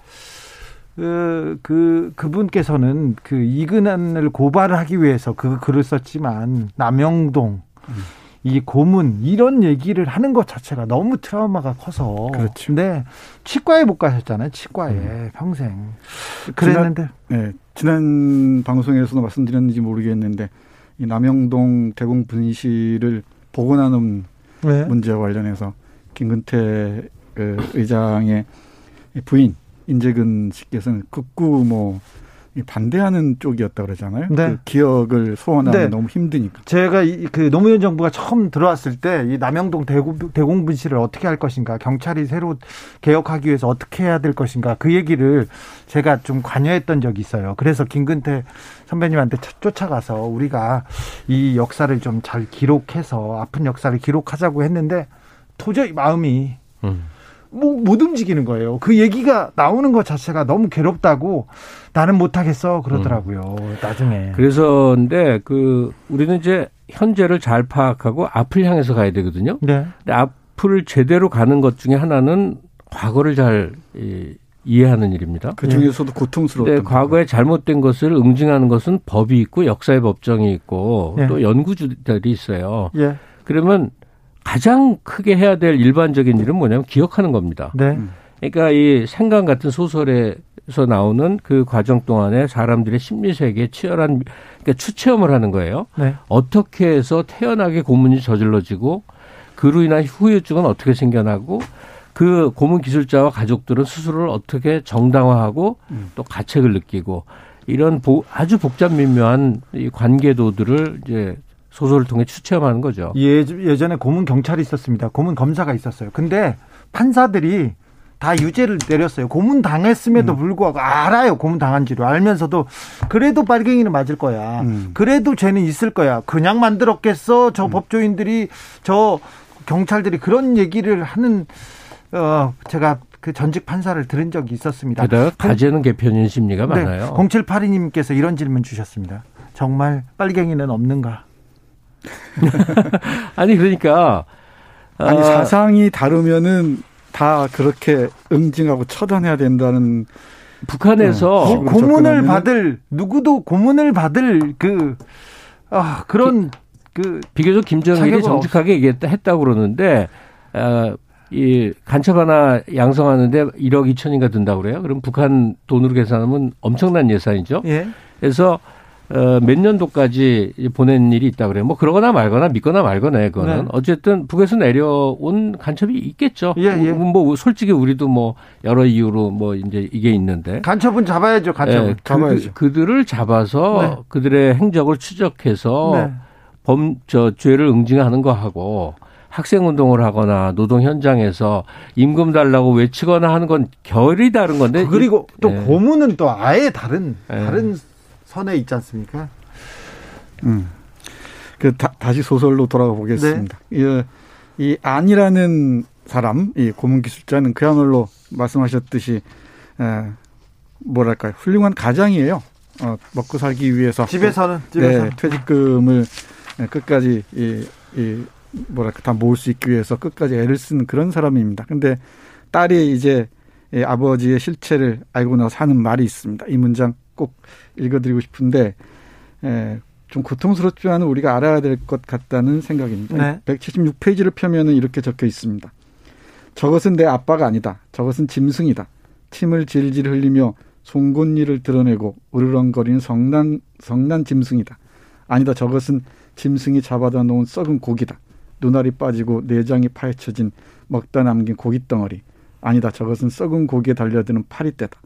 그, 그, 그분께서는 그 이근한을 고발을 하기 위해서 그 글을 썼지만, 남영동, 음. 이 고문, 이런 얘기를 하는 것 자체가 너무 트라우마가 커서. 그렇죠. 네. 치과에 못 가셨잖아요. 치과에. 음. 평생. 그랬는데. 지난, 네. 지난 방송에서도 말씀드렸는지 모르겠는데, 이 남영동 대공 분실을 복원하는 네. 문제와 관련해서 김근태 그 의장의 부인, 인재근 씨께서는 극구 뭐 반대하는 쪽이었다 그러잖아요. 네. 그 기억을 소원하는 네. 너무 힘드니까. 제가 이, 그 노무현 정부가 처음 들어왔을 때 이 남영동 대공, 대공분실을 어떻게 할 것인가, 경찰이 새로 개혁하기 위해서 어떻게 해야 될 것인가 그 얘기를 제가 좀 관여했던 적이 있어요. 그래서 김근태 선배님한테 쫓아가서 우리가 이 역사를 좀 잘 기록해서 아픈 역사를 기록하자고 했는데 도저히 마음이 음. 뭐, 못 움직이는 거예요. 그 얘기가 나오는 것 자체가 너무 괴롭다고 나는 못하겠어 그러더라고요. 음. 나중에. 그래서 근데 그 우리는 이제 현재를 잘 파악하고 앞을 향해서 가야 되거든요. 네. 근데 앞을 제대로 가는 것 중에 하나는 과거를 잘 이해하는 일입니다. 그 중에서도 고통스러웠던. 네, 과거에 잘못된 것을 응징하는 것은 법이 있고 역사의 법정이 있고 네. 또 연구주들이 있어요. 예. 그러면 가장 크게 해야 될 일반적인 일은 뭐냐면 기억하는 겁니다. 네. 그러니까 이 생강 같은 소설에서 나오는 그 과정 동안에 사람들의 심리 세계에 치열한 그러니까 추체험을 하는 거예요. 네. 어떻게 해서 태연하게 고문이 저질러지고 그로 인한 후유증은 어떻게 생겨나고 그 고문 기술자와 가족들은 스스로를 어떻게 정당화하고 음. 또 가책을 느끼고 이런 아주 복잡 미묘한 이 관계도들을 이제 소설을 통해 추체험하는 거죠. 예, 예전에 고문 경찰이 있었습니다. 고문 검사가 있었어요. 근데 판사들이 다 유죄를 내렸어요. 고문 당했음에도 음. 불구하고 알아요. 고문 당한지를 알면서도 그래도 빨갱이는 맞을 거야. 음. 그래도 죄는 있을 거야. 그냥 만들었겠어. 저 음. 법조인들이 저 경찰들이 그런 얘기를 하는 어 제가 그 전직 판사를 들은 적이 있었습니다. 게다가 가재는 개편인 심리가 네, 많아요. 0782님께서 이런 질문 주셨습니다. 정말 빨갱이는 없는가? 아니 그러니까 아니 아, 사상이 다르면은 다 그렇게 응징하고 처단해야 된다는 북한에서 어, 고문을 받을 누구도 고문을 받을 그 아, 그런 기, 그 비교적 김정일이 정직하게 얘기했다 했다고 그러는데 아, 이 간첩 하나 양성하는데 1억 2천인가 든다고 그래요. 그럼 북한 돈으로 계산하면 엄청난 예산이죠. 예. 그래서 어, 몇 년도까지 보낸 일이 있다 그래요. 뭐 그러거나 말거나 믿거나 말거나 그거는 네. 어쨌든 북에서 내려온 간첩이 있겠죠. 예, 예. 뭐 솔직히 우리도 뭐 여러 이유로 뭐 이제 이게 있는데 간첩은 잡아야죠. 간첩은 네, 잡아야죠. 그, 들을 잡아서 네. 그들의 행적을 추적해서 네. 범저 죄를 응징하는 거 하고 학생 운동을 하거나 노동 현장에서 임금 달라고 외치거나 하는 건 결이 다른 건데 그리고 또 네. 고문은 또 아예 다른 네. 다른 선에 있지 않습니까? 음. 그 다, 시 소설로 돌아가 보겠습니다. 네. 이, 이 안이라는 사람, 이 고문 기술자는 그야말로 말씀하셨듯이 에, 뭐랄까요 훌륭한 가장이에요. 어, 먹고 살기 위해서 집에서는 집에서. 네, 퇴직금을 끝까지 이, 이 뭐랄까 다 모을 수 있기 위해서 끝까지 애를 쓰는 그런 사람입니다. 근데 딸이 이제 아버지의 실체를 알고 나서 하는 말이 있습니다. 이 문장 꼭 읽어드리고 싶은데 에, 좀 고통스럽지만 우리가 알아야 될 것 같다는 생각입니다. 네. 176페이지를 펴면은 이렇게 적혀 있습니다. 저것은 내 아빠가 아니다. 저것은 짐승이다. 침을 질질 흘리며 송곳니를 드러내고 으르렁거리는 성난 성난 짐승이다. 아니다. 저것은 짐승이 잡아다 놓은 썩은 고기다. 눈알이 빠지고 내장이 파헤쳐진 먹다 남긴 고기 덩어리. 아니다. 저것은 썩은 고기에 달려드는 파리떼다.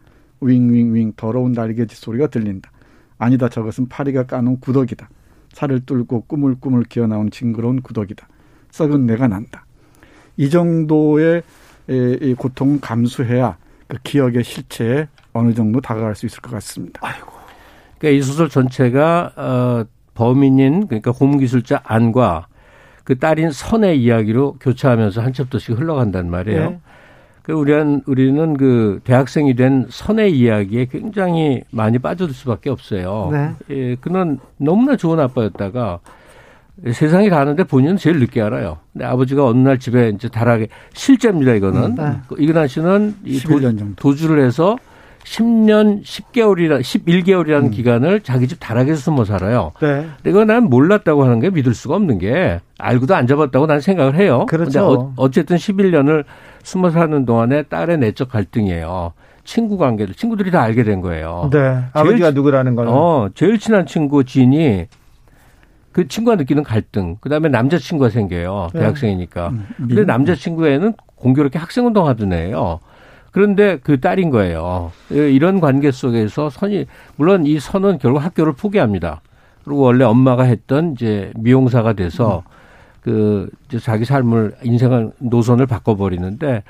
윙윙윙 더러운 날개짓 소리가 들린다. 아니다. 저것은 파리가 까놓은 구덕이다. 살을 뚫고 꾸물꾸물 기어나온 징그러운 구덕이다. 썩은 내가 난다. 이 정도의 고통 감수해야 그 기억의 실체에 어느 정도 다가갈 수 있을 것 같습니다. 아이고. 그러니까 이 소설 전체가 어, 범인인 그러니까 고문기술자 안과 그 딸인 선의 이야기로 교차하면서 한 챕터씩 흘러간단 말이에요. 네. 그 우리는 우리는 그 대학생이 된 선의 이야기에 굉장히 많이 빠져들 수밖에 없어요. 네. 예, 그는 너무나 좋은 아빠였다가 세상이 가는데 본인은 제일 늦게 알아요. 근데 아버지가 어느 날 집에 이제 다락에 실제입니다. 이거는 음, 네. 그 이근환 씨는 이 도, 도주를 해서 10년 10개월이라 11개월이라는 음. 기간을 자기 집 다락에서 숨어 살아요. 네. 이거 난 몰랐다고 하는 게 믿을 수가 없는 게 알고도 안 잡았다고 난 생각을 해요. 그렇죠. 어, 쨌든 11년을 숨어 사는 동안에 딸의 내적 갈등이에요. 친구 관계를 친구들이 다 알게 된 거예요. 네. 아버지가 누구라는 걸. 어, 제일 친한 친구 진이 그 친구가 느끼는 갈등, 그 다음에 남자친구가 생겨요. 네. 대학생이니까. 음, 근데 남자친구에는 공교롭게 학생운동 하던 애예요. 그런데 그 딸인 거예요. 이런 관계 속에서 선이, 물론 이 선은 결국 학교를 포기합니다. 그리고 원래 엄마가 했던 이제 미용사가 돼서 음. 그 이제 자기 삶을 인생을 노선을 바꿔버리는데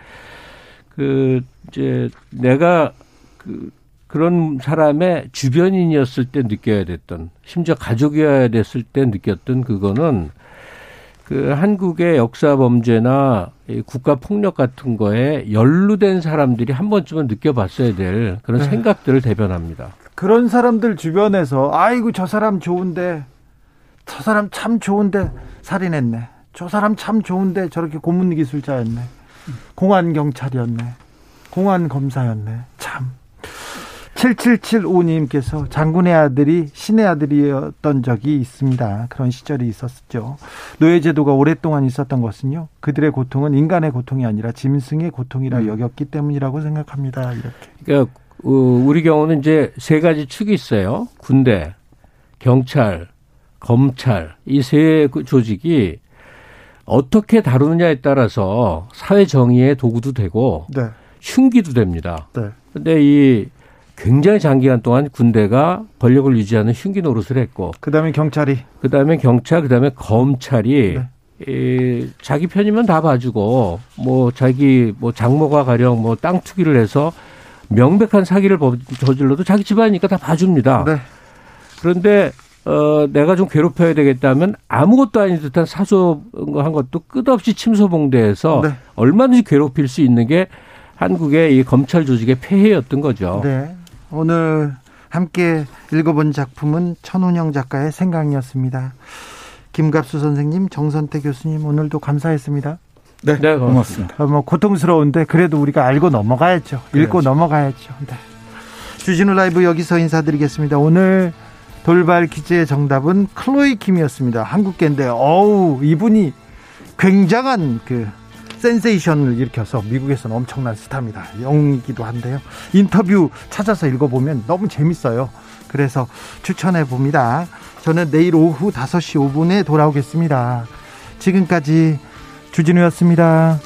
그 이제 내가 그 그런 사람의 주변인이었을 때 느껴야 됐던 심지어 가족이어야 됐을 때 느꼈던 그거는 그 한국의 역사 범죄나 국가 폭력 같은 거에 연루된 사람들이 한 번쯤은 느껴봤어야 될 그런 네. 생각들을 대변합니다. 그런 사람들 주변에서 아이고 저 사람 좋은데 저 사람 참 좋은데 살인했네. 저 사람 참 좋은데 저렇게 고문 기술자였네. 공안 경찰이었네. 공안 검사였네. 참 7775님께서 장군의 아들이 신의 아들이었던 적이 있습니다. 그런 시절이 있었죠. 노예제도가 오랫동안 있었던 것은요. 그들의 고통은 인간의 고통이 아니라 짐승의 고통이라 음. 여겼기 때문이라고 생각합니다. 이렇게. 그러니까 어, 우리 경우는 이제 세 가지 축이 있어요. 군대, 경찰, 검찰 이 세 조직이 어떻게 다루느냐에 따라서 사회 정의의 도구도 되고 네. 흉기도 됩니다. 네. 근데 이 굉장히 장기간 동안 군대가 권력을 유지하는 흉기 노릇을 했고 그다음에 경찰이 그다음에 경찰 그다음에 검찰이 네. 이 자기 편이면 다 봐주고 뭐 자기 뭐 장모가 가령 뭐 땅 투기를 해서 명백한 사기를 저질러도 자기 집안이니까 다 봐줍니다. 네. 그런데 어 내가 좀 괴롭혀야 되겠다면 아무것도 아닌 듯한 사소한 것도 끝없이 침소봉대해서 네. 얼마든지 괴롭힐 수 있는 게 한국의 이 검찰 조직의 폐해였던 거죠. 네. 오늘 함께 읽어본 작품은 천운영 작가의 생각이었습니다. 김갑수 선생님, 정선태 교수님 오늘도 감사했습니다. 네, 네 고맙습니다. 어, 뭐 고통스러운데 그래도 우리가 알고 넘어가야죠. 읽고 넘어가야죠. 네. 주진우 라이브 여기서 인사드리겠습니다. 오늘 돌발 퀴즈의 정답은 클로이 킴이었습니다. 한국계인데 어우 이분이 굉장한 그 센세이션을 일으켜서 미국에서는 엄청난 스타입니다. 영웅이기도 한데요. 인터뷰 찾아서 읽어보면 너무 재밌어요. 그래서 추천해 봅니다. 저는 내일 오후 5시 5분에 돌아오겠습니다. 지금까지 주진우였습니다.